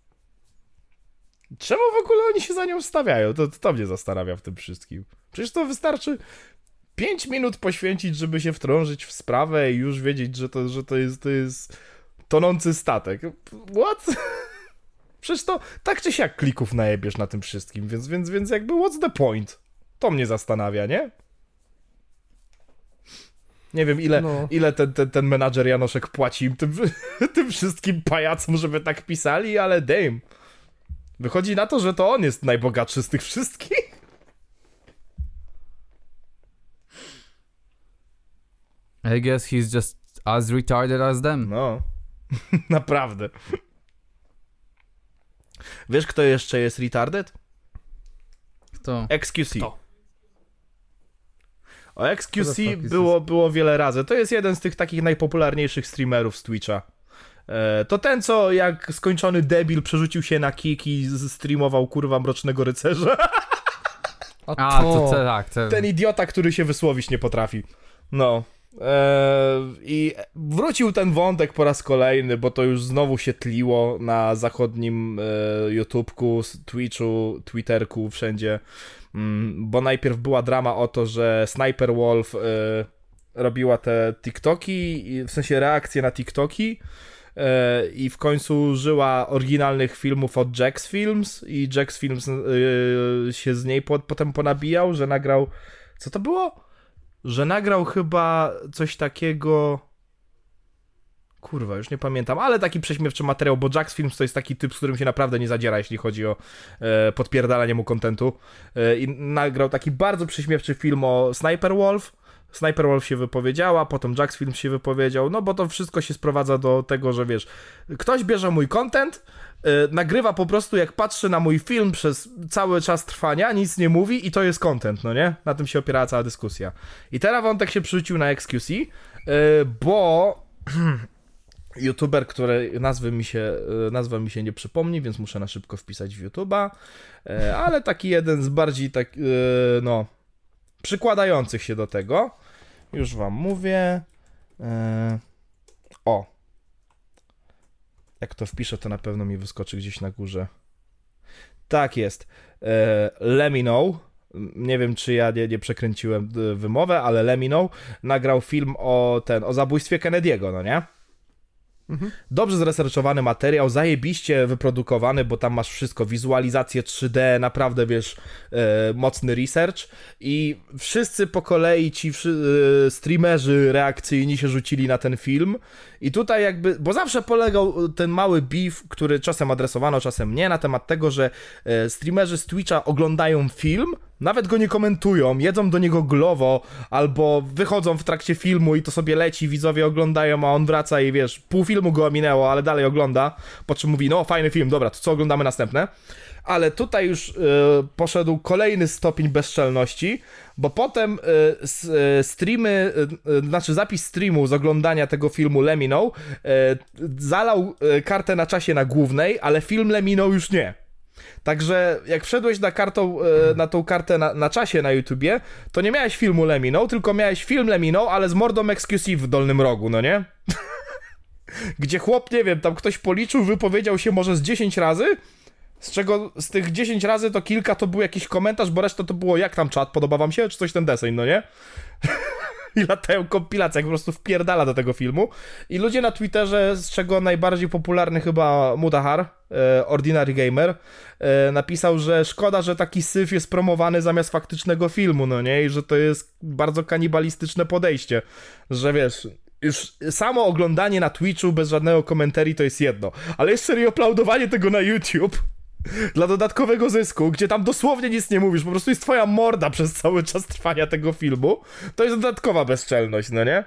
Czemu w ogóle oni się za nią stawiają? To, to mnie zastanawia w tym wszystkim. Przecież to wystarczy 5 minut poświęcić, żeby się wtrążyć w sprawę i już wiedzieć, że to, że to, jest, to jest tonący statek. What? (laughs) Przecież to tak czy siak klików najebiesz na tym wszystkim, więc, więc, więc jakby what's the point? To mnie zastanawia, nie? Nie wiem, ile, No. ile ten, ten, ten menadżer Janoszek płaci im tym, (laughs) tym wszystkim pajacom, żeby tak pisali, ale damn. Wychodzi na to, że to on jest najbogatszy z tych wszystkich. I guess he's just as retarded as them. No, (laughs) naprawdę. Wiesz, kto jeszcze jest retarded? Kto? XQC. Kto? O XQC było, było wiele razy. To jest jeden z tych takich najpopularniejszych streamerów z Twitcha. E, to ten, co jak skończony debil przerzucił się na kick i streamował kurwa Mrocznego Rycerza. A, to, to tak, to... Ten idiota, który się wysłowić nie potrafi. No. Eee, I wrócił ten wątek po raz kolejny, bo to już znowu się tliło na zachodnim e, YouTubeku, Twitchu, Twitterku, wszędzie. Mm, bo najpierw była drama o to, że Sniper Wolf e, robiła te TikToki, i- w sensie reakcje na TikToki. E, i w końcu użyła oryginalnych filmów od Jax Films i Jax Films e, się z niej po, potem ponabijał, że nagrał, co to było? Że nagrał chyba coś takiego... Kurwa, już nie pamiętam, ale taki prześmiewczy materiał, bo Jax Films to jest taki typ, z którym się naprawdę nie zadziera, jeśli chodzi o e, podpierdalanie mu kontentu. E, I nagrał taki bardzo prześmiewczy film o Sniper Wolf. Sniper Wolf się wypowiedziała, potem Jax Films się wypowiedział, no bo to wszystko się sprowadza do tego, że wiesz, ktoś bierze mój content, e, nagrywa po prostu jak patrzy na mój film przez cały czas trwania, nic nie mówi i to jest content, no nie? Na tym się opierała cała dyskusja. I teraz wątek się przerzucił na XQC, e, bo (clears throat) youtuber, który nazwy mi się, e, nazwa mi się nie przypomni, więc muszę na szybko wpisać w YouTube'a, e, ale taki jeden z bardziej tak, e, no, przykładających się do tego. Już wam mówię. E, O. Jak to wpiszę, to na pewno mi wyskoczy gdzieś na górze. Tak jest. E, know. Nie wiem, czy ja nie, nie przekręciłem e, wymowę, ale know nagrał film o ten, o zabójstwie Kennedy'ego, no nie? Dobrze zresearchowany materiał, zajebiście wyprodukowany, bo tam masz wszystko, wizualizację 3D, naprawdę wiesz, e, mocny research. I wszyscy po kolei ci e, streamerzy reakcyjni się rzucili na ten film i tutaj jakby, bo zawsze polegał ten mały beef, który czasem adresowano, czasem nie, na temat tego, że e, streamerzy z Twitcha oglądają film, nawet go nie komentują, jedzą do niego glowo, albo wychodzą w trakcie filmu i to sobie leci, widzowie oglądają, a on wraca i wiesz, pół filmu go minęło, ale dalej ogląda, po czym mówi, no fajny film, dobra, to co oglądamy następne? Ale tutaj już e, poszedł kolejny stopień bezczelności, bo potem e, streamy, e, znaczy zapis streamu z oglądania tego filmu Lemino zalał kartę na czasie na głównej, ale film Lemino już nie. Także jak wszedłeś na, kartą, na tą kartę na, na czasie na YouTubie, to nie miałeś filmu Lemino, tylko miałeś film Lemino, ale z mordą XQC w dolnym rogu, no nie? (laughs) Gdzie chłop, nie wiem, tam ktoś policzył, wypowiedział się może z 10 razy, z czego z tych 10 razy to kilka to był jakiś komentarz, bo reszta to było jak tam czat, podoba wam się, czy coś ten deseń, no nie? (laughs) I latają kompilacje, jak po prostu wpierdala do tego filmu. I ludzie na Twitterze, z czego najbardziej popularny chyba Mudahar, e, Ordinary Gamer, e, napisał, że szkoda, że taki syf jest promowany zamiast faktycznego filmu, no nie? I że to jest bardzo kanibalistyczne podejście, że wiesz... Już samo oglądanie na Twitchu bez żadnego komentarii to jest jedno, ale jeszcze reuploadowanie tego na YouTube dla dodatkowego zysku, gdzie tam dosłownie nic nie mówisz, po prostu jest twoja morda przez cały czas trwania tego filmu, to jest dodatkowa bezczelność, no nie?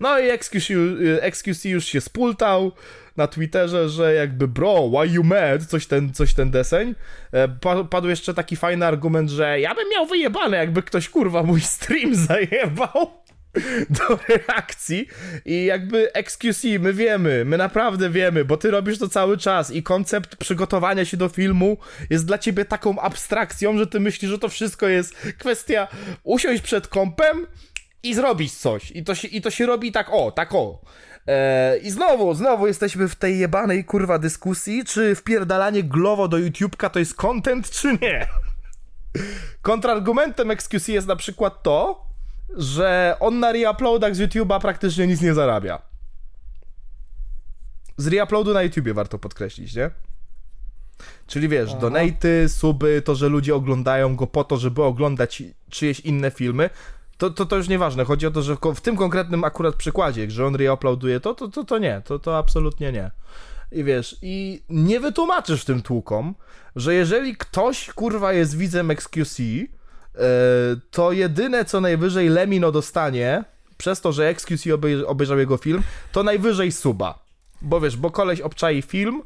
No i XQC, y, już się spultał na Twitterze, że jakby bro, why you mad? Coś ten, coś ten deseń. E, pa- Padł jeszcze taki fajny argument, że ja bym miał wyjebane, jakby ktoś kurwa mój stream (laughs) zajebał (laughs) do reakcji i jakby XQC, my wiemy, my naprawdę wiemy, bo ty robisz to cały czas i koncept przygotowania się do filmu jest dla ciebie taką abstrakcją, że ty myślisz, że to wszystko jest kwestia usiąść przed kompem i zrobić coś. I to się, i to się robi tak o, tak o. Eee, I znowu, znowu jesteśmy w tej jebanej kurwa dyskusji, czy wpierdalanie glowo do YouTube'ka to jest content, czy nie. (laughs) Kontrargumentem XQC jest na przykład to, że on na reuploadach z YouTube'a praktycznie nic nie zarabia. Z reuploadu na YouTubie warto podkreślić, nie? Czyli wiesz, Aha. donaty, suby, to, że ludzie oglądają go po to, żeby oglądać czyjeś inne filmy, to, to, to już nieważne. Chodzi o to, że w tym konkretnym akurat przykładzie, że on reuploaduje to, to, to, to nie. To, to absolutnie nie. I wiesz, i nie wytłumaczysz tym tłukom, że jeżeli ktoś, kurwa, jest widzem XQC, to jedyne, co najwyżej Lemino dostanie, przez to, że XQC obej- obejrzał jego film, to najwyżej suba. Bo wiesz, bo koleś obczai film,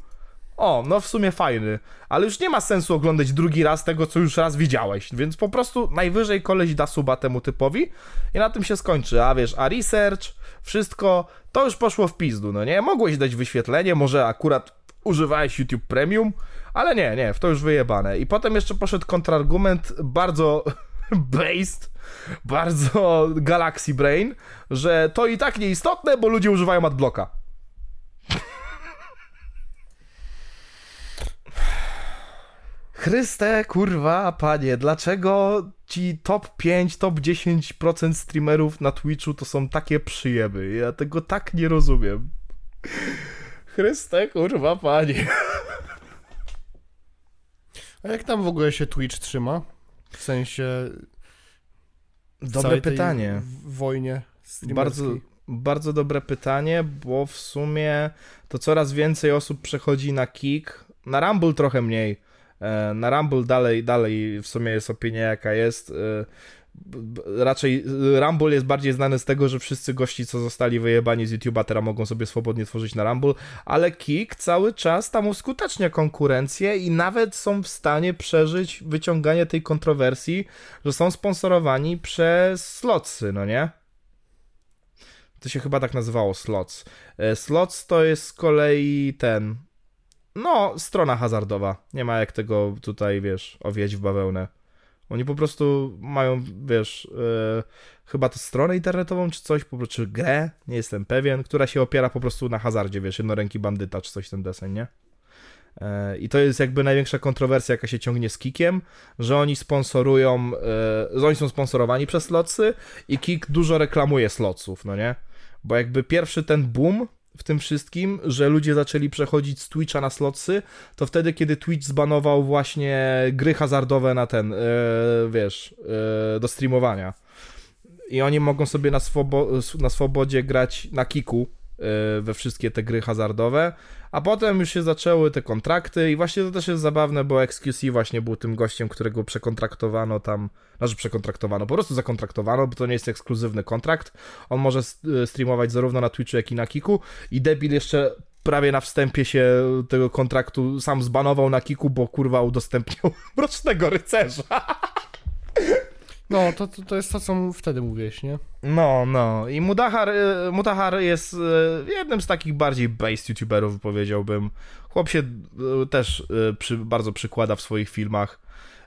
o, no w sumie fajny, ale już nie ma sensu oglądać drugi raz tego, co już raz widziałeś, więc po prostu najwyżej koleś da suba temu typowi i na tym się skończy, a wiesz, a research, wszystko, to już poszło w pizdu, no nie? Mogłeś dać wyświetlenie, może akurat używałeś YouTube Premium, ale nie, nie, w to już wyjebane. I potem jeszcze poszedł kontrargument bardzo (laughs) based, bardzo Galaxy Brain, że to i tak nieistotne, bo ludzie używają adblocka. (sighs) Chryste, kurwa, panie, dlaczego ci top 5, top 10% streamerów na Twitchu to są takie przyjeby? Ja tego tak nie rozumiem. Chryste, kurwa, panie. (laughs) A jak tam w ogóle się Twitch trzyma? W sensie w Dobre pytanie. w- wojnie Bardzo, bardzo dobre pytanie, bo w sumie to coraz więcej osób przechodzi na Kik. Na Rumble trochę mniej. E, Na Rumble dalej, dalej w sumie jest opinia jaka jest. Raczej Rumble jest bardziej znany z tego, że wszyscy gości, co zostali wyjebani z YouTube'a, teraz mogą sobie swobodnie tworzyć na Rumble, ale Kik cały czas tam uskutecznia konkurencję i nawet są w stanie przeżyć wyciąganie tej kontrowersji, że są sponsorowani przez slotsy, no nie? To się chyba tak nazywało Slots. E, Slots to jest z kolei ten. No, strona hazardowa. Nie ma jak tego tutaj, wiesz, owieć w bawełnę. Oni po prostu mają, wiesz, e, chyba to stronę internetową czy coś, po prostu, czy grę, nie jestem pewien, która się opiera po prostu na hazardzie, wiesz, jednoręki bandyta czy coś ten deseń, nie? E, I to jest jakby największa kontrowersja, jaka się ciągnie z Kikiem, że oni sponsorują, e, że oni są sponsorowani przez slotsy i Kik dużo reklamuje slotsów, no nie? Bo jakby pierwszy ten boom w tym wszystkim, że ludzie zaczęli przechodzić z Twitcha na slotsy, to wtedy, kiedy Twitch zbanował właśnie gry hazardowe na ten, e, wiesz, e, do streamowania. I oni mogą sobie na, swobo- na swobodzie grać na kiku we wszystkie te gry hazardowe, a potem już się zaczęły te kontrakty i właśnie to też jest zabawne, bo XQC właśnie był tym gościem, którego przekontraktowano tam, znaczy przekontraktowano, po prostu zakontraktowano, bo to nie jest ekskluzywny kontrakt. On może s- streamować zarówno na Twitchu, jak i na Kiku i debil jeszcze prawie na wstępie się tego kontraktu sam zbanował na Kiku, bo kurwa udostępniał (laughs) Mrocznego Rycerza. No, to, to, to jest to, co wtedy mówiłeś, nie? No, no. I Mudahar, y, Mudahar jest y, jednym z takich bardziej based youtuberów, powiedziałbym. Chłop się y, też przy, bardzo przykłada w swoich filmach.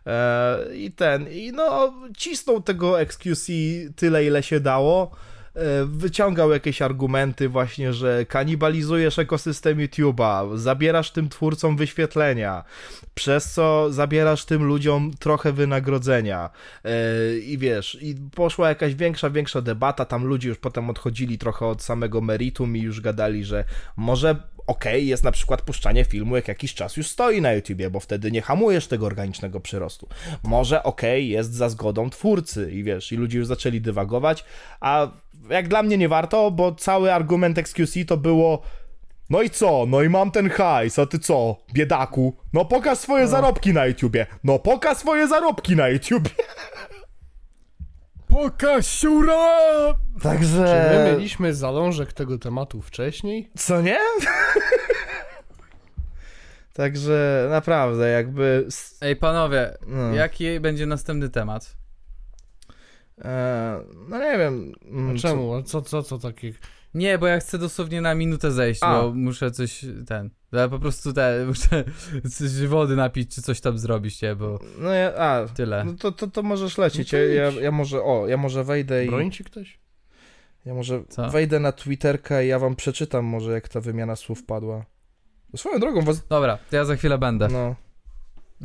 E, I ten, i no, cisnął tego XQC tyle, ile się dało. E, Wyciągał jakieś argumenty właśnie, że kanibalizujesz ekosystem YouTube'a, zabierasz tym twórcom wyświetlenia, przez co zabierasz tym ludziom trochę wynagrodzenia. E, I wiesz, i poszła jakaś większa, większa debata, tam ludzie już potem odchodzili trochę od samego meritum i już gadali, że może okej, jest na przykład puszczanie filmu, jak jakiś czas już stoi na YouTubie, bo wtedy nie hamujesz tego organicznego przyrostu. Może okej, jest za zgodą twórcy i wiesz, i ludzie już zaczęli dywagować, a jak dla mnie nie warto, bo cały argument XQC to było no i co? No i mam ten hajs, a ty co? Biedaku. No pokaż swoje zarobki na YouTubie. No pokaż swoje zarobki na YouTubie. Pokaż siura! Także... Czy my mieliśmy zalążek tego tematu wcześniej? Co nie? (laughs) Także naprawdę jakby... Ej, panowie, No, jaki będzie następny temat? e, no nie wiem. A mm, czemu? A co, co, co takich? Nie, bo ja chcę dosłownie na minutę zejść, A. bo muszę coś, ten, ja po prostu te, (laughs) muszę coś wody napić, czy coś tam zrobić, nie, bo? No ja, a, tyle. no to, to, to możesz lecieć. No to ja, ja, może, o, ja może wejdę i... Broń ci ktoś? Ja może Co? wejdę na Twitterka i ja wam przeczytam może jak ta wymiana słów padła. Swoją drogą was... Dobra, to ja za chwilę będę. No.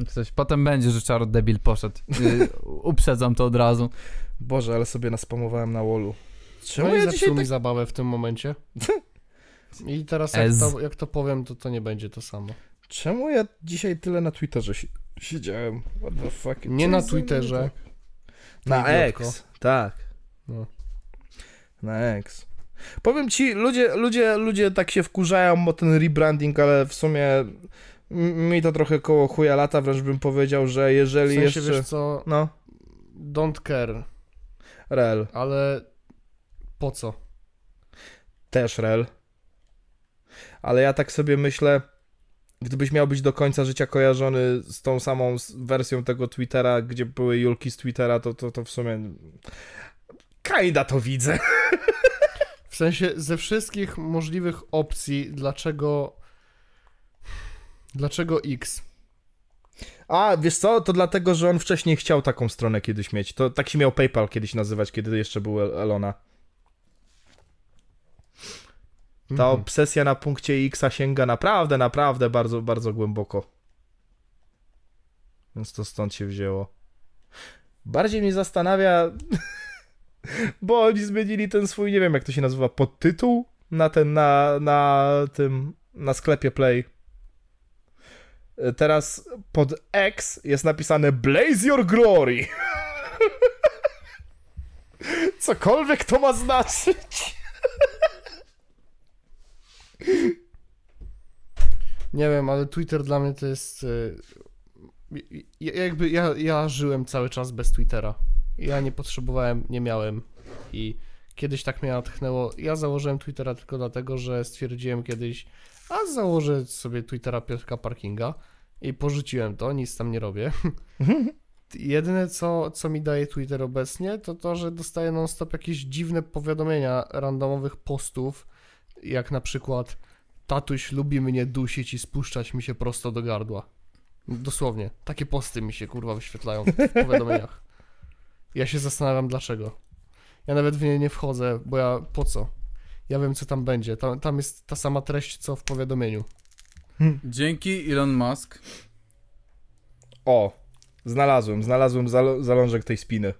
Coś, potem będzie, że czarot debil poszedł. Y, uprzedzam to od razu. Boże, ale sobie naspamowałem na wallu. Czemu No ja zepsuł dzisiaj mi tak... zabawę w tym momencie. I teraz jak to, jak to powiem, to to nie będzie to samo. Czemu ja dzisiaj tyle na Twitterze si- siedziałem? What the fuck? Nie Co na Twitterze. tak? Na idiotko. X, tak. No. Na X. Powiem ci, ludzie, ludzie, ludzie tak się wkurzają o ten rebranding, ale w sumie mi to trochę koło chuja lata, wręcz bym powiedział, że W jeżeli sensie, jeszcze... wiesz co, No, don't care, rel. ale po co? Też rel. Ale ja tak sobie myślę, gdybyś miał być do końca życia kojarzony z tą samą wersją tego Twittera, gdzie były Julki z Twittera, to, to, to w sumie... Kajda to widzę. (laughs) W sensie ze wszystkich możliwych opcji, dlaczego dlaczego X? A, wiesz co, to dlatego, że on wcześniej chciał taką stronę kiedyś mieć. To tak się miał PayPal kiedyś nazywać, kiedy jeszcze był El- Elona. Ta Mhm. obsesja na punkcie X sięga naprawdę, naprawdę bardzo, bardzo głęboko. Więc to stąd się wzięło. Bardziej mnie zastanawia, (laughs) bo oni zmienili ten swój, nie wiem jak to się nazywa, podtytuł na ten, na, na tym, na sklepie Play. E, Teraz pod X jest napisane Blaze Your Glory. (laughs) Cokolwiek to ma znaczyć. (laughs) Nie wiem, ale Twitter dla mnie to jest. y, ja- jakby ja, ja żyłem cały czas bez Twittera. Ja nie potrzebowałem, nie miałem. I kiedyś tak mnie natchnęło. Ja założyłem Twittera tylko dlatego, że stwierdziłem kiedyś, a założę sobie Twittera Piotrka Parkinga. I porzuciłem to, nic tam nie robię. (laughs) Jedyne, co, co mi daje Twitter obecnie, to to, że dostaję non-stop jakieś dziwne powiadomienia randomowych postów, jak na przykład tatuś lubi mnie dusić i spuszczać mi się prosto do gardła. Dosłownie. Takie posty mi się kurwa wyświetlają w powiadomieniach. Ja się zastanawiam dlaczego. Ja nawet w nie nie wchodzę, bo ja po co? Ja wiem co tam będzie. Tam, tam jest ta sama treść co w powiadomieniu. Dzięki Elon Musk. O, znalazłem, znalazłem zalążek tej spiny.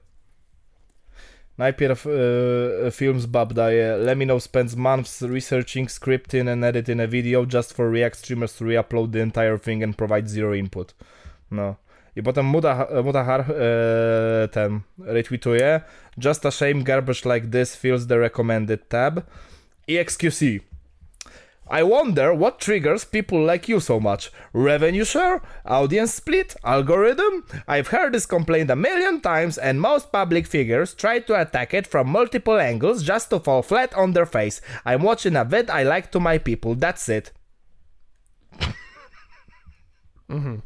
Najpierw e, film z Bab daje Lemino spends months researching, scripting and editing a video just for React streamers to re-upload the entire thing and provide zero input. No. I potem Muda, Mudahar e, ten retweetuje Just a shame garbage like this fills the recommended tab. I XQC. I wonder what triggers people like you so much. Revenue share? Audience split? Algorithm? I've heard this complaint a million times, and most public figures try to attack it from multiple angles just to fall flat on their face. I'm watching a vid I like to my people, that's it. (laughs) Mm-hmm.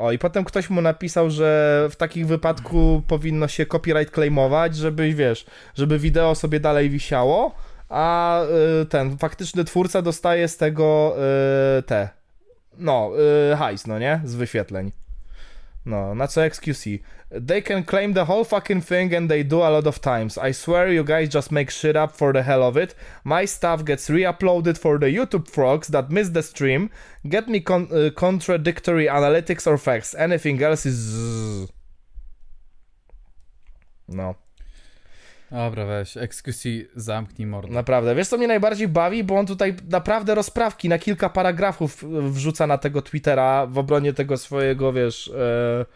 O, i potem ktoś mu napisał, że w takich wypadku powinno się copyright claimować, żeby, wiesz, żeby wideo sobie dalej wisiało, a y, ten faktyczny twórca dostaje z tego y, te, no, y, hajs, no nie? Z wyświetleń. No, na co XQC. They can claim the whole fucking thing and they do a lot of times. I swear you guys just make shit up for the hell of it. My stuff gets re-uploaded for the YouTube frogs that miss the stream. Get me con- y, contradictory analytics or facts. Anything else is... No. Dobra, weź, XQC, zamknij mordę. Naprawdę. Wiesz, co mnie najbardziej bawi? Bo on tutaj naprawdę rozprawki na kilka paragrafów e, wrzuca na tego Twittera w obronie tego swojego, wiesz, e,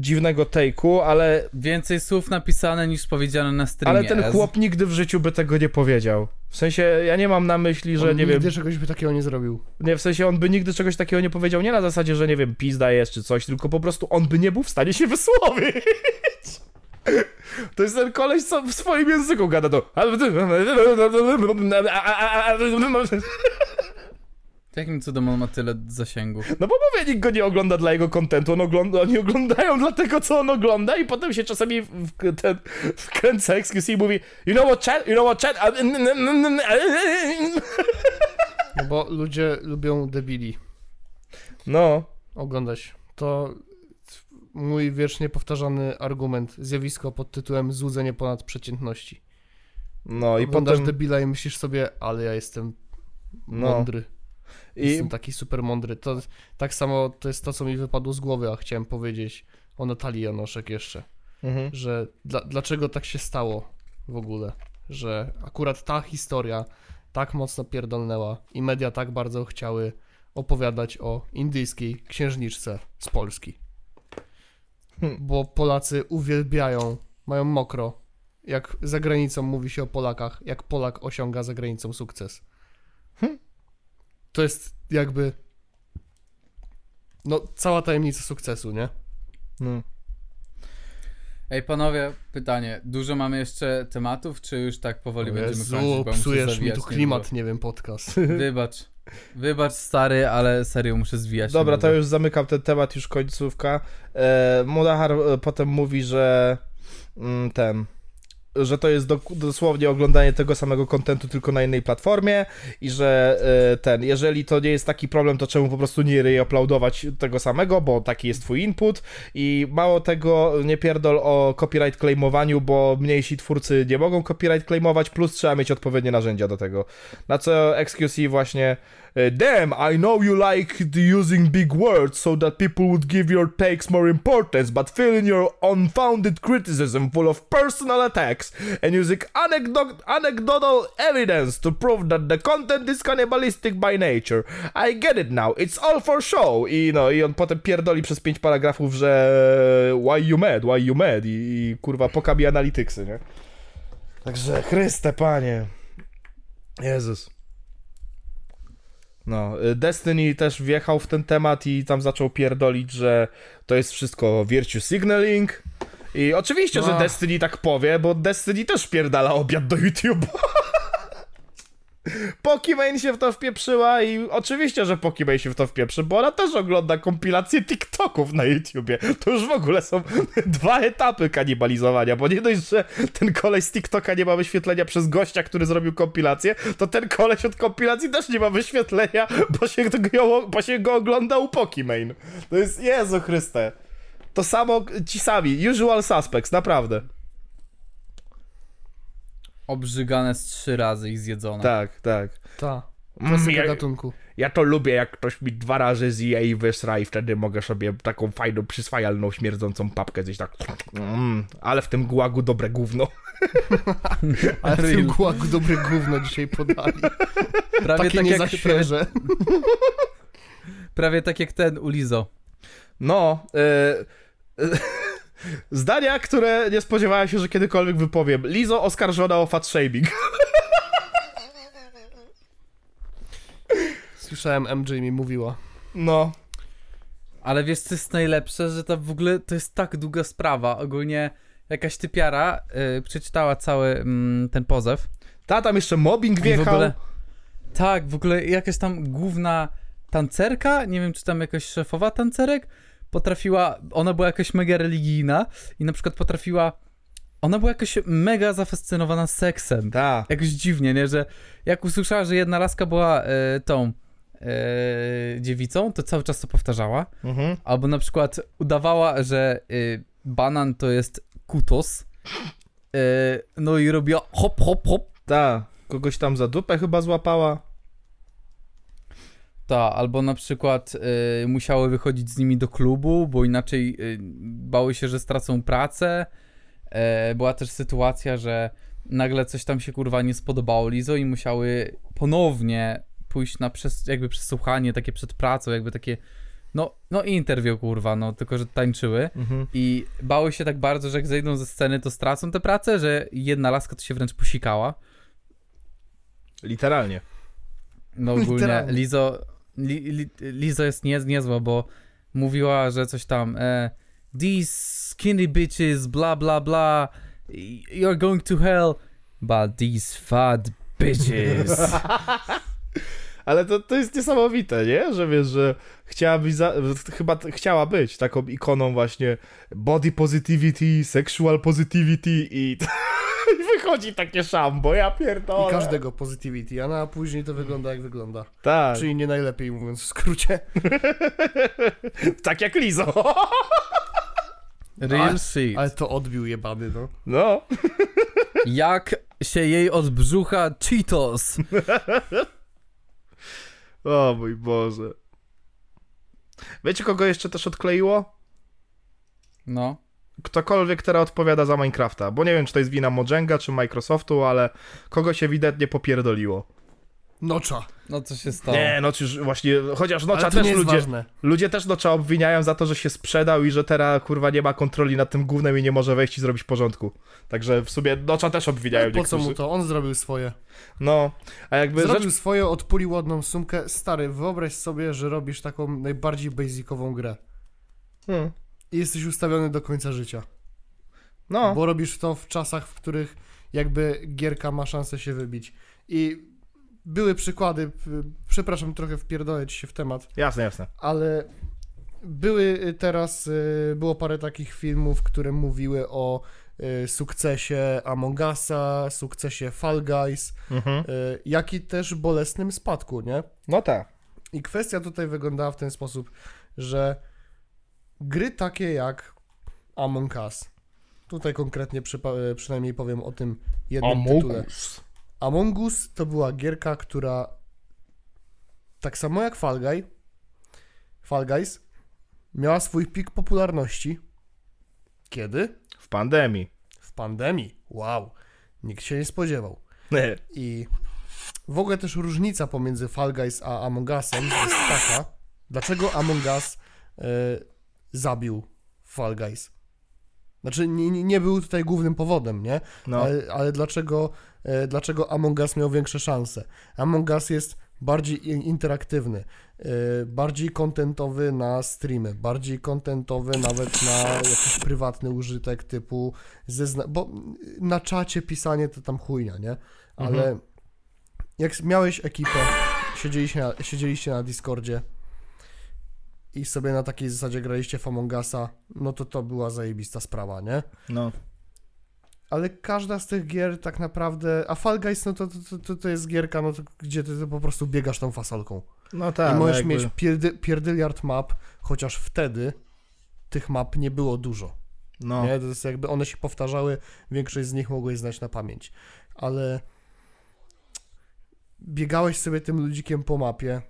dziwnego take'u, ale, Więcej słów napisane niż powiedziane na streamie. ale ten chłop nigdy w życiu by tego nie powiedział. W sensie, ja nie mam na myśli, że On nie wiem, nigdy czegoś by takiego nie zrobił. nie, w sensie on by nigdy czegoś takiego nie powiedział, nie na zasadzie, że nie wiem, pizda jest czy coś, tylko po prostu on by nie był w stanie się wysłowić. (laughs) To jest ten koleś, co w swoim języku gada to. Jakim cudem on ma tyle zasięgu? No bo mówię, nikt go nie ogląda dla jego kontentu, on ogląda, oni oglądają dla tego, co on ogląda i potem się czasami w, w, ten, wkręca XQC i mówi You know what chat? You know what chat? No bo ludzie lubią debili No, oglądać. To mój wiecznie powtarzany argument, zjawisko pod tytułem złudzenie ponad przeciętności. no i Oglądasz potem... debila i myślisz sobie, ale ja jestem No. mądry. I, Jestem taki super mądry. To tak samo to jest to, co mi wypadło z głowy, a chciałem powiedzieć o Natalii Janoszek jeszcze. mhm. Że dla, dlaczego tak się stało w ogóle? Że akurat ta historia tak mocno pierdolnęła i media tak bardzo chciały opowiadać o indyjskiej księżniczce z Polski. Hmm. Bo Polacy uwielbiają, mają mokro, jak za granicą mówi się o Polakach, jak Polak osiąga za granicą sukces. To jest jakby. No, cała tajemnica sukcesu, nie? no. Ej, panowie, pytanie. Dużo mamy jeszcze tematów, czy już tak powoli będziemy Jezu, kończyć, bo psujesz mi tu klimat, nie wiem, podcast. (laughs) Wybacz. Wybacz, stary, ale serio muszę zwijać. Dobra, to już zamykam ten temat, już końcówka. E, Mudahar e, potem mówi, że mm, ten, że to jest dok- dosłownie oglądanie tego samego kontentu, tylko na innej platformie i że e, ten, jeżeli to nie jest taki problem, to czemu po prostu nie reuploadować tego samego, bo taki jest twój input i mało tego, nie pierdol o copyright claimowaniu, bo mniejsi twórcy nie mogą copyright claimować, plus trzeba mieć odpowiednie narzędzia do tego. Na co XQC właśnie damn, I know you like using big words so that people would give your takes more importance, but feeling your unfounded criticism full of personal attack sex and using anecdo- anecdotal evidence to prove that the content is cannibalistic by nature. I get it now, it's all for show. I no, i on potem pierdoli przez pięć paragrafów, że why you mad, why you mad i, i kurwa pokabi analityksy, nie? Także Chryste, panie. Jezus. No, y, Destiny też wjechał w ten temat i tam zaczął pierdolić, że to jest wszystko virtue signaling. I oczywiście, że No. Destiny tak powie, bo Destiny też pierdala obiad do YouTube. (laughs) Pokimane się w to wpieprzyła i oczywiście, że Pokimane się w to wpieprzy, bo ona też ogląda kompilacje TikToków na YouTubie. To już w ogóle są (laughs) dwa etapy kanibalizowania, bo nie dość, że ten koleś z TikToka nie ma wyświetlenia przez gościa, który zrobił kompilację, to ten koleś od kompilacji też nie ma wyświetlenia, bo się go, bo się go ogląda u Pokimane. To jest, Jezu Chryste. To samo ci sami, usual suspects, naprawdę. Obrzygane z trzy razy i zjedzone. Tak, tak. Ta. Mm, Klasyka ja, gatunku. ja to lubię, jak ktoś mi dwa razy zje i wysra i wtedy mogę sobie taką fajną, przyswajalną, śmierdzącą papkę zjeść tak. Mm, ale w tym gułagu dobre gówno. (laughs) Ale w tym gułagu dobre gówno dzisiaj podali. (laughs) Prawie, Takie tak nie jak, za (laughs) prawie, tak jak ten u Lizo. No, e, zdania, które nie spodziewałem się, że kiedykolwiek wypowiem. Lizo oskarżona o fat shaming. (laughs) Słyszałem, MJ mi mówiła. No, Ale wiesz co jest najlepsze, że to w ogóle to jest tak długa sprawa. Ogólnie jakaś typiara y, przeczytała cały mm, ten pozew. ta tam jeszcze mobbing I w wjechał. ogóle, tak, w ogóle jakaś tam główna tancerka, nie wiem czy tam jakaś szefowa tancerek, potrafiła, ona była jakaś mega religijna i na przykład potrafiła, ona była jakoś mega zafascynowana seksem. Ta. Jakoś dziwnie, nie, że jak usłyszała, że jedna laska była e, tą e, dziewicą, to cały czas to powtarzała. Mhm. Albo na przykład udawała, że y, banan to jest kutos. Y, no i robiła hop, hop, hop. Ta. Kogoś tam za dupę chyba złapała. Ta, albo na przykład y, musiały wychodzić z nimi do klubu, bo inaczej y, bały się, że stracą pracę. E, była też sytuacja, że nagle coś tam się kurwa nie spodobało Lizo i musiały ponownie pójść na przes- jakby przesłuchanie takie przed pracą, jakby takie no, no interview kurwa, no tylko, że tańczyły. Mhm. I bały się tak bardzo, że jak zejdą ze sceny, to stracą tę pracę, że jedna laska to się wręcz posikała. Literalnie. No ogólnie Literalnie. Lizo, li, li, Lizo jest nie, niezła, bo mówiła, że coś tam e, These skinny bitches, bla bla bla, you're going to hell, but these fat bitches. (laughs) Ale to, to jest niesamowite, nie? Że wiesz, że chciałabyś, za, chyba chciała być taką ikoną właśnie body positivity, sexual positivity i, i (laughs) wychodzi takie szambo, ja pierdolę. I każdego positivity, a na później to wygląda jak wygląda. Tak, Czyli nie najlepiej mówiąc w skrócie. (laughs) tak jak Lizo. Real shit. Ale to odbił jebany, no. No. Jak się jej od brzucha Cheetos. (laughs) O mój Boże. Wiecie, kogo jeszcze też odkleiło? No. Ktokolwiek teraz odpowiada za Minecrafta, bo nie wiem, czy to jest wina Mojenga, czy Microsoftu, ale kogoś ewidentnie popierdoliło. Nocza. No co się stało? Nie, no już właśnie, chociaż Nocza Ale to też nie jest ludzie, ważne. ludzie też Nocza obwiniają za to, że się sprzedał i że teraz kurwa nie ma kontroli nad tym gównem i nie może wejść i zrobić porządku. Także w sumie Nocza też obwiniają Po co mu to? On zrobił swoje. No, a jakby Zrobił rzecz... swoje, odpulił ładną sumkę. Stary, wyobraź sobie, że robisz taką najbardziej basicową grę. Hmm. I jesteś ustawiony do końca życia. No, Bo robisz to w czasach, w których jakby gierka ma szansę się wybić. I były przykłady, przepraszam, trochę wpierdolę ci się w temat, jasne, jasne. ale były y, teraz, y, było parę takich filmów, które mówiły o y, sukcesie Among Usa, sukcesie Fall Guys, Mhm. jak i też bolesnym spadku, nie? No tak. I kwestia tutaj wyglądała w ten sposób, że gry takie jak Among Us, tutaj konkretnie przypa- przynajmniej powiem o tym jednym tytule. Among Us to była gierka, która tak samo jak Fall Guy, Fall Guys miała swój pik popularności. Kiedy? W pandemii. W pandemii. Wow, nikt się nie spodziewał. I w ogóle też różnica pomiędzy Fall Guys a Among Usem jest taka, dlaczego Among Us e, zabił Fall Guys. Znaczy, nie, nie- nie był tutaj głównym powodem, nie? No. Ale, ale dlaczego, dlaczego Among Us miał większe szanse? Among Us jest bardziej interaktywny, e, bardziej kontentowy na streamy, bardziej kontentowy nawet na jakiś prywatny użytek typu ze zna- bo na czacie pisanie to tam chujnia, nie? Ale jak miałeś ekipę, siedzieliście na, siedzieliście na Discordzie i sobie na takiej zasadzie graliście w Among Usa, no to to była zajebista sprawa, nie? No. Ale każda z tych gier tak naprawdę, a Fall Guys, no to, to, to, to jest gierka, no to, gdzie ty, ty po prostu biegasz tą fasolką. No tak. I możesz jakby- mieć pierdy, pierdyliard map, chociaż wtedy tych map nie było dużo. No. Nie? To jest jakby one się powtarzały, większość z nich mogłeś znać na pamięć. Ale biegałeś sobie tym ludzikiem po mapie,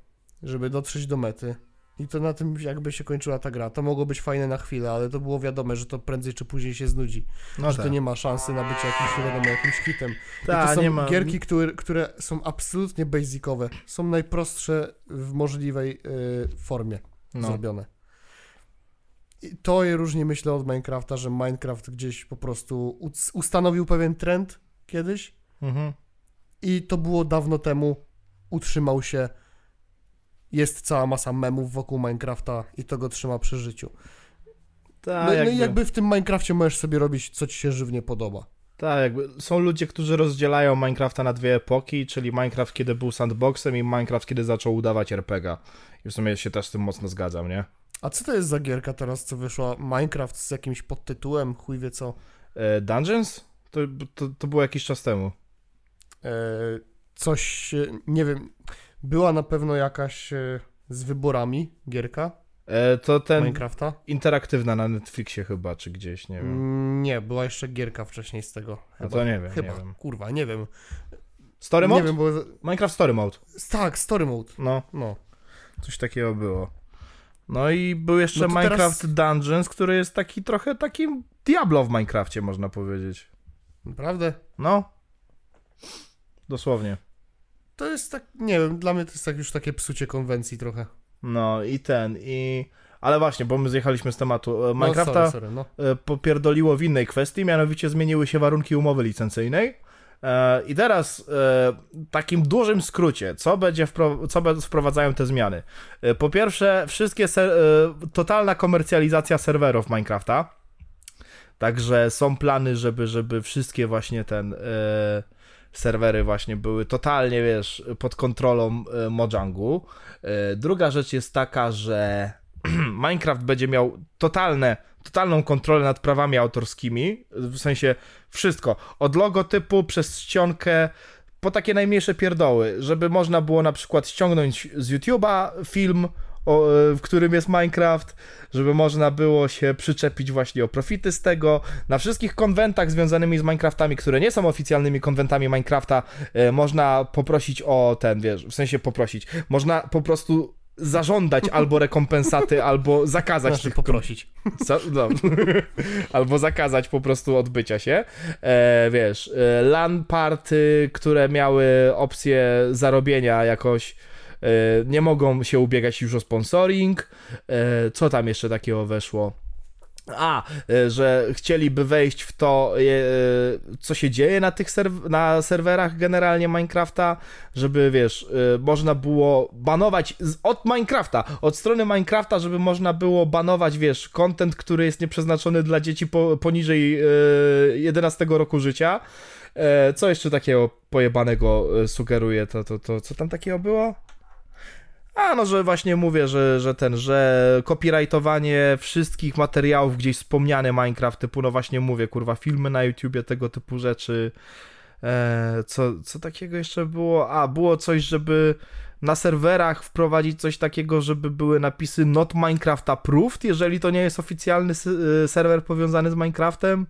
żeby dotrzeć do mety. I to na tym jakby się kończyła ta gra. To mogło być fajne na chwilę, ale to było wiadome, że to prędzej czy później się znudzi. No że tak. to nie ma szansy na bycie jakimś, wiadomo, jakimś hitem. I Ta, to są nie ma... gierki, które, które są absolutnie basicowe. Są najprostsze w możliwej y, formie No. zrobione. I to je różni, myślę, od Minecrafta, że Minecraft gdzieś po prostu ustanowił pewien trend kiedyś Mhm. i to było dawno temu, utrzymał się. Jest cała masa memów wokół Minecrafta i to go trzyma przy życiu. Ta, No, jakby, no i jakby w tym Minecrafcie możesz sobie robić, co ci się żywnie podoba. Tak, jakby są ludzie, którzy rozdzielają Minecrafta na dwie epoki, czyli Minecraft, kiedy był sandboxem i Minecraft, kiedy zaczął udawać RPG. I w sumie się też z tym mocno zgadzam, nie? A co to jest za gierka teraz, co wyszła? Minecraft z jakimś podtytułem, chuj wie co. E, Dungeons? To, to, to było jakiś czas temu. E, coś, nie wiem, była na pewno jakaś e, z wyborami gierka E, to ten Minecrafta. interaktywna na Netflixie chyba, czy gdzieś, nie wiem. Mm, Nie, była jeszcze gierka wcześniej z tego. No Chyba. to nie wiem, Chyba, nie wiem. kurwa, nie wiem. Story nie mode? wiem, bo... Minecraft Story Mode. Tak, Story Mode. No, No. coś takiego było. No i był jeszcze No Minecraft teraz- Dungeons, który jest taki trochę takim Diablo w Minecrafcie, można powiedzieć. Naprawdę? No. Dosłownie. To jest tak, nie wiem, dla mnie to jest tak już takie psucie konwencji trochę. No i ten, i... Ale właśnie, bo my zjechaliśmy z tematu. E, No, Minecrafta sorry, sorry, no. e, popierdoliło w innej kwestii, mianowicie zmieniły się warunki umowy licencyjnej. E, I teraz e, takim dużym skrócie, co będzie co wprowadzają te zmiany? Po pierwsze, wszystkie totalna komercjalizacja serwerów Minecrafta. Także są plany, żeby, żeby wszystkie właśnie ten e, serwery właśnie były totalnie, wiesz, pod kontrolą e, Mojangu. E, druga rzecz jest taka, że (clears throat) Minecraft będzie miał totalne, totalną kontrolę nad prawami autorskimi, w sensie wszystko, od logotypu przez czcionkę po takie najmniejsze pierdoły, żeby można było na przykład ściągnąć z YouTube'a film, o, e, w którym jest Minecraft, żeby można było się przyczepić właśnie o profity z tego. Na wszystkich konwentach związanymi z Minecraftami, które nie są oficjalnymi konwentami Minecrafta, e, można poprosić o ten, wiesz, w sensie poprosić, można po prostu zażądać (laughs) albo rekompensaty, albo zakazać Znaczy tych poprosić. co? No. (laughs) Albo zakazać po prostu odbycia się. E, wiesz, e, LAN party, które miały opcję zarobienia jakoś, nie mogą się ubiegać już o sponsoring. E, co tam jeszcze takiego weszło? A, e, że chcieliby wejść w to, e, co się dzieje na tych serw- na serwerach generalnie Minecrafta, żeby wiesz, e, można było banować od Minecrafta, od strony Minecrafta, żeby można było banować, wiesz, content, który jest nieprzeznaczony dla dzieci po, poniżej e, 11 roku życia. E, co jeszcze takiego pojebanego e, sugeruje? To, to, to, co tam takiego było? A, no, że właśnie mówię, że, że ten, że copyrightowanie wszystkich materiałów gdzieś wspomniane Minecraft, typu, no właśnie mówię, kurwa, filmy na YouTubie, tego typu rzeczy. E, co, co takiego jeszcze było? A, było coś, żeby na serwerach wprowadzić coś takiego, żeby były napisy not Minecraft approved, jeżeli to nie jest oficjalny y, serwer powiązany z Minecraftem.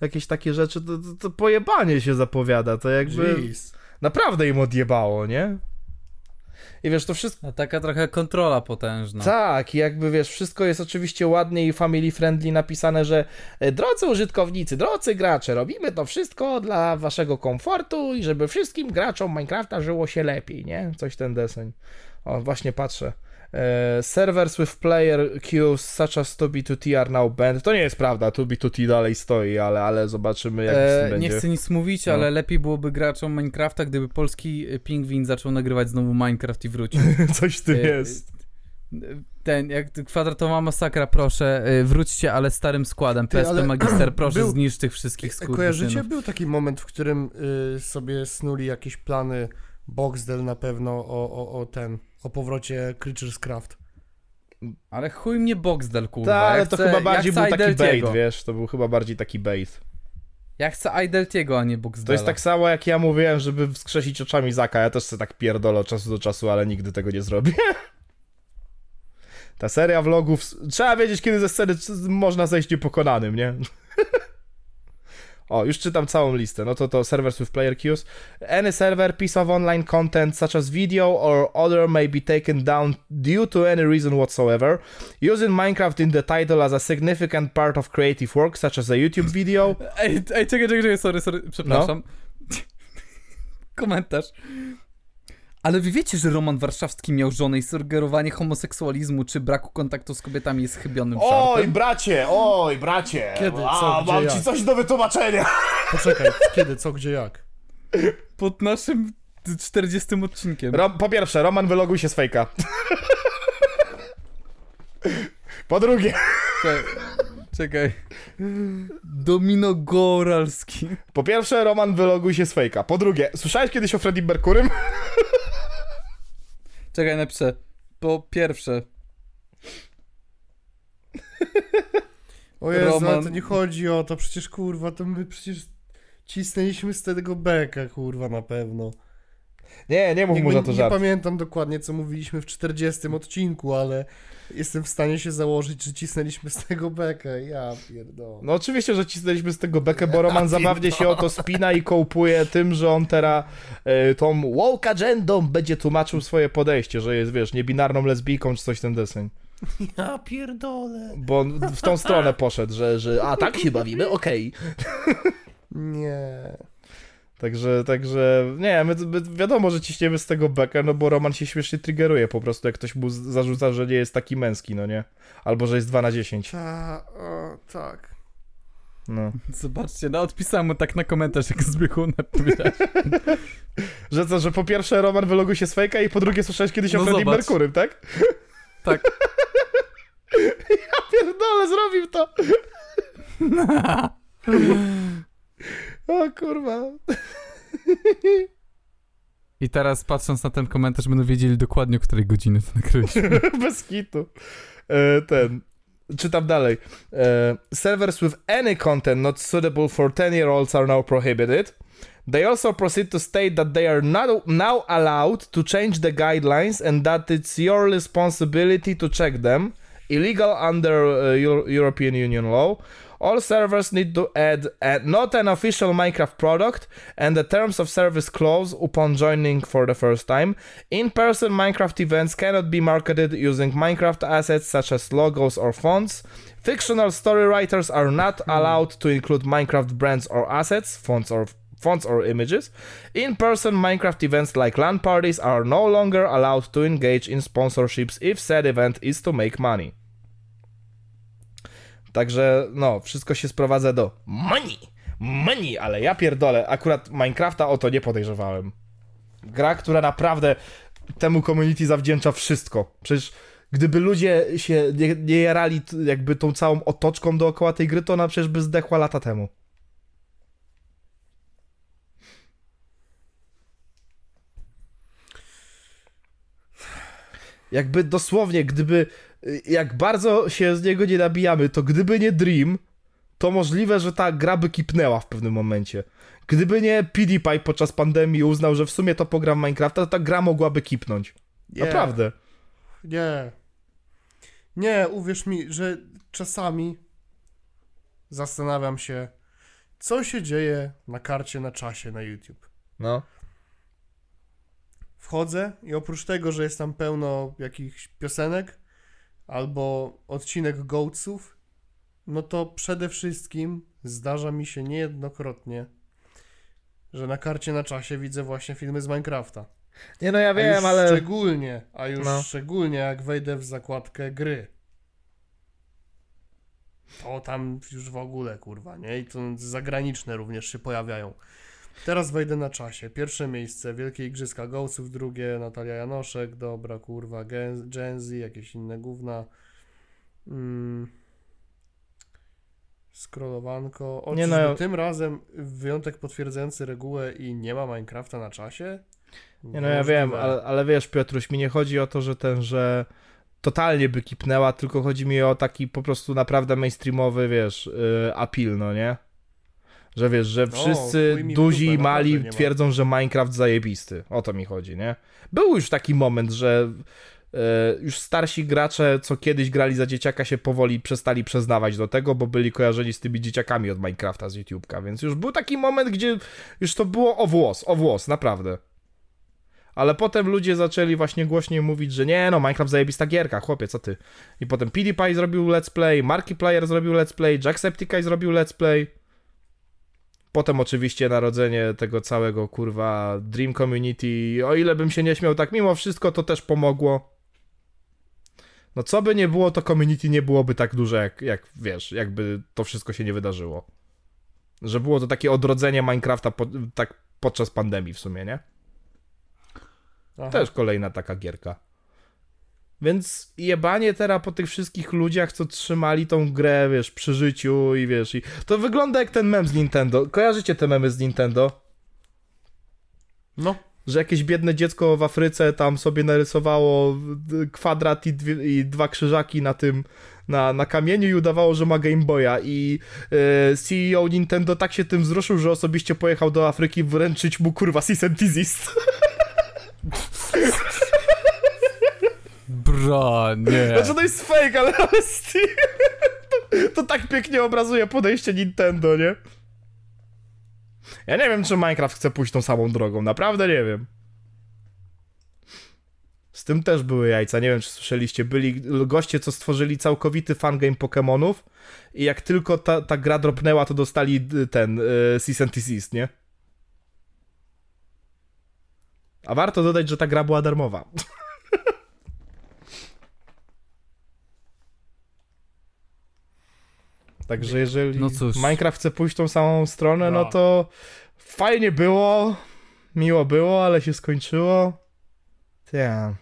Jakieś takie rzeczy, to, to, to pojebanie się zapowiada, to jakby Jeez. naprawdę im odjebało, nie? I wiesz, to wszystko... No, taka trochę kontrola potężna. Tak, jakby wiesz, wszystko jest oczywiście ładnie i family friendly napisane, że e, drodzy użytkownicy, drodzy gracze, robimy to wszystko dla waszego komfortu i żeby wszystkim graczom Minecrafta żyło się lepiej, nie? Coś ten deseń. O, właśnie patrzę. E, servers with player queues such as 2B2T are now banned. To nie jest prawda, 2B2T dalej stoi, ale, ale zobaczymy jak z tym E, będzie. nie chcę nic mówić, No. ale lepiej byłoby graczom Minecrafta, gdyby polski e, pingwin zaczął nagrywać znowu Minecraft i wrócił. (laughs) Coś tym E, jest. Ten, jak kwadratowa masakra, proszę, e, wróćcie, ale starym składem. Ty, PSP ale Magister, (clears throat) proszę, był- zniszcz tych wszystkich E, Kojarzycie? skurwysynów. Był taki moment, w którym y, sobie snuli jakieś plany Boxdel na pewno o, o, o ten, o powrocie Creatures Craft. Ale chuj mnie Boxdel, kurwa. Tak, ale ja to chcę- chyba ja bardziej chcę był taki Ideltiego. bait, wiesz, to był chyba bardziej taki bait. Ja chcę Ideltiego, a nie Boxdela. To jest tak samo jak ja mówiłem, żeby wskrzesić oczami Zaka. Ja też sobie tak pierdolę od czasu do czasu, ale nigdy tego nie zrobię. (laughs) Ta seria vlogów. Trzeba wiedzieć, kiedy ze sceny można zejść niepokonanym, nie? (laughs) O, już czytam całą listę. No to to servers with player queues. Any server piece of online content such as video or other may be taken down due to any reason whatsoever. Using Minecraft in the title as a significant part of creative work such as a YouTube video. Ej, ej, czekaj, czekaj, czekaj, sorry, sorry, przepraszam. No. (laughs) Komentarz. Ale wy wiecie, że Roman Warszawski miał żonę i sugerowanie homoseksualizmu czy braku kontaktu z kobietami jest chybionym Oj, żartem? bracie, oj, bracie. Kiedy, A, co, gdzie, mam jak? ci coś do wytłumaczenia. (laughs) Poczekaj, kiedy, co, gdzie, jak? Pod naszym 40 odcinkiem. Rom, po pierwsze, Roman wyloguj się z fejka. Po drugie, Czekaj. Domino Goralski. po pierwsze, Roman wyloguj się z fejka. Po drugie, słyszałeś kiedyś o Freddie Mercurym? Czekaj, napiszę. Po pierwsze, O Jezu, Roman. to nie chodzi o to, przecież kurwa, to my przecież cisnęliśmy z tego beka, kurwa, na pewno. Nie, nie mów mu, Jakby że to nie żart. pamiętam dokładnie, co mówiliśmy w 40 odcinku, ale jestem w stanie się założyć, że cisnęliśmy z tego beka. Ja pierdolę. No oczywiście, że cisnęliśmy z tego bekę, bo Roman zabawnie się o to spina i kołpuje tym, że on teraz e, tą woke agendą będzie tłumaczył swoje podejście, że jest, wiesz, niebinarną lesbijką czy coś ten deseń. Ja pierdolę. Bo on w tą stronę poszedł, że, że a tak się bawimy, okej. Nie. Także, także, nie, my, my wiadomo, że ciśniemy z tego bekę, no bo Roman się śmiesznie triggeruje po prostu, jak ktoś mu zarzuca, że nie jest taki męski, no nie? Albo, że jest 2 na 10, Ta, o, tak. no. zobaczcie, no odpisałem mu tak na komentarz, jak Zbychu napisałeś. (laughs) Że co, że po pierwsze Roman wyloguj się z fejka i po drugie słyszałeś kiedyś o No Freddie zobacz. Mercurym, tak? Tak. (laughs) Ja pierdolę, zrobił to! (laughs) o kurwa. I teraz patrząc na ten komentarz będą wiedzieli dokładnie, o której godziny to nagraliśmy. (laughs) Bez kitu. E, ten. Czytam dalej. E, servers with any content not suitable for 10-year-olds are now prohibited. They also proceed to state that they are not now allowed to change the guidelines and that it's your responsibility to check them. Illegal under uh, Euro- European Union law. All servers need to add a, not an official Minecraft product and the terms of service clause upon joining for the first time. In person Minecraft events cannot be marketed using Minecraft assets such as logos or fonts. Fictional story writers are not hmm. allowed to include Minecraft brands or assets, fonts or fonts or images. In person Minecraft events like LAN parties are no longer allowed to engage in sponsorships if said event is to make money. Także, no, wszystko się sprowadza do money, money, ale ja pierdolę, akurat Minecrafta o to nie podejrzewałem. Gra, która naprawdę temu community zawdzięcza wszystko. Przecież gdyby ludzie się nie, nie jarali jakby tą całą otoczką dookoła tej gry, to ona przecież by zdechła lata temu. Jakby dosłownie, gdyby jak bardzo się z niego nie nabijamy, to gdyby nie Dream, to możliwe, że ta gra by kipnęła w pewnym momencie. Gdyby nie PewDiePie podczas pandemii uznał, że w sumie to pogram w Minecrafta, to ta gra mogłaby kipnąć. Nie. Naprawdę. Nie. Nie, uwierz mi, że czasami zastanawiam się, co się dzieje na karcie na czasie na YouTube. No. wchodzę i oprócz tego, że jest tam pełno jakichś piosenek albo odcinek Goatsów, no to przede wszystkim zdarza mi się niejednokrotnie, że na karcie na czasie widzę właśnie filmy z Minecrafta. Nie no ja wiem, ale... szczególnie, a już No. szczególnie jak wejdę w zakładkę gry. To tam już w ogóle, kurwa, nie? I to zagraniczne również się pojawiają. Teraz wejdę na czasie. Pierwsze miejsce, Wielkie Igrzyska Gołców, drugie Natalia Janoszek, dobra, kurwa, Gen- Gen Z, jakieś inne gówna. Mm. Scrollowanko. O, Nie nie no. tym razem wyjątek potwierdzający regułę i nie ma Minecrafta na czasie? Nie no ja wiem, ale, ale wiesz Piotruś, mi nie chodzi o to, że ten, że totalnie by kipnęła, tylko chodzi mi o taki po prostu naprawdę mainstreamowy, wiesz, yy, appeal, no nie? Że wiesz, że No, wszyscy w duzi i mali naprawdę twierdzą, że Minecraft zajebisty. O to mi chodzi, nie? Był już taki moment, że yy, już starsi gracze, co kiedyś grali za dzieciaka, się powoli przestali przyznawać do tego, bo byli kojarzeni z tymi dzieciakami od Minecrafta z YouTube'ka, więc już był taki moment, gdzie już to było o włos, o włos, naprawdę. Ale potem ludzie zaczęli właśnie głośniej mówić, że nie no, Minecraft zajebista gierka, chłopie, co ty? I potem PewDiePie zrobił let's play, Markiplier zrobił let's play, Jacksepticeye zrobił let's play. Potem oczywiście narodzenie tego całego, kurwa, Dream Community. O ile bym się nie śmiał, tak mimo wszystko to też pomogło. No co by nie było, to community nie byłoby tak duże, jak, jak wiesz, jakby to wszystko się nie wydarzyło. Że było to takie odrodzenie Minecrafta po, tak podczas pandemii w sumie, nie? Aha. Też kolejna taka gierka. Więc jebanie teraz po tych wszystkich ludziach, co trzymali tą grę, wiesz, przy życiu i wiesz, i to wygląda jak ten mem z Nintendo. Kojarzycie te memy z Nintendo? No. Że jakieś biedne dziecko w Afryce tam sobie narysowało kwadrat i, dwie, i dwa krzyżaki na tym, na, na kamieniu i udawało, że ma Game Boya i e, CEO Nintendo tak się tym wzruszył, że osobiście pojechał do Afryki wręczyć mu kurwa cease and desist. (laughs) Bro, nie. Znaczy to jest fake, ale, ale Steam... To, tak pięknie obrazuje podejście Nintendo, nie? Ja nie wiem, czy Minecraft chce pójść tą samą drogą, naprawdę nie wiem. Z tym też były jajca, nie wiem, czy słyszeliście. Byli goście, co stworzyli całkowity fangame Pokémonów i jak tylko ta, ta gra dropnęła, to dostali y, ten y, cease desist, nie? A warto dodać, że ta gra była darmowa. (laughs) Także jeżeli No cóż. Minecraft chce pójść tą samą stronę, no No. to fajnie było, miło było, ale się skończyło. Ja.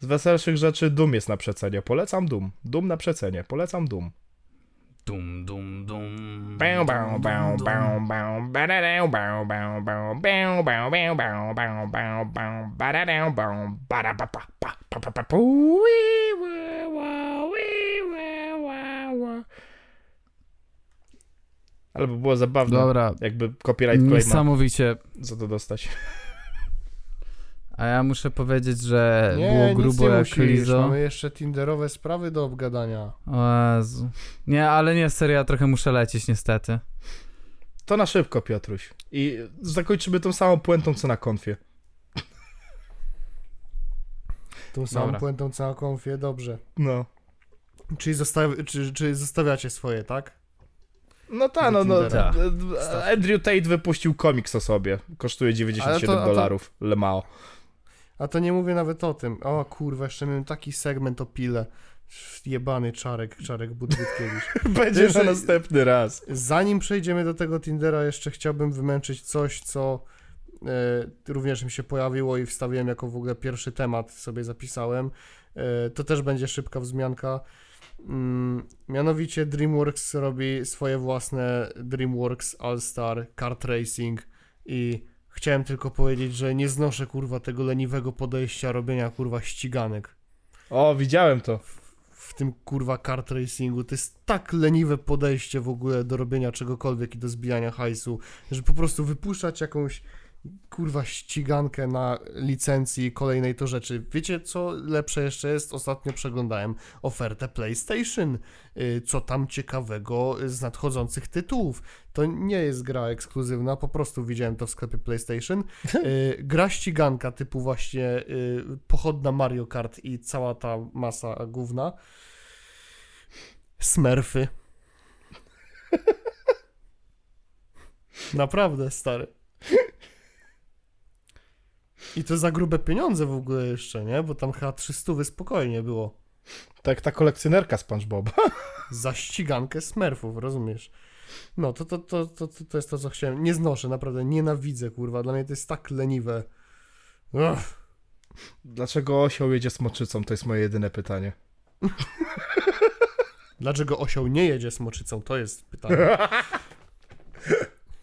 Z weselszych rzeczy Doom jest na przecenie. Polecam Doom. Doom na przecenie. Polecam Doom. Dum, dum, dum. Ale by było zabawne, Dobra, jakby copyright claim niesamowicie. za to dostać. A ja muszę powiedzieć, że Nie, było nic grubo nie jak musisz. Lizo. Mamy jeszcze tinderowe sprawy do obgadania. O Jezu. Nie, ale nie, serio, ja trochę muszę lecieć niestety. To na szybko, Piotruś. I zakończymy tą samą puentą, co na konfie. Tą samą Dobra. puentą, co na konfie, dobrze. No. Czyli, zostawi- czy, czy zostawiacie swoje, tak? No tak, no, no. E, Andrew Tate wypuścił komiks o sobie. Kosztuje 97 Ale to- dolarów. Lemao. A to nie mówię nawet o tym. O kurwa, jeszcze miałem taki segment o pile. Jebany czarek, czarek Budwytkiewicz. (laughs) Będzie Jeszcze- na następny raz. Zanim przejdziemy do tego Tindera, jeszcze chciałbym wymęczyć coś, co e, również mi się pojawiło i wstawiłem jako w ogóle pierwszy temat, sobie zapisałem. E, to też będzie szybka wzmianka. Mm, mianowicie DreamWorks robi swoje własne DreamWorks All-Star Kart Racing i chciałem tylko powiedzieć, że nie znoszę kurwa tego leniwego podejścia robienia kurwa ściganek O, widziałem to. w tym kurwa kart racingu. To jest tak leniwe podejście w ogóle do robienia czegokolwiek i do zbijania hajsu, że po prostu wypuszczać jakąś kurwa ścigankę na licencji kolejnej to rzeczy. Wiecie co lepsze jeszcze jest? Ostatnio przeglądałem ofertę PlayStation. Y, Co tam ciekawego z nadchodzących tytułów. To nie jest gra ekskluzywna, po prostu widziałem to w sklepie PlayStation. (laughs) Y, Gra ściganka typu właśnie y, pochodna Mario Kart i cała ta masa gówna. Smurfy. (laughs) Naprawdę, stary. I to za grube pieniądze w ogóle jeszcze, nie? Bo tam chyba 300 spokojnie było. Tak ta kolekcjonerka SpongeBoba. (laughs) Za ścigankę smurfów, rozumiesz? No, to, to, to, to, to, jest to, co chciałem. Nie znoszę, naprawdę, nienawidzę, kurwa. Dla mnie to jest tak leniwe. Ugh. Dlaczego osioł jedzie smoczycą? To jest moje jedyne pytanie. (laughs) Dlaczego osioł nie jedzie smoczycą? To jest pytanie. (laughs)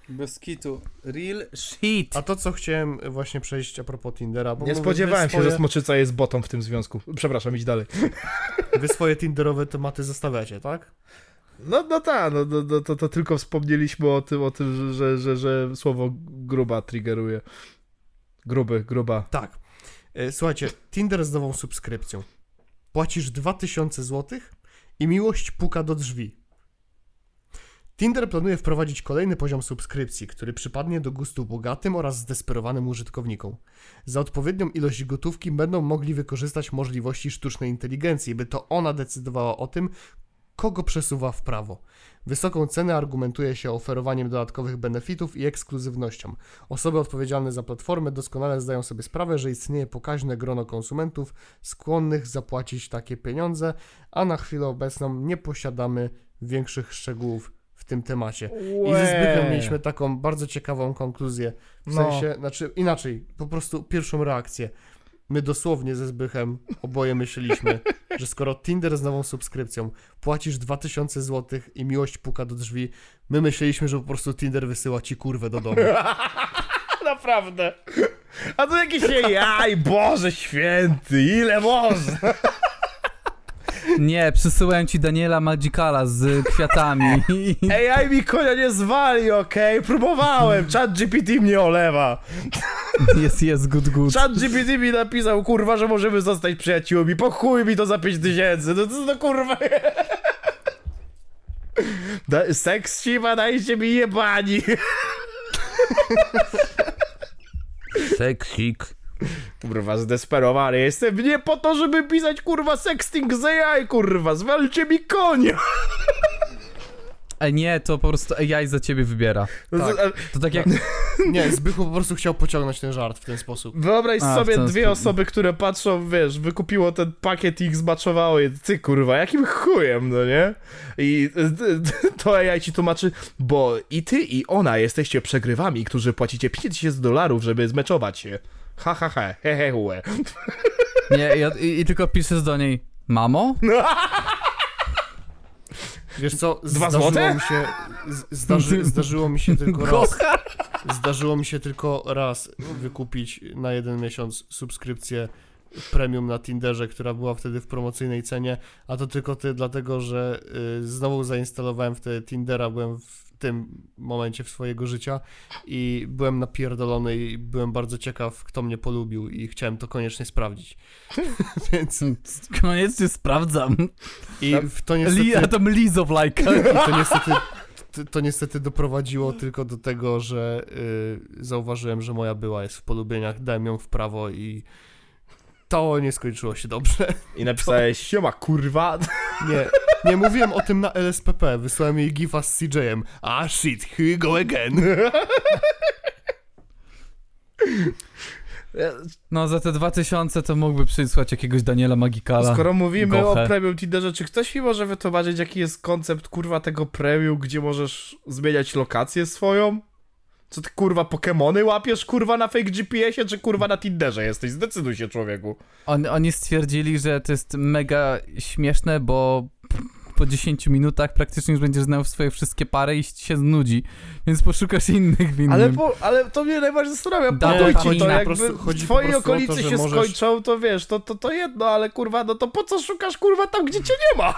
Bez kitu. Real shit. A to, co chciałem właśnie przejść a propos Tindera, bo Nie spodziewałem się, że smoczyca jest botą w tym związku. Przepraszam, idź dalej. Wy swoje Tinderowe tematy zostawiacie, tak? No, no tak, no, no, no to, to tylko wspomnieliśmy o tym, o tym że, że, że słowo gruba triggeruje. Gruby, gruba. Tak. E, Słuchajcie, Tinder z nową subskrypcją. Płacisz 2000 zł i miłość puka do drzwi. Tinder planuje wprowadzić kolejny poziom subskrypcji, który przypadnie do gustu bogatym oraz zdesperowanym użytkownikom. Za odpowiednią ilość gotówki będą mogli wykorzystać możliwości sztucznej inteligencji, by to ona decydowała o tym, kogo przesuwa w prawo. Wysoką cenę argumentuje się oferowaniem dodatkowych benefitów i ekskluzywnością. Osoby odpowiedzialne za platformę doskonale zdają sobie sprawę, że istnieje pokaźne grono konsumentów skłonnych zapłacić takie pieniądze, a na chwilę obecną nie posiadamy większych szczegółów tym temacie. I ze Zbychem mieliśmy taką bardzo ciekawą konkluzję. W No. sensie, znaczy inaczej, po prostu pierwszą reakcję. My dosłownie ze Zbychem oboje myśleliśmy, (laughs) że skoro Tinder z nową subskrypcją płacisz 2000 zł i miłość puka do drzwi, my myśleliśmy, że po prostu Tinder wysyła ci kurwę do domu. (laughs) Naprawdę. A to jakieś jaj, Boże święty, ile można? (laughs) Nie, przysyłałem ci Daniela Magicala z kwiatami. (laughs) AI mi konia nie zwali, okej? Próbowałem, chat GPT mnie olewa. (laughs) Jest, jest, good, good. Chat GPT mi napisał, kurwa, że możemy zostać przyjaciółmi, po chuj mi to za 5000, no co to kurwa (laughs) da, Seks siwa, dajcie mi jebani. Seksik. Kurwa, zdesperowany jestem nie po to, żeby pisać, kurwa, sexting z AI, kurwa, zwalcie mi konia. E, nie, to po prostu AI za ciebie wybiera. No Tak. to- a- tak jak... (laughs) Nie, Zbychu po prostu chciał pociągnąć ten żart w ten sposób. Wyobraź A, sobie dwie sposób. osoby, które patrzą, wiesz, wykupiło ten pakiet i ich zbaczowało je. Ty kurwa, jakim chujem, no nie? I (laughs) to AI ci tłumaczy, bo i ty i ona jesteście przegrywami, którzy płacicie 5000 dolarów, żeby zmeczować się. Ha ha ha, he he hue. Nie, i, i, i tylko piszesz do niej, mamo? Wiesz co, Dwa zdarzyło złote? mi się, z- zdarzy, zdarzyło mi się tylko raz, zdarzyło mi się tylko raz wykupić na jeden miesiąc subskrypcję premium na Tinderze, która była wtedy w promocyjnej cenie, a to tylko ty, dlatego że y, znowu zainstalowałem wtedy Tindera, byłem w tym momencie w swojego życia i byłem napierdolony i byłem bardzo ciekaw, kto mnie polubił i chciałem to koniecznie sprawdzić. (laughs) Więc Koniecznie sprawdzam. i w to niestety... Li, a tam Lizo w lajka. (laughs) I to niestety, to, to niestety doprowadziło tylko do tego, że y, zauważyłem, że moja była jest w polubieniach, dałem ją w prawo i to nie skończyło się dobrze. I napisałeś, siema kurwa. Nie, nie mówiłem o tym na LSPP, wysłałem jej gifa z CJ-em. Ah shit, here we go again. No za te 2000 to mógłby przysłać jakiegoś Daniela Magikala. Skoro mówimy Gochę. o premium Tinderze, czy ktoś mi może wytłumaczyć, jaki jest koncept kurwa tego premium, gdzie możesz zmieniać lokację swoją? Co ty kurwa Pokemony łapiesz kurwa na fake GPS-ie, czy kurwa na Tinderze jesteś? Zdecyduj się człowieku. On, oni stwierdzili, że to jest mega śmieszne, bo po 10 minutach praktycznie już będziesz znał swoje wszystkie pary i się znudzi, więc poszukasz innych w innym. Ale, po, ale to mnie najbardziej zastanawia, Da, po to to jakby w twojej to, okolicy że się możesz- skończą, to wiesz, to, to, to jedno, ale kurwa, no to po co szukasz kurwa tam, gdzie cię nie ma?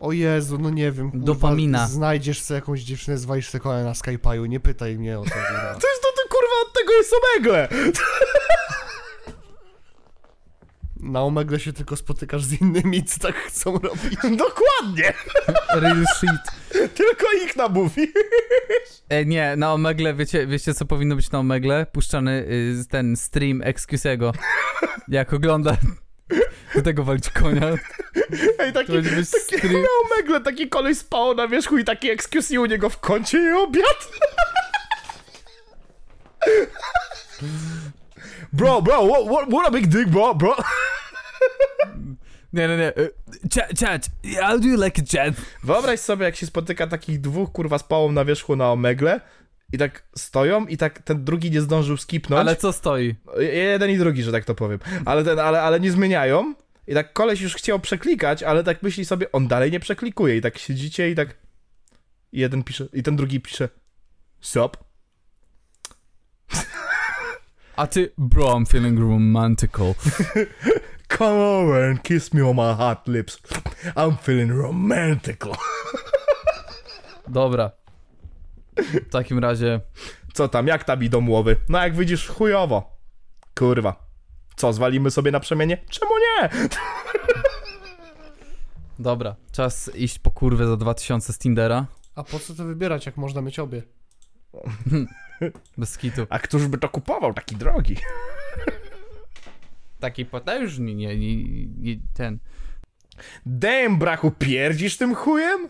O Jezu, no nie wiem. Kurwa, Dopamina. Znajdziesz sobie jakąś dziewczynę, zwalisz sobie na Skype'u, nie pytaj mnie o to. To jest to, to kurwa od omegle! Na Omegle się tylko spotykasz z innymi, co tak chcą robić. (laughs) Dokładnie! (laughs) Real shit. Tylko ich namówi. E, nie, na Omegle, wiecie, wiecie co powinno być na Omegle? Puszczany y, ten stream Excuse'ego. Jak ogląda do tego walić konia. Ej, taki, taki stream. na omegle, taki koleś spał na wierzchu i taki excuse u niego w kącie i obiad. (laughs) Bro, bro, what, what, what a big dick, bro, bro. (laughs) Nie, nie, nie. y, Chat, chat, how do you like it, chat? Wyobraź sobie, jak się spotyka takich dwóch, kurwa, spałą na wierzchu na omegle i tak stoją i tak ten drugi nie zdążył skipnąć. Ale co stoi? Jeden i drugi, że tak to powiem. Ale, ten, ale, ale nie zmieniają. I tak koleś już chciał przeklikać, ale tak myśli sobie, on dalej nie przeklikuje. I tak siedzicie i tak... I jeden pisze, i ten drugi pisze Sup? A ty, bro, I'm feeling romantical. (laughs) Come over and kiss me on my hot lips. I'm feeling romantical. (laughs) Dobra. W takim razie, Co tam, jak tam idą łowy? No jak widzisz, chujowo. Kurwa. Co, zwalimy sobie na przemienie? Czemu nie? (laughs) dobra. Czas iść po kurwę za 2000 z Tindera. A po co to wybierać, jak można mieć obie? (laughs) Bez kitu. A któż by to kupował, taki drogi? Taki potężny, nie, nie, nie ten. Damn, brachu, pierdzisz tym chujem?